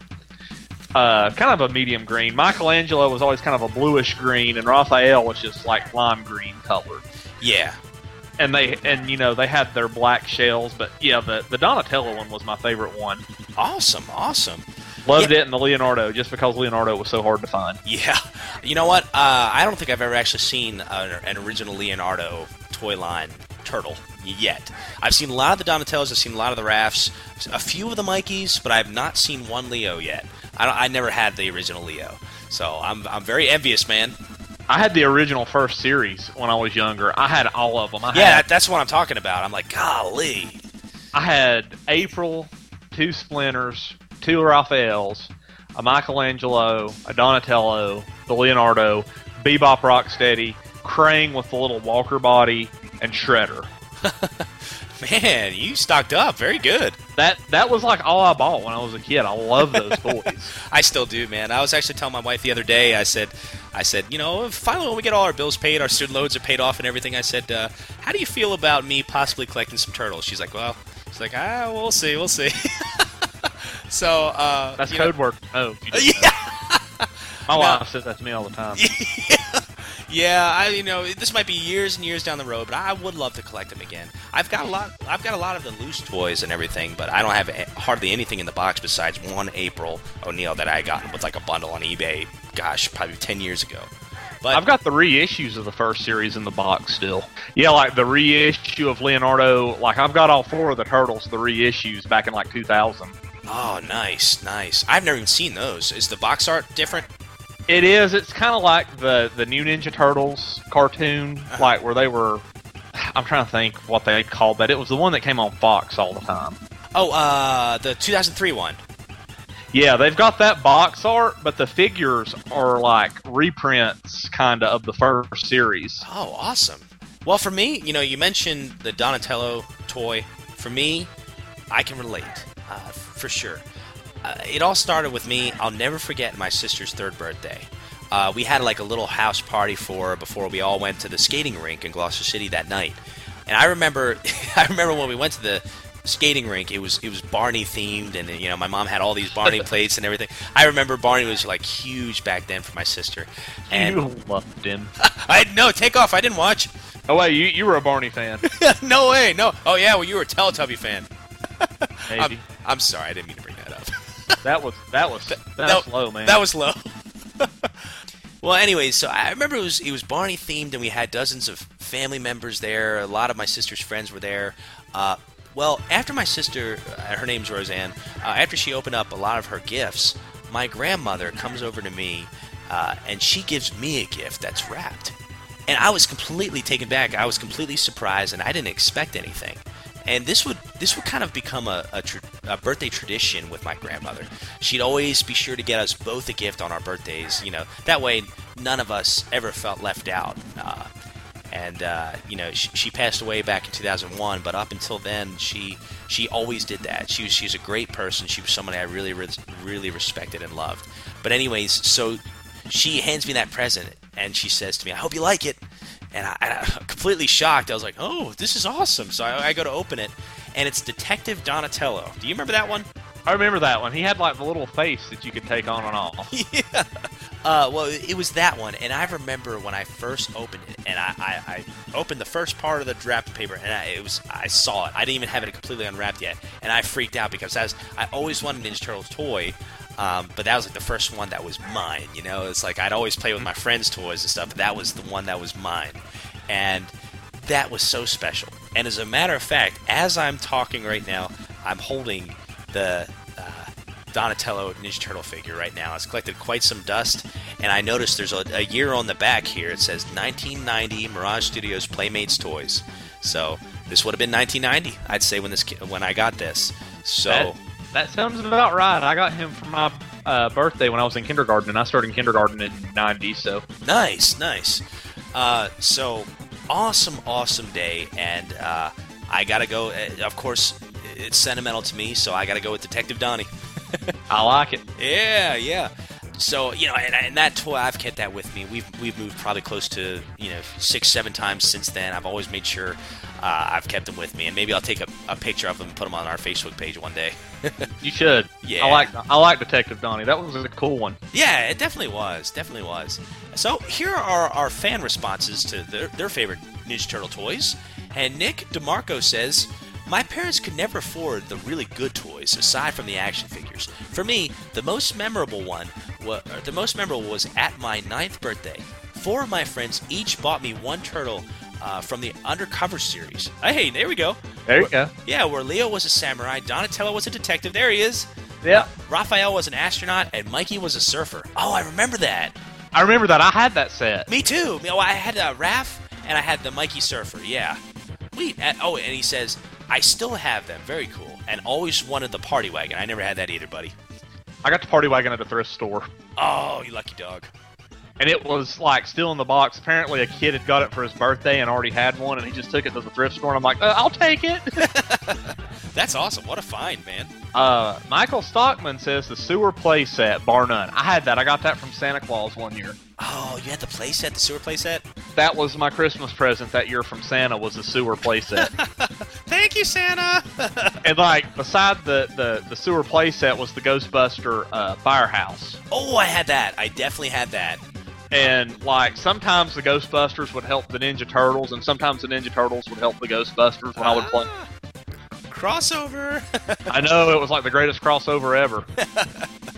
[SPEAKER 1] uh, kind of a medium green. Michelangelo was always kind of a bluish green, and Raphael was just like lime green colored.
[SPEAKER 2] Yeah.
[SPEAKER 1] And they and you know they had their black shells, but yeah, the the Donatello one was my favorite one.
[SPEAKER 2] Awesome, awesome.
[SPEAKER 1] Loved
[SPEAKER 2] Yeah.
[SPEAKER 1] it in the Leonardo just because Leonardo was so hard to find.
[SPEAKER 2] Yeah. You know what? Uh, I don't think I've ever actually seen a, an original Leonardo toy line turtle yet. I've seen a lot of the Donatellos. I've seen a lot of the Raphs, a few of the Mikeys, but I've not seen one Leo yet. I, don't, I never had the original Leo, so I'm, I'm very envious, man.
[SPEAKER 1] I had the original first series when I was younger. I had all of them. I
[SPEAKER 2] Yeah,
[SPEAKER 1] had,
[SPEAKER 2] that's what I'm talking about. I'm like, golly.
[SPEAKER 1] I had April, two Splinters, two Raphaels, a Michelangelo, a Donatello, the Leonardo, Bebop Rocksteady, Krang with the little walker body, and Shredder.
[SPEAKER 2] Man, you stocked up. Very good.
[SPEAKER 1] That that was like all I bought when I was a kid. I love those toys.
[SPEAKER 2] I still do, man. I was actually telling my wife the other day. I said, I said, you know, finally when we get all our bills paid, our student loans are paid off, and everything. I said, uh, how do you feel about me possibly collecting some turtles? She's like, well, she's like, ah, we'll see, we'll see. so uh,
[SPEAKER 1] That's
[SPEAKER 2] know-
[SPEAKER 1] code word. Oh, know. My
[SPEAKER 2] No.
[SPEAKER 1] wife says that to me all the time.
[SPEAKER 2] Yeah, I you know this might be years and years down the road, but I would love to collect them again. I've got a lot. I've got a lot of the loose toys and everything, but I don't have hardly anything in the box besides one April O'Neil that I got with like a bundle on eBay. Gosh, probably ten years ago. But
[SPEAKER 1] I've got the reissues of the first series in the box still. Yeah, like the reissue of Leonardo. Like I've got all four of the Turtles, the reissues back in like 2000.
[SPEAKER 2] Oh, nice, nice. I've never even seen those. Is the box art different?
[SPEAKER 1] It is. It's kind of like the the new Ninja Turtles cartoon, like where they were. I'm trying to think what they called that. It was the one that came on Fox all the time.
[SPEAKER 2] Oh, uh, the 2003 one.
[SPEAKER 1] Yeah, they've got that box art, but the figures are like reprints, kind of, of the first series.
[SPEAKER 2] Oh, awesome. Well, for me, you know, you mentioned the Donatello toy. For me, I can relate, uh, for sure. Uh, it all started with me. I'll never forget my sister's third birthday. Uh, we had like a little house party for her before we all went to the skating rink in Gloucester City that night. And I remember, I remember when we went to the skating rink. It was it was Barney themed, and you know my mom had all these Barney plates and everything. I remember Barney was like huge back then for my sister, and
[SPEAKER 1] you loved him.
[SPEAKER 2] I no take off. I didn't watch.
[SPEAKER 1] Oh wait, you you were a Barney fan?
[SPEAKER 2] no way, no. Oh yeah, well you were a Teletubby fan.
[SPEAKER 1] Maybe
[SPEAKER 2] I'm, I'm sorry, I didn't mean to bring that up.
[SPEAKER 1] that was that was that
[SPEAKER 2] that-
[SPEAKER 1] was low, man.
[SPEAKER 2] That was low. well, anyways, so I remember it was it was Barney themed, and we had dozens of family members there. A lot of my sister's friends were there. Uh, well, after my sister, uh, her name's Roseanne, uh, after she opened up a lot of her gifts, my grandmother comes over to me, uh, and she gives me a gift that's wrapped. And I was completely taken back. I was completely surprised, and I didn't expect anything. And this would this would kind of become a, a, tr- a birthday tradition with my grandmother. She'd always be sure to get us both a gift on our birthdays. You know, that way none of us ever felt left out. Uh, and uh, you know, she, she passed away back in 2001. But up until then, she she always did that. She was she's a great person. She was someone I really res- really respected and loved. But anyways, so she hands me that present and she says to me, "I hope you like it." And I, I completely shocked. I was like, "Oh, this is awesome!" So I, I go to open it, and it's Detective Donatello. Do you remember that one?
[SPEAKER 1] I remember that one. He had like the little face that you could take on and off.
[SPEAKER 2] yeah. Uh, well, it was that one, and I remember when I first opened it, and I, I, I opened the first part of the wrapped paper, and I, it was I saw it. I didn't even have it completely unwrapped yet, and I freaked out because as I always wanted a Ninja Turtles toy, um, but that was like the first one that was mine. You know, it's like I'd always play with my friends' toys and stuff, but that was the one that was mine, and that was so special. And as a matter of fact, as I'm talking right now, I'm holding the uh, Donatello Ninja Turtle figure right now. It's collected quite some dust, and I noticed there's a, a year on the back here. It says 1990 Mirage Studios Playmates Toys. So this would have been 1990, I'd say, when this when I got this. So
[SPEAKER 1] That, that sounds about right. I got him for my uh, birthday when I was in kindergarten, and I started in kindergarten in '90. So
[SPEAKER 2] nice, nice. Uh, so awesome, awesome day, and uh, I gotta go. uh, Of course, it's sentimental to me, so I gotta go with Detective Donnie.
[SPEAKER 1] I like it.
[SPEAKER 2] Yeah, yeah. So you know, and, and that toy, I've kept that with me. We've we've moved probably close to you know six, seven times since then. I've always made sure uh, I've kept them with me, and maybe I'll take a a picture of them and put them on our Facebook page one day.
[SPEAKER 1] You should.
[SPEAKER 2] Yeah.
[SPEAKER 1] I like I like Detective Donnie. That was a cool one.
[SPEAKER 2] Yeah, it definitely was. Definitely was. So here are our fan responses to their, their favorite Ninja Turtle toys. And Nick DeMarco says, My parents could never afford the really good toys aside from the action figures. For me, the most memorable one, wa- or the most memorable was at my ninth birthday. Four of my friends each bought me one turtle uh, from the Undercover series. Hey, there we go.
[SPEAKER 1] There you go.
[SPEAKER 2] Yeah, where Leo was a samurai, Donatello was a detective. There he is.
[SPEAKER 1] Yeah.
[SPEAKER 2] Raphael was an astronaut, and Mikey was a surfer. Oh, I remember that.
[SPEAKER 1] I remember that. I had that set.
[SPEAKER 2] Me too. Know, I had uh, Raph, and I had the Mikey surfer. Yeah. Wait. And, oh, and he says I still have them. Very cool. And always wanted the party wagon. I never had that either, buddy.
[SPEAKER 1] I got the party wagon at a thrift store.
[SPEAKER 2] Oh, you lucky dog.
[SPEAKER 1] And it was like still in the box. Apparently, a kid had got it for his birthday and already had one, and he just took it to the thrift store. And I'm like, uh, I'll take it.
[SPEAKER 2] That's awesome. What a find, man.
[SPEAKER 1] uh, Michael Stockman says the sewer play set, bar none. I had that. I got that from Santa Claus one year.
[SPEAKER 2] Oh, you had the playset, the sewer playset.
[SPEAKER 1] That was my Christmas present that year from Santa. Was the sewer play set.
[SPEAKER 2] Thank you, Santa.
[SPEAKER 1] and like beside the the, the sewer playset was the Ghostbuster uh, firehouse.
[SPEAKER 2] oh, I had that. I definitely had that.
[SPEAKER 1] And like sometimes the Ghostbusters would help the Ninja Turtles, and sometimes the Ninja Turtles would help the Ghostbusters when I would play.
[SPEAKER 2] Ah, Crossover.
[SPEAKER 1] I know it was like the greatest crossover ever.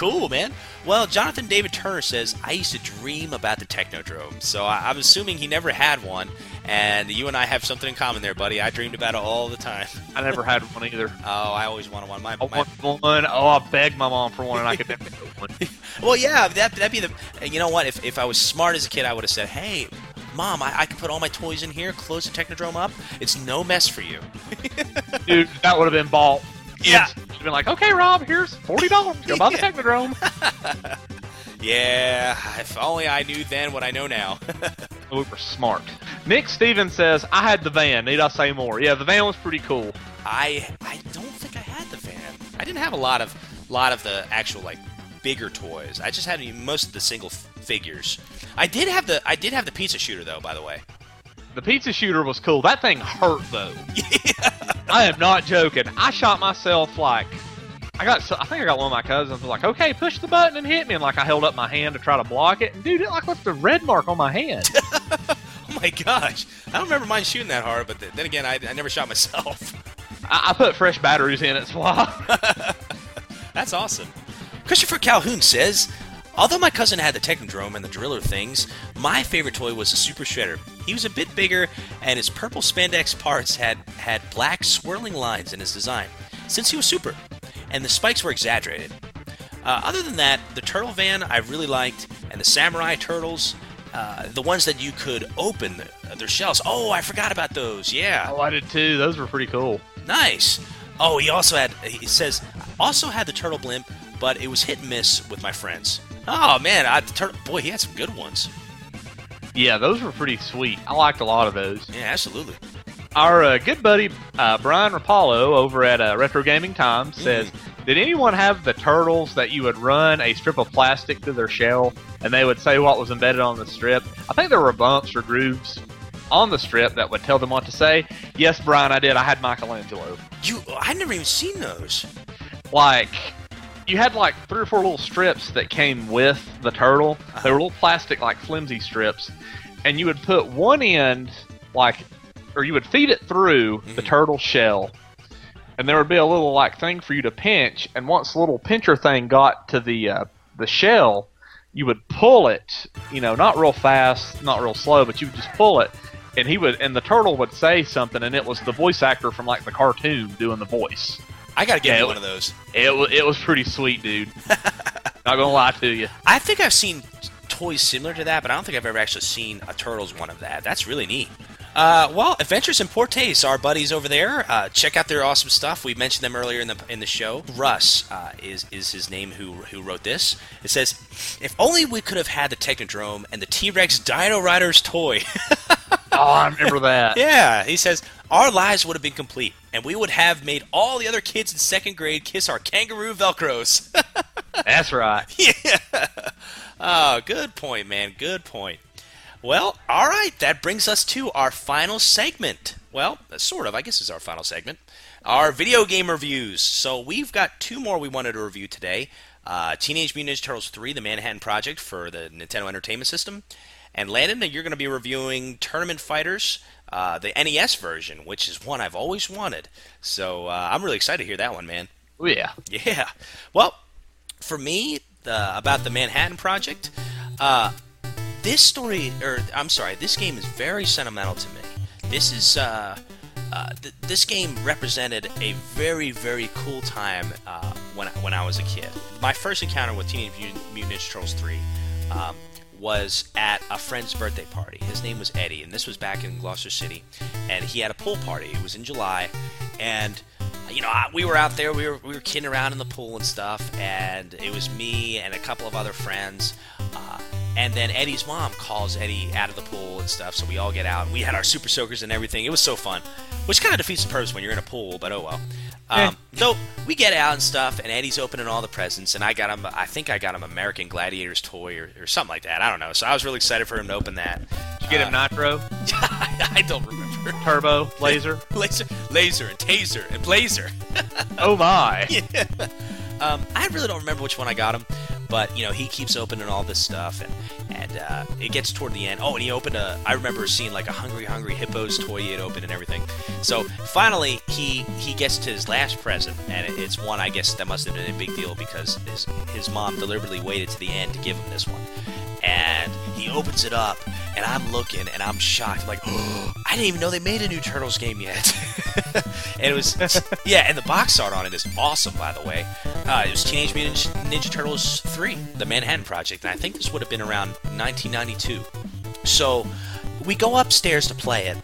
[SPEAKER 2] Cool, man. Well, Jonathan David Turner says, I used to dream about the Technodrome. So I- I'm assuming he never had one. And you and I have something in common there, buddy. I dreamed about it all the time.
[SPEAKER 1] I never had one either.
[SPEAKER 2] Oh, I always wanted one. My,
[SPEAKER 1] I
[SPEAKER 2] my,
[SPEAKER 1] want one. Oh, I begged my mom for one, and I could never get one.
[SPEAKER 2] well, yeah, that, that'd be the. You know what? If, if I was smart as a kid, I would have said, hey, Mom, I, I can put all my toys in here, close the Technodrome up. It's no mess for you.
[SPEAKER 1] Dude, that would have been bought.
[SPEAKER 2] Yeah.
[SPEAKER 1] You'd been like, okay, Rob, here's forty dollars. Go buy the Technodrome.
[SPEAKER 2] Yeah, if only I knew then what I know now.
[SPEAKER 1] we were smart. Nick Stevens says, I had the van. Need I say more? Yeah, the van was pretty cool.
[SPEAKER 2] I I don't think I had the van. I didn't have a lot of lot of the actual like bigger toys. I just had most of the single f- figures. I did have the I did have the pizza shooter though, by the way.
[SPEAKER 1] The pizza shooter was cool. That thing hurt though. I am not joking. I shot myself like I got. I think I got one of my cousins was like, "Okay, push the button and hit me." And like I held up my hand to try to block it, and dude, it like left a red mark on my hand.
[SPEAKER 2] Oh my gosh, I don't remember mine shooting that hard, but th- then again, I, I never shot myself.
[SPEAKER 1] I, I put fresh batteries in it, so
[SPEAKER 2] That's awesome. Christopher Calhoun says, although my cousin had the Technodrome and the Driller things, my favorite toy was the Super Shredder. He was a bit bigger, and his purple spandex parts had had black swirling lines in his design, since he was super, and the spikes were exaggerated. Uh, other than that, the Turtle Van I really liked, and the Samurai Turtles, uh, the ones that you could open uh, their shells. Oh, I forgot about those. Yeah.
[SPEAKER 1] oh, I did too. Those were pretty cool.
[SPEAKER 2] Nice. Oh, he also had. He says also had the turtle blimp, but it was hit and miss with my friends. Oh man, I, turtle boy, he had some good ones.
[SPEAKER 1] Yeah, those were pretty sweet. I liked a lot of those.
[SPEAKER 2] Yeah, absolutely.
[SPEAKER 1] Our uh, good buddy uh, Brian Rapallo over at uh, Retro Gaming Times says, "Did anyone have the turtles that you would run a strip of plastic through their shell, and they would say what was embedded on the strip? I think there were bumps or grooves on the strip that would tell them what to say. Yes, Brian, I did. I had Michelangelo.
[SPEAKER 2] You, I'd never even seen those.
[SPEAKER 1] Like." You had like three or four little strips that came with the turtle. They were little plastic, like flimsy strips, and you would put one end, like, or you would feed it through the
[SPEAKER 2] Mhm.
[SPEAKER 1] turtle shell, and there would be a little like thing for you to pinch. And once the little pincher thing got to the uh, the shell, you would pull it. You know, not real fast, not real slow, but you would just pull it, and he would, and the turtle would say something, and it was the voice actor from like the cartoon doing the voice.
[SPEAKER 2] I gotta get
[SPEAKER 1] Yeah,
[SPEAKER 2] one of those.
[SPEAKER 1] It was it was pretty sweet, dude. not gonna lie to you.
[SPEAKER 2] I think I've seen toys similar to that, but I don't think I've ever actually seen a turtles one of that. That's really neat. Uh, well, Adventures in Portes, our buddies over there. Uh, check out their awesome stuff. We mentioned them earlier in the in the show. Russ uh, is is his name who who wrote this. It says, "If only we could have had the Technodrome and the T Rex Dino Riders toy."
[SPEAKER 1] Oh, I remember that.
[SPEAKER 2] yeah, he says our lives would have been complete, and we would have made all the other kids in second grade kiss our kangaroo velcros.
[SPEAKER 1] That's right.
[SPEAKER 2] yeah. Oh, good point, man. Good point. Well, all right. That brings us to our final segment. well, sort of. I guess is our final segment. Our video game reviews. So we've got two more we wanted to review today. Uh, Teenage Mutant Ninja Turtles 3, The Manhattan Project for the Nintendo Entertainment System. And Landon, you're going to be reviewing Tournament Fighters, uh, the NES version, which is one I've always wanted. So uh, I'm really excited to hear that one, man.
[SPEAKER 1] Oh, yeah.
[SPEAKER 2] Yeah. Well, for me, the, about the Manhattan Project, uh, this story, or I'm sorry, this game is very sentimental to me. This is, uh, uh, th- this game represented a very, very cool time uh, when, when I was a kid. My first encounter with Teenage Mutant, Mutant Ninja Turtles 3 um, was at a friend's birthday party. His name was Eddie, and this was back in Gloucester City. And he had a pool party. It was in July, and you know, we were out there, we were, we were kidding around in the pool and stuff, and it was me and a couple of other friends. Uh, and then Eddie's mom calls Eddie out of the pool and stuff, so we all get out. We had our super soakers and everything. It was so fun, which kind of defeats the purpose when you're in a pool, but oh well. Um, so we get out and stuff, and Eddie's opening all the presents, and I got him. I think I got him American Gladiators toy or, or something like that. I don't know. So I was really excited for him to open that.
[SPEAKER 1] Did you get him Nitro,
[SPEAKER 2] I don't remember.
[SPEAKER 1] Turbo, Laser?
[SPEAKER 2] laser, laser, and taser, and blazer.
[SPEAKER 1] oh my!
[SPEAKER 2] yeah. Um, I really don't remember which one I got him, but you know he keeps opening all this stuff, and and uh, it gets toward the end. Oh, and he opened a. I remember seeing like a Hungry Hungry Hippos toy he had opened and everything. So finally, he he gets to his last present, and it, it's one I guess that must have been a big deal because his his mom deliberately waited to the end to give him this one, and he opens it up, and I'm looking and I'm shocked. I'm like, oh, I didn't even know they made a new Turtles game yet. and it was, yeah, and the box art on it is awesome, by the way. Uh, it was Teenage Mutant Ninja Turtles 3, the Manhattan Project, and I think this would have been around 1992. So we go upstairs to play it,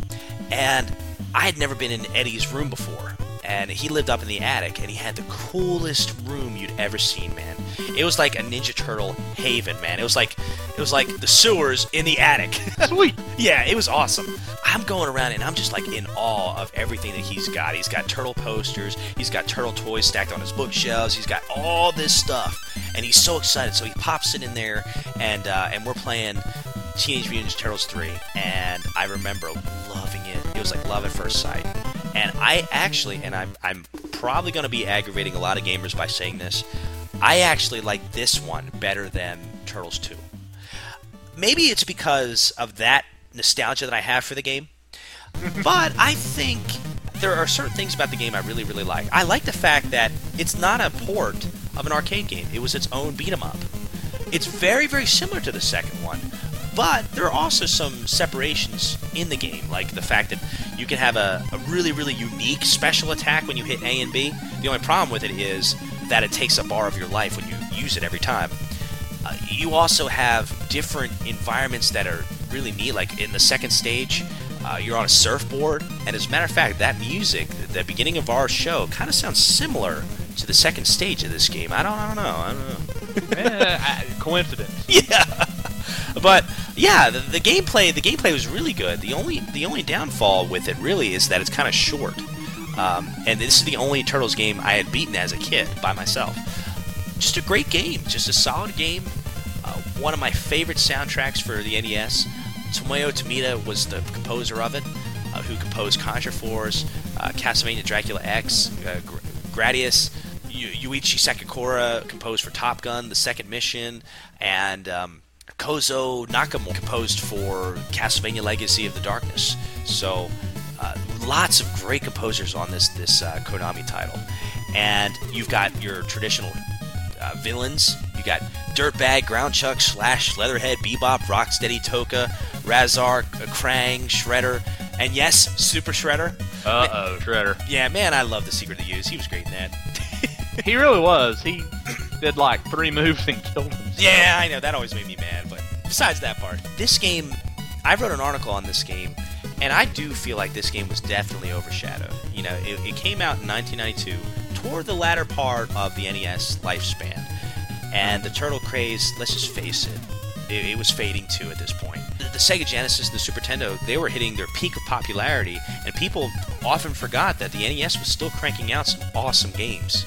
[SPEAKER 2] and I had never been in Eddie's room before. And he lived up in the attic, and he had the coolest room you'd ever seen, man. It was like a Ninja Turtle haven, man. It was like it was like the sewers in the attic.
[SPEAKER 1] Sweet.
[SPEAKER 2] yeah, it was awesome. I'm going around and I'm just like in awe of everything that he's got. He's got turtle posters, he's got turtle toys stacked on his bookshelves, he's got all this stuff, and he's so excited. So he pops it in there, and uh, and we're playing Teenage Mutant Ninja Turtles 3, and I remember loving it. It was like love at first sight. And I actually, and I'm, I'm probably going to be aggravating a lot of gamers by saying this, I actually like this one better than Turtles 2. Maybe it's because of that nostalgia that I have for the game, but I think there are certain things about the game I really, really like. I like the fact that it's not a port of an arcade game, it was its own beat 'em up. It's very, very similar to the second one, but there are also some separations in the game, like the fact that you can have a, a, really, really unique special attack when you hit A and B. The only problem with it is that it takes a bar of your life when you use it every time. Uh, you also have different environments that are really neat, like in the second stage. Uh, you're on a surfboard, and as a matter of fact, that music, the beginning of our show, kind of sounds similar to the second stage of this game. I don't, I don't know. I don't
[SPEAKER 1] know. eh, coincidence.
[SPEAKER 2] Yeah. but yeah, the, the, gameplay the gameplay was really good. The only the only downfall with it really is that it's kind of short. Um, and this is the only Turtles game I had beaten as a kid by myself. Just a great game, just a solid game. Uh, one of my favorite soundtracks for the NES. Tomoya Tomita was the composer of it, uh, who composed Contra Force, uh, Castlevania Dracula X, uh, Gradius, Yuichi Sakakura composed for Top Gun, The Second Mission, and um, Kozo Nakamura composed for Castlevania Legacy of the Darkness. So, uh, lots of great composers on this this uh, Konami title, and you've got your traditional uh, villains. You got Dirtbag, Groundchuck, Slash, Leatherhead, Bebop, Rocksteady, Tokka, Rahzar, Krang, Shredder, and yes, Super Shredder.
[SPEAKER 1] Uh oh, Shredder.
[SPEAKER 2] Yeah, man, I love the Secret of the Ooze. He was great in that.
[SPEAKER 1] he really was. He did like three moves and killed him.
[SPEAKER 2] Yeah, I know. That always made me mad. But besides that part, this game, I wrote an article on this game, and I do feel like this game was definitely overshadowed. You know, it, it came out in 1992, toward the latter part of the NES lifespan, and the turtle craze. Let's just face it, it, it was fading too at this point. The, the Sega Genesis and the Super Nintendo, they were hitting their peak of popularity, and people often forgot that the NES was still cranking out some awesome games.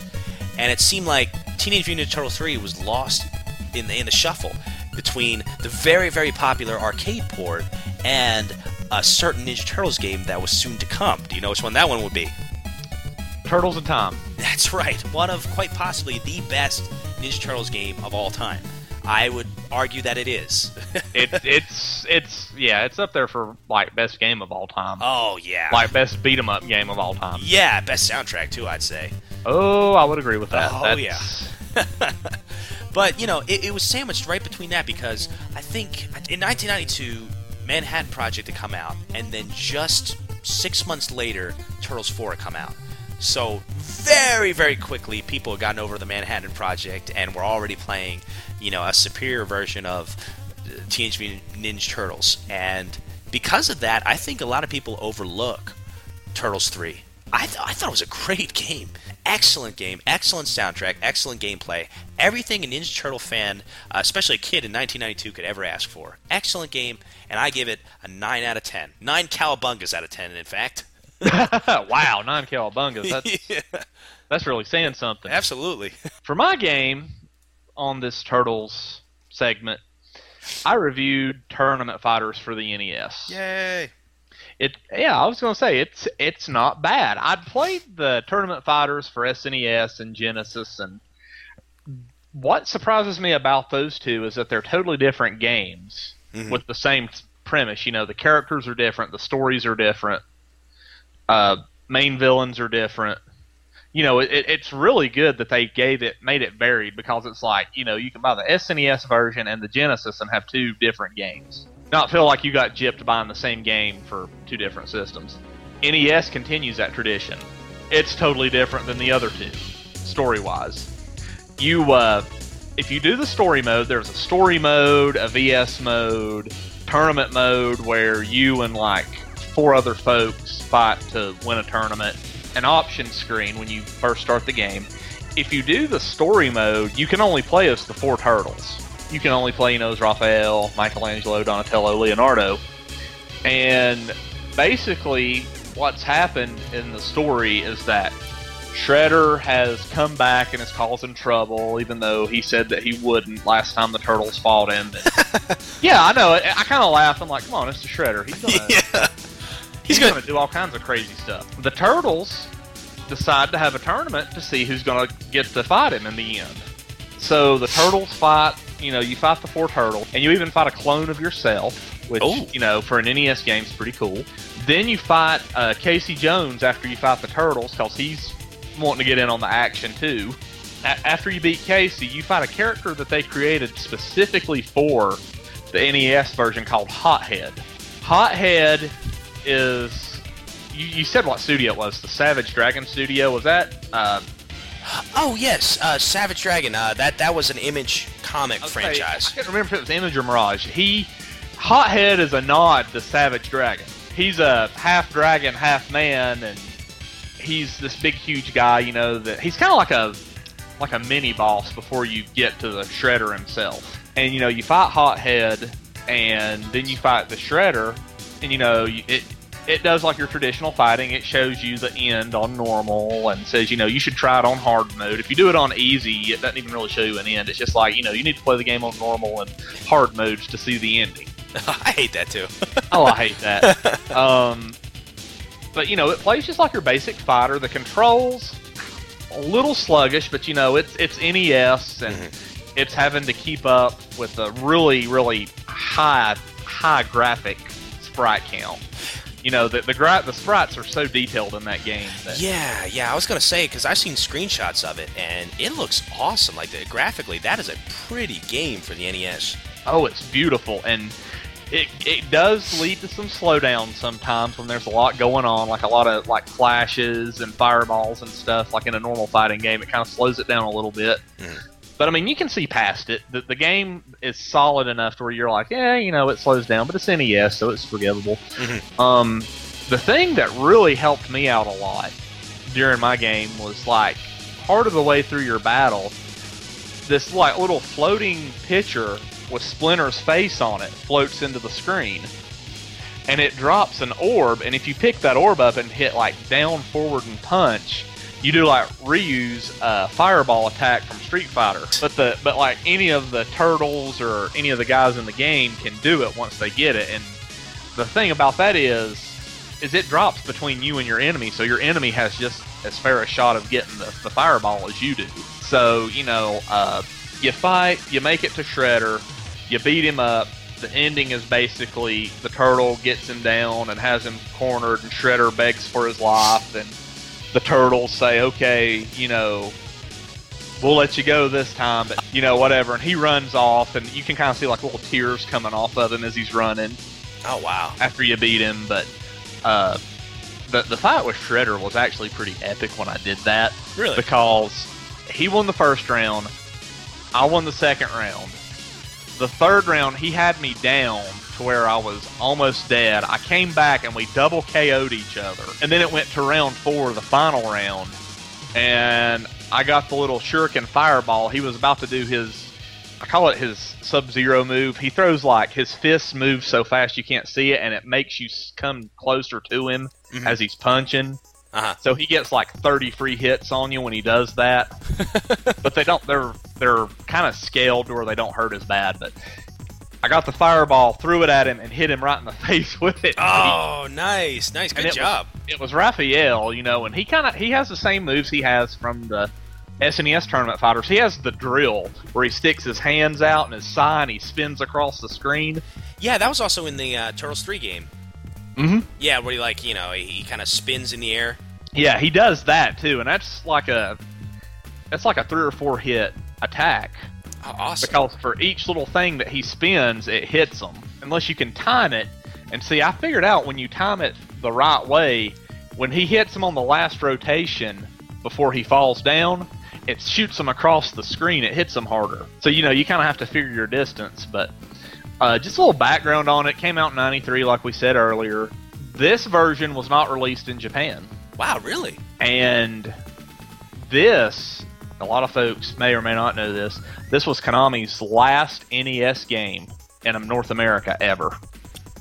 [SPEAKER 2] And it seemed like Teenage Mutant Ninja Turtle 3 was lost in the, in the shuffle between the very, very popular arcade port and a certain Ninja Turtles game that was soon to come. Do you know which one that one would be?
[SPEAKER 1] Turtles in Time.
[SPEAKER 2] That's right. One of quite possibly the best Ninja Turtles game of all time. I would argue that it is.
[SPEAKER 1] it, it's it's yeah, it's up there for like best game of all time.
[SPEAKER 2] Oh yeah,
[SPEAKER 1] like best beat 'em up game of all time.
[SPEAKER 2] Yeah, best soundtrack too. I'd say.
[SPEAKER 1] Oh, I would agree with that.
[SPEAKER 2] Oh That's... yeah. but you know, it, it was sandwiched right between that because I think in 1992, Manhattan Project had come out, and then just six months later, Turtles 4 had come out. So very, very quickly, people had gotten over the Manhattan Project and were already playing, you know, a superior version of uh, Teenage Mutant Ninja Turtles. And because of that, I think a lot of people overlook Turtles 3. I, th- I thought it was a great game. Excellent game, excellent soundtrack, excellent gameplay. Everything a Ninja Turtle fan, uh, especially a kid in 1992, could ever ask for. Excellent game, and I give it a 9 out of 10. 9 cowabungas out of 10, in fact.
[SPEAKER 1] wow, nine cowabungas. That's, yeah. that's really saying something.
[SPEAKER 2] Absolutely.
[SPEAKER 1] For my game on this Turtles segment, I reviewed Tournament Fighters for the NES.
[SPEAKER 2] Yay!
[SPEAKER 1] It yeah, I was gonna say it's it's not bad. I'd played the Tournament Fighters for SNES and Genesis, and what surprises me about those two is that they're totally different games mm-hmm. with the same premise. You know, the characters are different, the stories are different, uh, main villains are different. You know, it, it's really good that they gave it, made it varied because it's like, you know, you can buy the SNES version and the Genesis and have two different games. Not feel like you got gypped buying the same game for two different systems. NES continues that tradition. It's totally different than the other two, story wise. You, uh, if you do the story mode, there's a story mode, a VS mode, tournament mode where you and like four other folks fight to win a tournament, an option screen when you first start the game. If you do the story mode, you can only play as the four turtles. You can only play, you know, as Raphael, Michelangelo, Donatello, Leonardo. And basically, what's happened in the story is that Shredder has come back and is causing trouble, even though he said that he wouldn't last time the Turtles fought him. yeah, I know. I, I kind of laugh. I'm like, come on, it's the Shredder. He's gonna,
[SPEAKER 2] yeah.
[SPEAKER 1] He's, He's going to do all kinds of crazy stuff. The Turtles decide to have a tournament to see who's going to get to fight him in the end. So the Turtles fight, you know, you fight the four turtles, and you even fight a clone of yourself, which,
[SPEAKER 2] Ooh.
[SPEAKER 1] you know, for an NES game is pretty cool. Then you fight uh, Casey Jones after you fight the Turtles, because he's wanting to get in on the action too. A- after you beat Casey, you fight a character that they created specifically for the NES version called Hothead. Hothead is you, you said what studio it was? The Savage Dragon studio was that? Uh,
[SPEAKER 2] oh yes, uh, Savage Dragon. Uh, that that was an Image comic okay, franchise.
[SPEAKER 1] I can't remember if it was Image or Mirage. He Hothead is a nod to Savage Dragon. He's a half dragon, half man, and he's this big, huge guy. You know that he's kind of like a like a mini boss before you get to the Shredder himself. And you know you fight Hothead, and then you fight the Shredder, and you know it it does like your traditional fighting. It shows you the end on normal and says, you know, you should try it on hard mode. If you do it on easy, it doesn't even really show you an end. It's just like, you know, you need to play the game on normal and hard modes to see the ending.
[SPEAKER 2] I hate that too.
[SPEAKER 1] oh, I hate that. um, but you know, it plays just like your basic fighter. The controls a little sluggish, but you know, it's it's NES and mm-hmm. it's having to keep up with a really really high high graphic sprite count. You know, the the, the sprites are so detailed in that game. That
[SPEAKER 2] yeah, yeah. I was gonna say because I've seen screenshots of it and it looks awesome. Like the, graphically, that is a pretty game for the NES.
[SPEAKER 1] Oh, it's beautiful and. It, it does lead to some slowdown sometimes when there's a lot going on, like a lot of like flashes and fireballs and stuff. Like in a normal fighting game, it kind of slows it down a little bit. Mm. But I mean, you can see past it. The, the game is solid enough to where you're like, yeah, you know, it slows down, but it's NES, so it's forgivable. Mm-hmm. Um, the thing that really helped me out a lot during my game was like part of the way through your battle, this like little floating picture with Splinter's face on it floats into the screen. And it drops an orb, and if you pick that orb up and hit like down, forward, and punch, you do like Ryu's uh, fireball attack from Street Fighter, but the but like any of the turtles or any of the guys in the game can do it once they get it, and the thing about that is, is it drops between you and your enemy, so your enemy has just as fair a shot of getting the, the fireball as you do. So you know, uh, you fight, you make it to Shredder, you beat him up. The ending is basically the turtle gets him down and has him cornered, and Shredder begs for his life, and the turtles say, "Okay, you know, we'll let you go this time, but you know, whatever." And he runs off, and you can kind of see like little tears coming off of him as he's running
[SPEAKER 2] Oh wow.
[SPEAKER 1] after you beat him. But uh, the the fight with Shredder was actually pretty epic when I did that
[SPEAKER 2] Really?
[SPEAKER 1] because he won the first round, I won the second round. The third round, he had me down to where I was almost dead. I came back and we double KO'd each other. And then it went to round four, the final round, and I got the little shuriken fireball. He was about to do his, I call it his Sub Zero move. He throws like his fists move so fast you can't see it, and it makes you come closer to him
[SPEAKER 2] Mhm.
[SPEAKER 1] as he's punching.
[SPEAKER 2] Uh-huh.
[SPEAKER 1] So he gets like 30 free hits on you when he does that. but they don't they're they're kind of scaled to where they don't hurt as bad, but I got the fireball, threw it at him and hit him right in the face with it.
[SPEAKER 2] Oh, nice, nice, good
[SPEAKER 1] it was-
[SPEAKER 2] job.
[SPEAKER 1] It was Raphael, you know, and he kind of he has the same moves he has from the SNES tournament fighters. He has the drill where he sticks his hands out and his and he spins across the screen.
[SPEAKER 2] Yeah, that was also in the uh, Turtles Three game.
[SPEAKER 1] Mhm.
[SPEAKER 2] Yeah, where he like you know he, he kind of spins in the air.
[SPEAKER 1] Yeah, he does that too, and that's like a that's like a three or four hit attack.
[SPEAKER 2] Oh, awesome.
[SPEAKER 1] because for each little thing that he spins, it hits them. Unless you can time it. And see, I figured out when you time it the right way, when he hits him on the last rotation before he falls down, it shoots him across the screen. It hits him harder. So you know you kind of have to figure your distance. But uh, just a little background on it. Came out in '93, like we said earlier. This version was not released in Japan.
[SPEAKER 2] Wow, really?
[SPEAKER 1] And this, a lot of folks may or may not know this, this was Konami's last NES game in North America ever.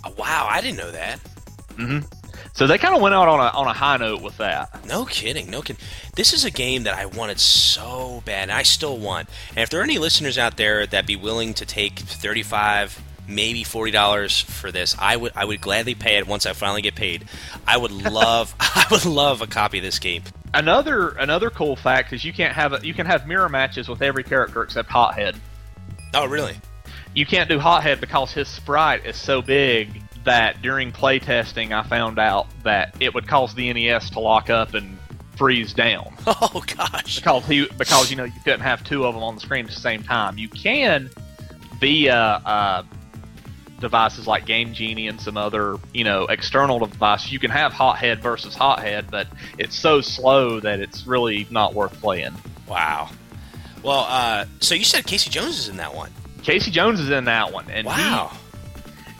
[SPEAKER 2] Oh, wow, I didn't know that.
[SPEAKER 1] hmm So they kind of went out on a, on a high note with that.
[SPEAKER 2] No kidding, no kidding. This is a game that I wanted so bad, and I still want. And if there are any listeners out there that be willing to take thirty-five, maybe forty dollars for this, I would I would gladly pay it once I finally get paid. I would love I would love a copy of this game.
[SPEAKER 1] Another another cool fact is you can't have a, you can have mirror matches with every character except Hothead.
[SPEAKER 2] Oh, really?
[SPEAKER 1] You can't do Hothead because his sprite is so big that during playtesting I found out that it would cause the NES to lock up and freeze down.
[SPEAKER 2] Oh gosh.
[SPEAKER 1] because he because you know you couldn't have two of them on the screen at the same time. You can via uh, devices like Game Genie and some other you know external devices. You can have Hothead versus Hothead, but it's so slow that it's really not worth playing.
[SPEAKER 2] Wow. Well, uh, so you said Casey Jones is in that one.
[SPEAKER 1] Casey Jones is in that one, and
[SPEAKER 2] Wow.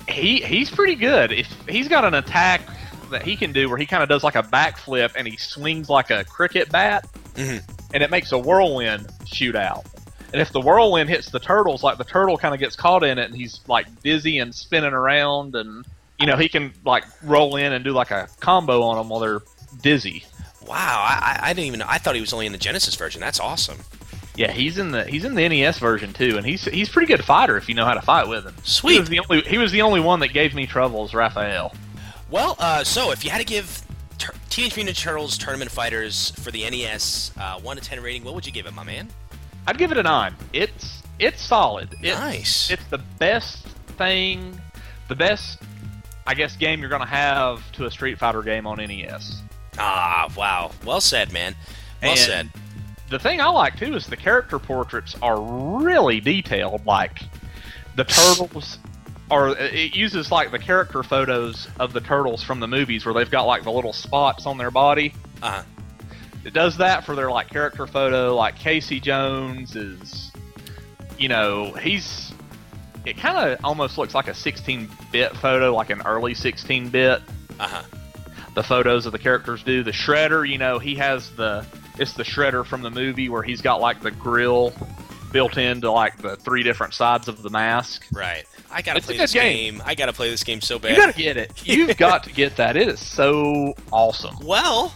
[SPEAKER 1] he, he he's pretty good. If he's got an attack that he can do where he kind of does like a backflip and he swings like a cricket bat,
[SPEAKER 2] Mhm.
[SPEAKER 1] and it makes a whirlwind shoot out. And if the whirlwind hits the turtles, like the turtle kind of gets caught in it, and he's like dizzy and spinning around, and you know he can like roll in and do like a combo on them while they're dizzy.
[SPEAKER 2] Wow. I, I didn't even know. I thought he was only in the Genesis version. That's awesome.
[SPEAKER 1] Yeah, he's in the he's in the NES version too, and he's he's a pretty good fighter if you know how to fight with him.
[SPEAKER 2] Sweet.
[SPEAKER 1] He was the only he was the only one that gave me troubles, Raphael.
[SPEAKER 2] Well, uh, so if you had to give Tur- Teenage Mutant Turtles Tournament Fighters for the NES uh, one to ten rating, what would you give it, my man?
[SPEAKER 1] I'd give it a nine. It's it's solid. It's,
[SPEAKER 2] Nice.
[SPEAKER 1] It's the best thing, the best, I guess, game you're gonna have to a Street Fighter game on NES.
[SPEAKER 2] Ah, wow. Well said, man. Well
[SPEAKER 1] And
[SPEAKER 2] said.
[SPEAKER 1] The thing I like too is the character portraits are really detailed. Like the turtles are. It uses like the character photos of the turtles from the movies where they've got like the little spots on their body.
[SPEAKER 2] Uh-huh.
[SPEAKER 1] It does that for their like character photo. Like Casey Jones is, you know, he's. It kind of almost looks like a 16-bit photo, like an early 16-bit.
[SPEAKER 2] Uh-huh.
[SPEAKER 1] The photos of the characters do. The Shredder, you know, he has the. It's the Shredder from the movie where he's got like the grill built into like the three different sides of the mask.
[SPEAKER 2] Right. I gotta
[SPEAKER 1] It's
[SPEAKER 2] play this
[SPEAKER 1] game.
[SPEAKER 2] game. I gotta play this game so bad.
[SPEAKER 1] You gotta get it. You've got to get that. It is so awesome.
[SPEAKER 2] Well,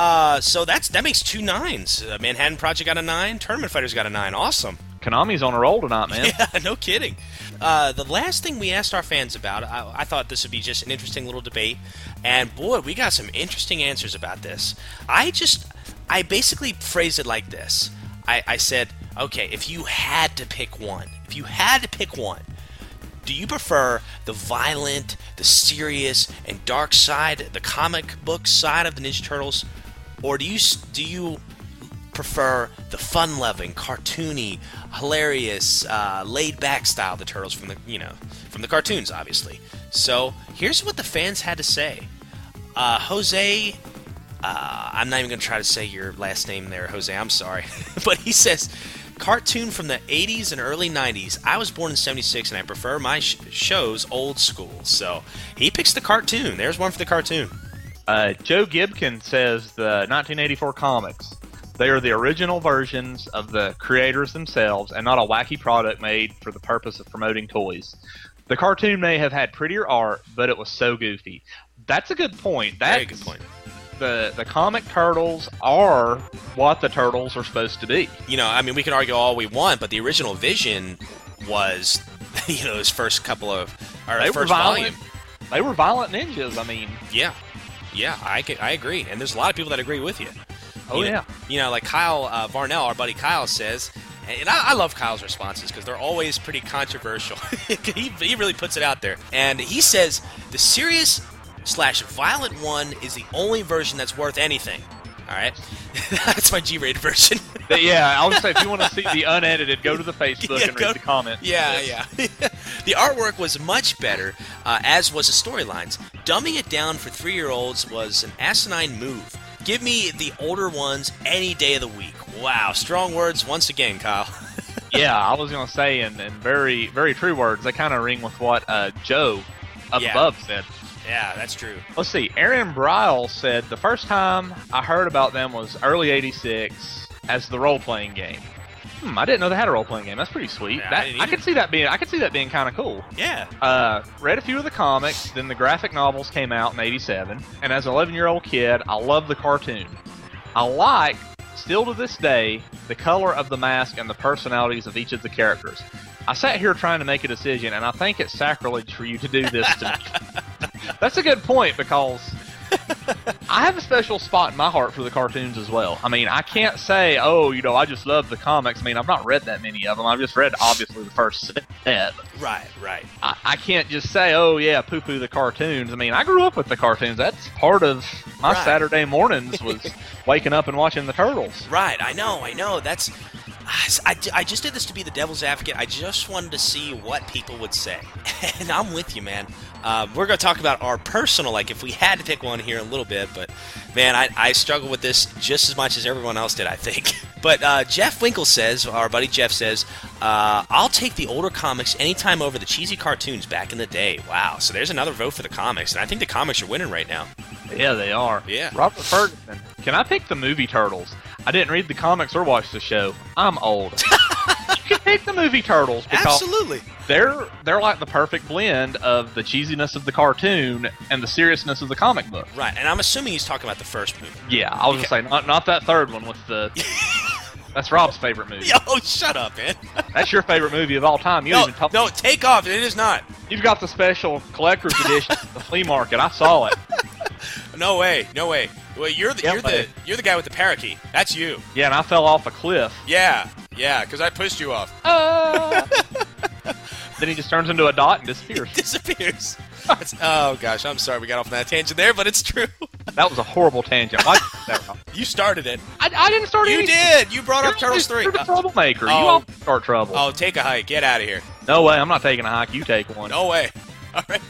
[SPEAKER 2] uh, so that's that makes two nines. Uh, Manhattan Project got a nine. Tournament Fighters got a nine. Awesome.
[SPEAKER 1] Konami's on a roll tonight, man.
[SPEAKER 2] Yeah, no kidding. Uh, the last thing we asked our fans about, I, I, thought this would be just an interesting little debate, and boy, we got some interesting answers about this. I just, I basically phrased it like this. I, I said, okay, if you had to pick one, if you had to pick one, do you prefer the violent, the serious, and dark side, the comic book side of the Ninja Turtles, or do you do you prefer the fun-loving, cartoony, hilarious, uh, laid-back style of the Turtles from the you know from the cartoons, obviously? So here's what the fans had to say. Uh, Jose, uh, I'm not even going to try to say your last name there, Jose. I'm sorry, but he says cartoon from the 80s and early 90s. I was born in 76 and I prefer my sh- shows old school. So he picks the cartoon. There's one for the cartoon.
[SPEAKER 1] Uh, Joe Gibkin says the 1984 comics. They are the original versions of the creators themselves and not a wacky product made for the purpose of promoting toys. The cartoon may have had prettier art, but it was so goofy. That's a good point. That's,
[SPEAKER 2] Very good point
[SPEAKER 1] the the comic turtles are what the turtles are supposed to be.
[SPEAKER 2] You know, I mean, we can argue all we want, but the original vision was, you know, his first couple of or
[SPEAKER 1] they
[SPEAKER 2] first
[SPEAKER 1] violent,
[SPEAKER 2] volume.
[SPEAKER 1] They were violent ninjas. I mean,
[SPEAKER 2] yeah, yeah, I can, I agree, and there's a lot of people that agree with you.
[SPEAKER 1] Oh
[SPEAKER 2] you
[SPEAKER 1] yeah,
[SPEAKER 2] know, you know, like Kyle uh, Varnell, our buddy Kyle says. And I, I love Kyle's responses because they're always pretty controversial. he, he really puts it out there. And he says the serious slash violent one is the only version that's worth anything. All right, that's my G-rated version.
[SPEAKER 1] yeah, I'll just say if you want to see the unedited, go to the Facebook
[SPEAKER 2] Yeah,
[SPEAKER 1] and
[SPEAKER 2] go-
[SPEAKER 1] read the comments.
[SPEAKER 2] Yeah, yeah. the artwork was much better, uh, as was the storylines. Dumbing it down for three-year-olds was an asinine move. Give me the older ones any day of the week. Wow, strong words once again, Kyle.
[SPEAKER 1] yeah, I was gonna say, in, in very very true words, they kind of ring with what uh, Joe up
[SPEAKER 2] Yeah.
[SPEAKER 1] above said.
[SPEAKER 2] Yeah, that's true.
[SPEAKER 1] Let's see. Aaron Bryle said the first time I heard about them was early '86 as the role playing game. Hmm, I didn't know they had a role playing game. That's pretty sweet.
[SPEAKER 2] Yeah, I
[SPEAKER 1] that,
[SPEAKER 2] didn't
[SPEAKER 1] I could see that being. I could see that being kind of cool.
[SPEAKER 2] Yeah,
[SPEAKER 1] Uh, read a few of the comics, then the graphic novels came out in '87, and as an 11 year old kid, I love the cartoon. I like, still to this day, the color of the mask and the personalities of each of the characters. I sat here trying to make a decision, and I think it's sacrilege for you to do this to me. That's a good point because I have a special spot in my heart for the cartoons as well. I mean, I can't say, oh, you know, I just love the comics. I mean, I've not read that many of them. I've just read, obviously, the first set.
[SPEAKER 2] right, right.
[SPEAKER 1] I, I can't just say, oh yeah, poo poo the cartoons. I mean, I grew up with the cartoons. That's part of my
[SPEAKER 2] Right.
[SPEAKER 1] Saturday mornings was waking up and watching the turtles.
[SPEAKER 2] Right, I know, I know. That's. I, I just did this to be the devil's advocate. I just wanted to see what people would say. And I'm with you, man. Um, we're going to talk about our personal, like if we had to pick one here in a little bit, but man, I, I struggle with this just as much as everyone else did, I think. But uh, Jeff Winkle says, our buddy Jeff says, uh, I'll take the older comics anytime over the cheesy cartoons back in the day. Wow. So there's another vote for the comics, and I think the comics are winning right now.
[SPEAKER 1] Yeah, they are.
[SPEAKER 2] Yeah.
[SPEAKER 1] Robert Ferguson. Can I pick the movie Turtles? I didn't read the comics or watch the show. I'm old. you can pick the movie Turtles because
[SPEAKER 2] Absolutely.
[SPEAKER 1] they're they're like the perfect blend of the cheesiness of the cartoon and the seriousness of the comic book.
[SPEAKER 2] Right, and I'm assuming he's talking about the first movie.
[SPEAKER 1] Yeah, I was gonna say not not that third one with the. That's Rob's favorite movie.
[SPEAKER 2] Yo, shut up, man.
[SPEAKER 1] That's your favorite movie of all time. You
[SPEAKER 2] No,
[SPEAKER 1] even told
[SPEAKER 2] no, take off. It is not.
[SPEAKER 1] You've got the special collector's edition at the flea market. I saw it.
[SPEAKER 2] No way. No way. Well, you're the
[SPEAKER 1] Yeah,
[SPEAKER 2] you're the you're the guy with the parakeet. That's you.
[SPEAKER 1] Yeah, and I fell off a cliff.
[SPEAKER 2] Yeah, yeah. Because I pushed you off.
[SPEAKER 1] Uh, then he just turns into a dot and disappears.
[SPEAKER 2] Disappears. It's- oh gosh, I'm sorry we got off on that tangent there, but it's true.
[SPEAKER 1] That was a horrible tangent. You say that, Rob?
[SPEAKER 2] You started it.
[SPEAKER 1] I, I didn't start it.
[SPEAKER 2] You
[SPEAKER 1] anything.
[SPEAKER 2] did. You brought
[SPEAKER 1] You're,
[SPEAKER 2] up Turtles
[SPEAKER 1] the-
[SPEAKER 2] three.
[SPEAKER 1] You're the
[SPEAKER 2] Uh,
[SPEAKER 1] troublemaker. you
[SPEAKER 2] oh.
[SPEAKER 1] all start trouble.
[SPEAKER 2] oh, take a hike. Get out of here.
[SPEAKER 1] No way. I'm not taking a hike. You take one.
[SPEAKER 2] No way. All right.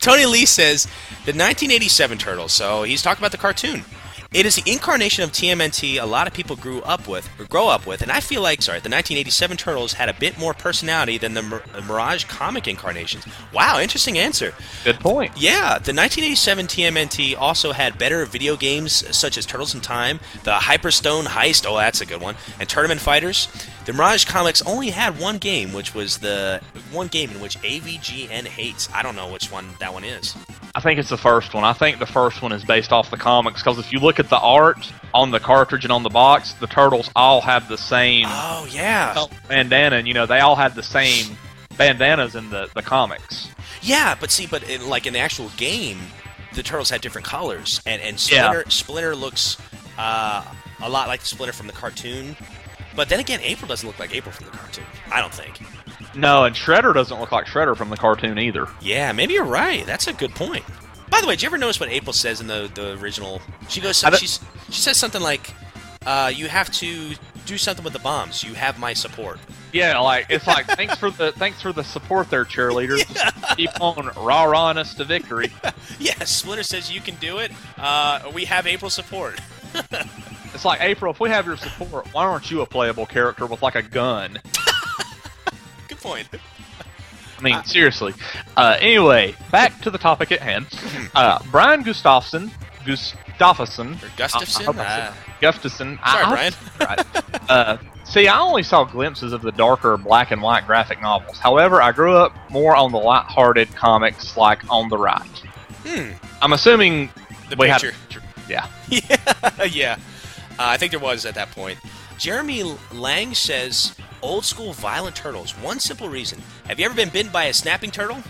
[SPEAKER 2] Tony Lee says the 1987 Turtles. So he's talking about the cartoon. It is the incarnation of TMNT a lot of people grew up with or grow up with, and I feel like sorry, the 1987 Turtles had a bit more personality than the Mir- Mirage comic incarnations. Wow, interesting answer.
[SPEAKER 1] Good point.
[SPEAKER 2] Yeah, the 1987 TMNT also had better video games such as Turtles in Time, the Hyperstone Heist, oh that's a good one, and Tournament Fighters. The Mirage comics only had one game, which was the one game in which AVGN hates. I don't know which one that one is.
[SPEAKER 1] I think it's the first one. I think the first one is based off the comics because if you look at the art on the cartridge and on the box, the turtles all have the same
[SPEAKER 2] Oh yeah,
[SPEAKER 1] bandana, and you know they all have the same bandanas in the the comics.
[SPEAKER 2] yeah. But see, but in, like in the actual game, the turtles had different colors, and and
[SPEAKER 1] Yeah.
[SPEAKER 2] Splinter Splinter looks uh, a lot like Splinter from the cartoon. But then again, April doesn't look like April from the cartoon. I don't think.
[SPEAKER 1] No, and Shredder doesn't look like Shredder from the cartoon either.
[SPEAKER 2] Yeah, maybe you're right. That's a good point. By the way, did you ever notice what April says in the, the original? She goes,
[SPEAKER 1] I don't-
[SPEAKER 2] she's, she says something like, uh, "You have to do something with the bombs. You have my support."
[SPEAKER 1] Yeah, like it's like thanks for the thanks for the support there, cheerleaders. Just keep on rah rahing us to victory.
[SPEAKER 2] Yeah, Splinter says you can do it. Uh, we have April support.
[SPEAKER 1] It's like April, if we have your support, why aren't you a playable character with like a gun?
[SPEAKER 2] Good point.
[SPEAKER 1] I mean, seriously. Uh, anyway, back to the topic at hand. Uh, Brian Gustafson, Gustafsson,
[SPEAKER 2] Or Gustafson.
[SPEAKER 1] I hope I said-
[SPEAKER 2] Uh,
[SPEAKER 1] Gustafson.
[SPEAKER 2] sorry,
[SPEAKER 1] I-
[SPEAKER 2] Brian.
[SPEAKER 1] right. Uh, see, I only saw glimpses of the darker black and white graphic novels. However, I grew up more on the light-hearted comics like On the Right.
[SPEAKER 2] Hmm.
[SPEAKER 1] I'm assuming
[SPEAKER 2] The
[SPEAKER 1] we had-
[SPEAKER 2] picture.
[SPEAKER 1] yeah.
[SPEAKER 2] yeah, yeah. Uh, I think there was at that point. Jeremy Lang says, "Old school violent turtles. One simple reason. Have you ever been bitten by a snapping turtle?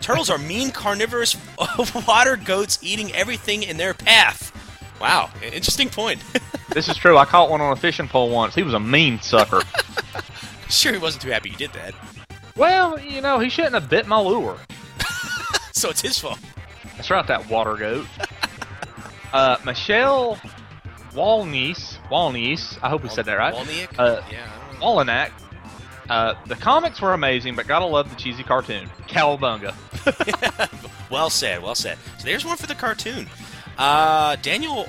[SPEAKER 2] Turtles are mean, carnivorous water goats eating everything in their path." Wow, interesting point.
[SPEAKER 1] This is true. I caught one on a fishing pole once. He was a mean sucker.
[SPEAKER 2] sure, he wasn't too happy you did that,
[SPEAKER 1] well, you know, he shouldn't have bit my lure.
[SPEAKER 2] so it's his fault.
[SPEAKER 1] That's right, that water goat. Uh, Michelle Walnice, Walnice, I hope we said that right.
[SPEAKER 2] Walniak?
[SPEAKER 1] Uh,
[SPEAKER 2] yeah.
[SPEAKER 1] Wallanack. Uh, the comics were amazing, but gotta love the cheesy cartoon. Cowabunga.
[SPEAKER 2] Well said, well said. So there's one for the cartoon. Uh, Daniel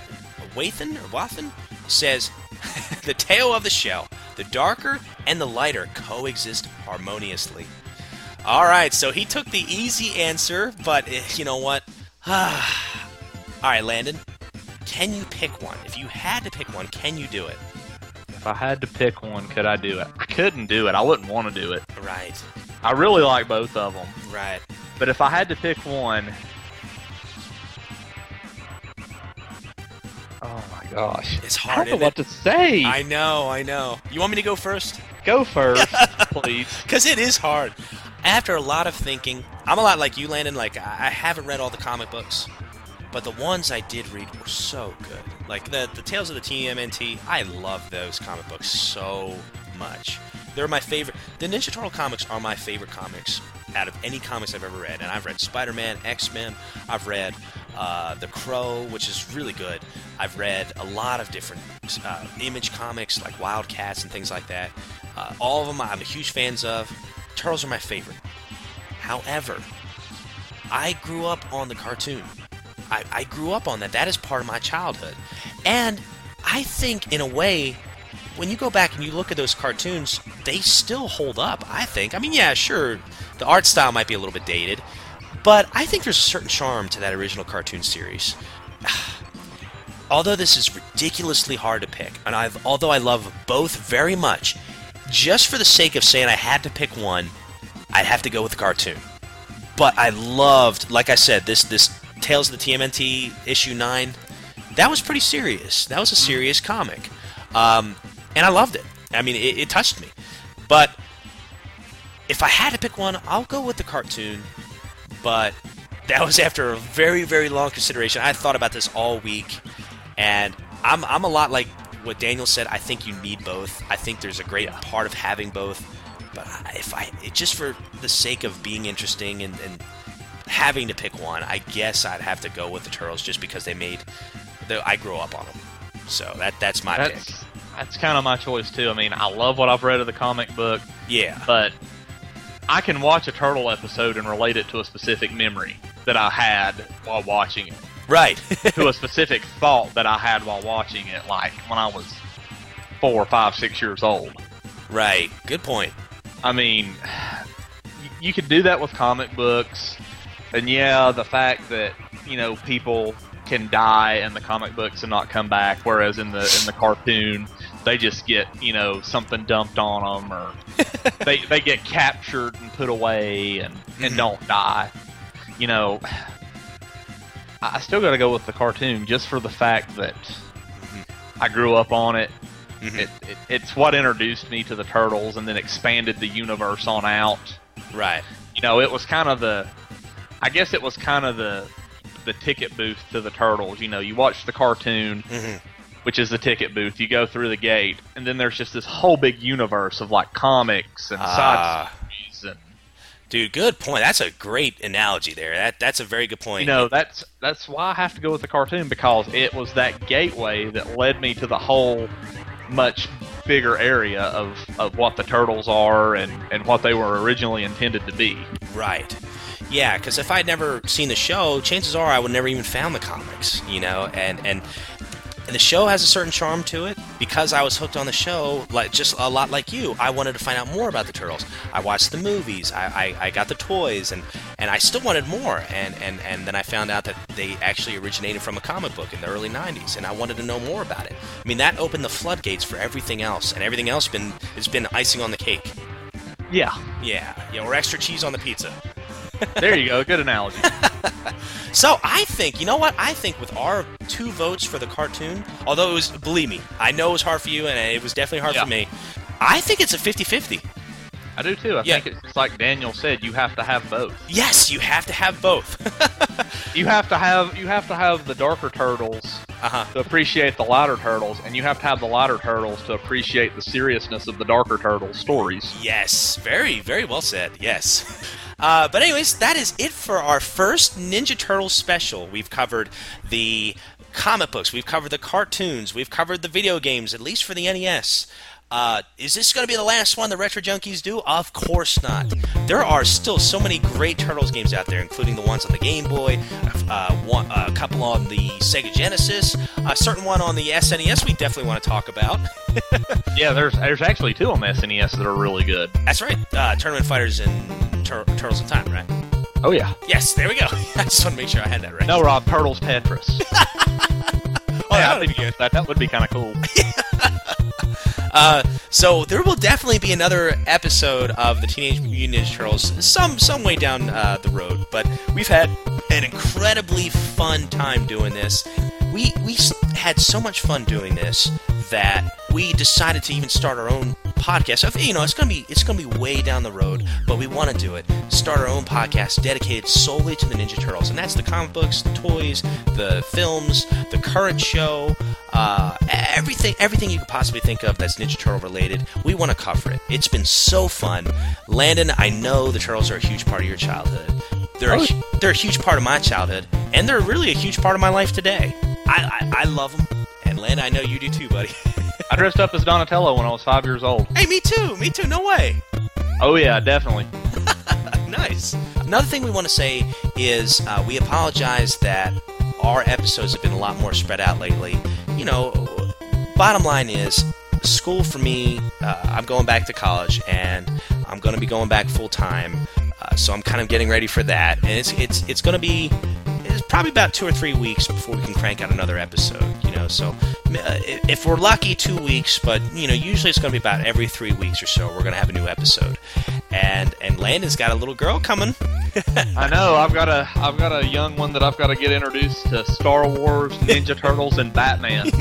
[SPEAKER 2] Wathan or Wathan says the tail of the shell, the darker and the lighter coexist harmoniously. All right, so he took the easy answer, but eh, you know what? All right, Landon, can you pick one? If you had to pick one, can you do it?
[SPEAKER 1] If I had to pick one, could I do it? I couldn't do it. I wouldn't want to do it.
[SPEAKER 2] Right,
[SPEAKER 1] I really like both of them,
[SPEAKER 2] right.
[SPEAKER 1] but if I had to pick one, oh my gosh,
[SPEAKER 2] It's
[SPEAKER 1] I
[SPEAKER 2] hard.
[SPEAKER 1] don't
[SPEAKER 2] isn't
[SPEAKER 1] know what
[SPEAKER 2] it?
[SPEAKER 1] to say.
[SPEAKER 2] I know, I know. You want me to go first?
[SPEAKER 1] Go first, please.
[SPEAKER 2] because it is hard. After a lot of thinking, I'm a lot like you, Landon. Like I I haven't read all the comic books, but the ones I did read were so good. Like the the Tales of the TMNT, I love those comic books so much. They're my favorite. The Ninja Turtle comics are my favorite comics out of any comics I've ever read. And I've read Spider-Man, X-Men. I've read uh, The Crow, which is really good. I've read a lot of different uh, Image comics like Wildcats and things like that. Uh, all of them I'm a huge fans of. Turtles are my favorite. However, I grew up on the cartoon. I, I grew up on that. That is part of my childhood. And I think, in a way, when you go back and you look at those cartoons, they still hold up, I think. I mean, yeah, sure, the art style might be a little bit dated, but I think there's a certain charm to that original cartoon series. although this is ridiculously hard to pick, and I've although I love both very much, just for the sake of saying I had to pick one, I'd have to go with the cartoon. But I loved, like I said, this this Tales of the TMNT issue nine. That was pretty serious. That was a serious comic, um, and I loved it. I mean, it, it touched me. But if I had to pick one, I'll go with the cartoon. But that was after a very, very long consideration. I thought about this all week, and I'm, I'm a lot like what Daniel said. I think you need both. I think there's a great part of having both. But if I it, just for the sake of being interesting and, and having to pick one, I guess I'd have to go with the Turtles just because they made. The, I grew up on them, so that that's my pick.
[SPEAKER 1] That's that's kind of my choice too. I mean, I love what I've read of the comic book,
[SPEAKER 2] Yeah,
[SPEAKER 1] but I can watch a turtle episode and relate it to a specific memory that I had while watching it,
[SPEAKER 2] right.
[SPEAKER 1] to a specific thought that I had while watching it, like when I was four, five, six years old.
[SPEAKER 2] right. Good point.
[SPEAKER 1] I mean, you could do that with comic books, and yeah, the fact that you know people can die in the comic books and not come back, whereas in the in the cartoon they just get you know something dumped on them, or they they get captured and put away and and
[SPEAKER 2] Mhm.
[SPEAKER 1] don't die. You know, I still got to go with the cartoon just for the fact that I grew up on it.
[SPEAKER 2] Mhm.
[SPEAKER 1] It, it. It's what introduced me to the turtles and then expanded the universe on out.
[SPEAKER 2] Right.
[SPEAKER 1] You know, it was kind of the, I guess it was kind of the, the ticket booth to the turtles. You know, you watch the cartoon,
[SPEAKER 2] hmm
[SPEAKER 1] which is the ticket booth. You go through the gate, and then there's just this whole big universe of like comics and
[SPEAKER 2] Ah.
[SPEAKER 1] side stories and
[SPEAKER 2] Dude, good point. That's a great analogy there. That that's a very good point.
[SPEAKER 1] you know that's that's why I have to go with the cartoon because it was that gateway that led me to the whole much bigger area of, of what the turtles are and, and what they were originally intended to be.
[SPEAKER 2] Right. Yeah, because if I'd never seen the show, chances are I would never even found the comics. You know, and and the show has a certain charm to it because I was hooked on the show, like just a lot like you. I wanted to find out more about the turtles. I watched the movies. I, I, I got the toys, and, and I still wanted more. And, and and then I found out that they actually originated from a comic book in the early '90s, and I wanted to know more about it. I mean, that opened the floodgates for everything else, and everything else been has been icing on the cake.
[SPEAKER 1] Yeah,
[SPEAKER 2] Yeah, yeah, or extra cheese on the pizza.
[SPEAKER 1] There you go. Good analogy.
[SPEAKER 2] So I think, you know what? I think with our two votes for the cartoon, although it was, believe me, I know it was hard for you and it was definitely hard
[SPEAKER 1] Yeah.
[SPEAKER 2] for me. I think it's a 50 50.
[SPEAKER 1] I do too. I
[SPEAKER 2] Yeah.
[SPEAKER 1] think it's like Daniel said. You have to have both.
[SPEAKER 2] Yes, you have to have both.
[SPEAKER 1] You have to have you have to have the darker turtles
[SPEAKER 2] uh huh.
[SPEAKER 1] to appreciate the lighter turtles, and you have to have the lighter turtles to appreciate the seriousness of the darker turtles stories.
[SPEAKER 2] Yes, very, very well said. Yes. Uh, but anyways, that is it for our first Ninja Turtles special. We've covered the comic books, we've covered the cartoons, we've covered the video games, at least for the NES. Uh, is this going to be the last one the Retro Junkies do? Of course not. There are still so many great Turtles games out there, including the ones on the Game Boy, uh, one, a couple on the Sega Genesis, a certain one on the SNES we definitely want to talk about.
[SPEAKER 1] Yeah, there's there's actually two on the SNES that are really good.
[SPEAKER 2] That's right, uh, Tournament Fighters and Tur- Turtles in Time, right?
[SPEAKER 1] Oh yeah.
[SPEAKER 2] Yes, there we go. I just want to make sure I had that right.
[SPEAKER 1] No, Rob, Turtles Tetris.
[SPEAKER 2] oh,
[SPEAKER 1] yeah,
[SPEAKER 2] that
[SPEAKER 1] I
[SPEAKER 2] would be good.
[SPEAKER 1] that that would be kind of cool.
[SPEAKER 2] Uh, so there will definitely be another episode of the Teenage Mutant Ninja Turtles some some way down uh, the road. But we've had an incredibly fun time doing this. We we had so much fun doing this that we decided to even start our own podcast. So, you know, it's gonna be it's gonna be way down the road, but we want to do it. Start our own podcast dedicated solely to the Ninja Turtles, and that's the comic books, the toys, the films, the current show, uh, everything everything you could possibly think of that's Ninja Turtle related. We want to cover it. It's been so fun, Landon. I know the Turtles are a huge part of your childhood. They're a,
[SPEAKER 1] Oh.
[SPEAKER 2] they're a huge part of my childhood, and they're really a huge part of my life today. I I, I love them, and Landon, I know you do too, buddy.
[SPEAKER 1] I dressed up as Donatello when I was five years old.
[SPEAKER 2] hey, me too, me too. No way.
[SPEAKER 1] Oh yeah, definitely.
[SPEAKER 2] nice. Another thing we want to say is uh, we apologize that our episodes have been a lot more spread out lately. You know, bottom line is school for me. Uh, I'm going back to college, and I'm going to be going back full time. Uh, so I'm kind of getting ready for that, and it's it's it's going to be. It's probably about two or three weeks before we can crank out another episode, you know. So, uh, if we're lucky, two weeks, but you know, usually it's going to be about every three weeks or so. We're going to have a new episode, and and Landon's got a little girl coming.
[SPEAKER 1] I know. I've got a I've got a young one that I've got to get introduced to Star Wars, Ninja Turtles, and Batman.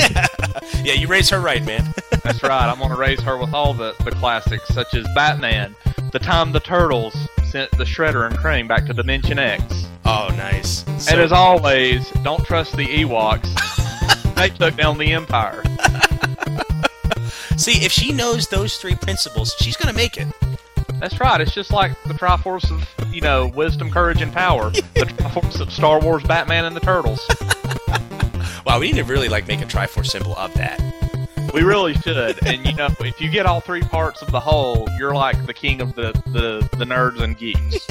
[SPEAKER 2] yeah, you raise her right, man.
[SPEAKER 1] That's right. I'm gonna raise her with all the the classics such as Batman, the time the Turtles sent the Shredder and Krang back to Dimension X,
[SPEAKER 2] oh, nice. So-
[SPEAKER 1] and as always, don't trust the Ewoks. they took down the Empire.
[SPEAKER 2] see, if she knows those three principles, she's going to make it.
[SPEAKER 1] That's right. It's just like the Triforce of you know wisdom, courage, and power. the Triforce of Star Wars, Batman, and the Turtles.
[SPEAKER 2] Wow, we need to really like make a Triforce symbol of that.
[SPEAKER 1] We really should. And you know, if you get all three parts of the whole, you're like the king of the the, the nerds and geeks.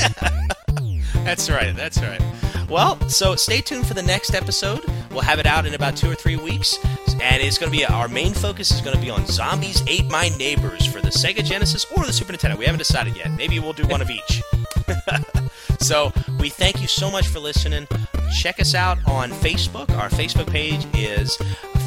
[SPEAKER 2] That's right. That's right. Well, so stay tuned for the next episode. We'll have it out in about two or three weeks, and it's going to be our main focus is going to be on Zombies Ate My Neighbors for the Sega Genesis or the Super Nintendo. We haven't decided yet. Maybe we'll do one of each. so we thank you so much for listening. Check us out on Facebook. Our Facebook page is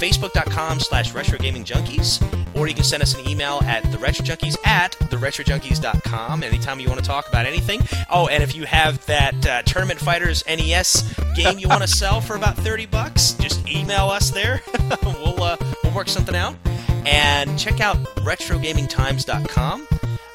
[SPEAKER 2] facebook.com slash retrogamingjunkies, or you can send us an email at theretrojunkies at theretrojunkies.com anytime you want to talk about anything. Oh, and if you have that uh, Tournament Fighters NES game you want to sell for about 30 bucks, just email us there. we'll, uh, we'll work something out. And check out retrogamingtimes.com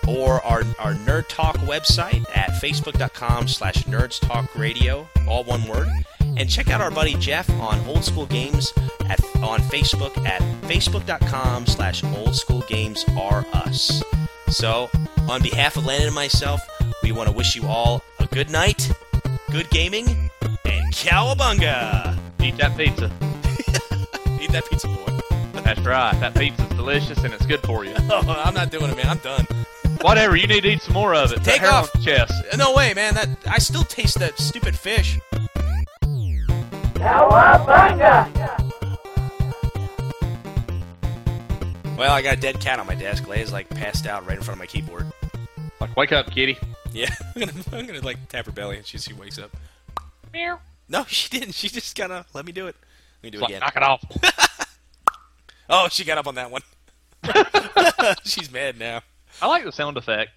[SPEAKER 2] or our, our Nerd Talk website at facebook.com slash nerds talk radio, all one word. And check out our buddy Jeff on Old School Games at, on Facebook at facebook.com slash old school games are us. So, on behalf of Landon and myself, we want to wish you all a good night, good gaming, and cowabunga!
[SPEAKER 1] Eat that pizza.
[SPEAKER 2] Eat that pizza, boy.
[SPEAKER 1] That's right. That pizza's delicious and it's good for you.
[SPEAKER 2] Oh, I'm not doing it, man. I'm done.
[SPEAKER 1] Whatever. You need to eat some more of it.
[SPEAKER 2] Take off.
[SPEAKER 1] chest.
[SPEAKER 2] No way, man. That I still taste that stupid fish. Well, I got a dead cat on my desk. Leia's like passed out right in front of my keyboard.
[SPEAKER 1] Like, wake up, kitty.
[SPEAKER 2] Yeah, I'm gonna, I'm gonna like tap her belly and she she wakes up.
[SPEAKER 1] Meow.
[SPEAKER 2] No, she didn't. She just kind of let me do it. Let me do it
[SPEAKER 1] Like,
[SPEAKER 2] again.
[SPEAKER 1] knock it off.
[SPEAKER 2] Oh, she got up on that one. She's mad now.
[SPEAKER 1] I like the sound effect.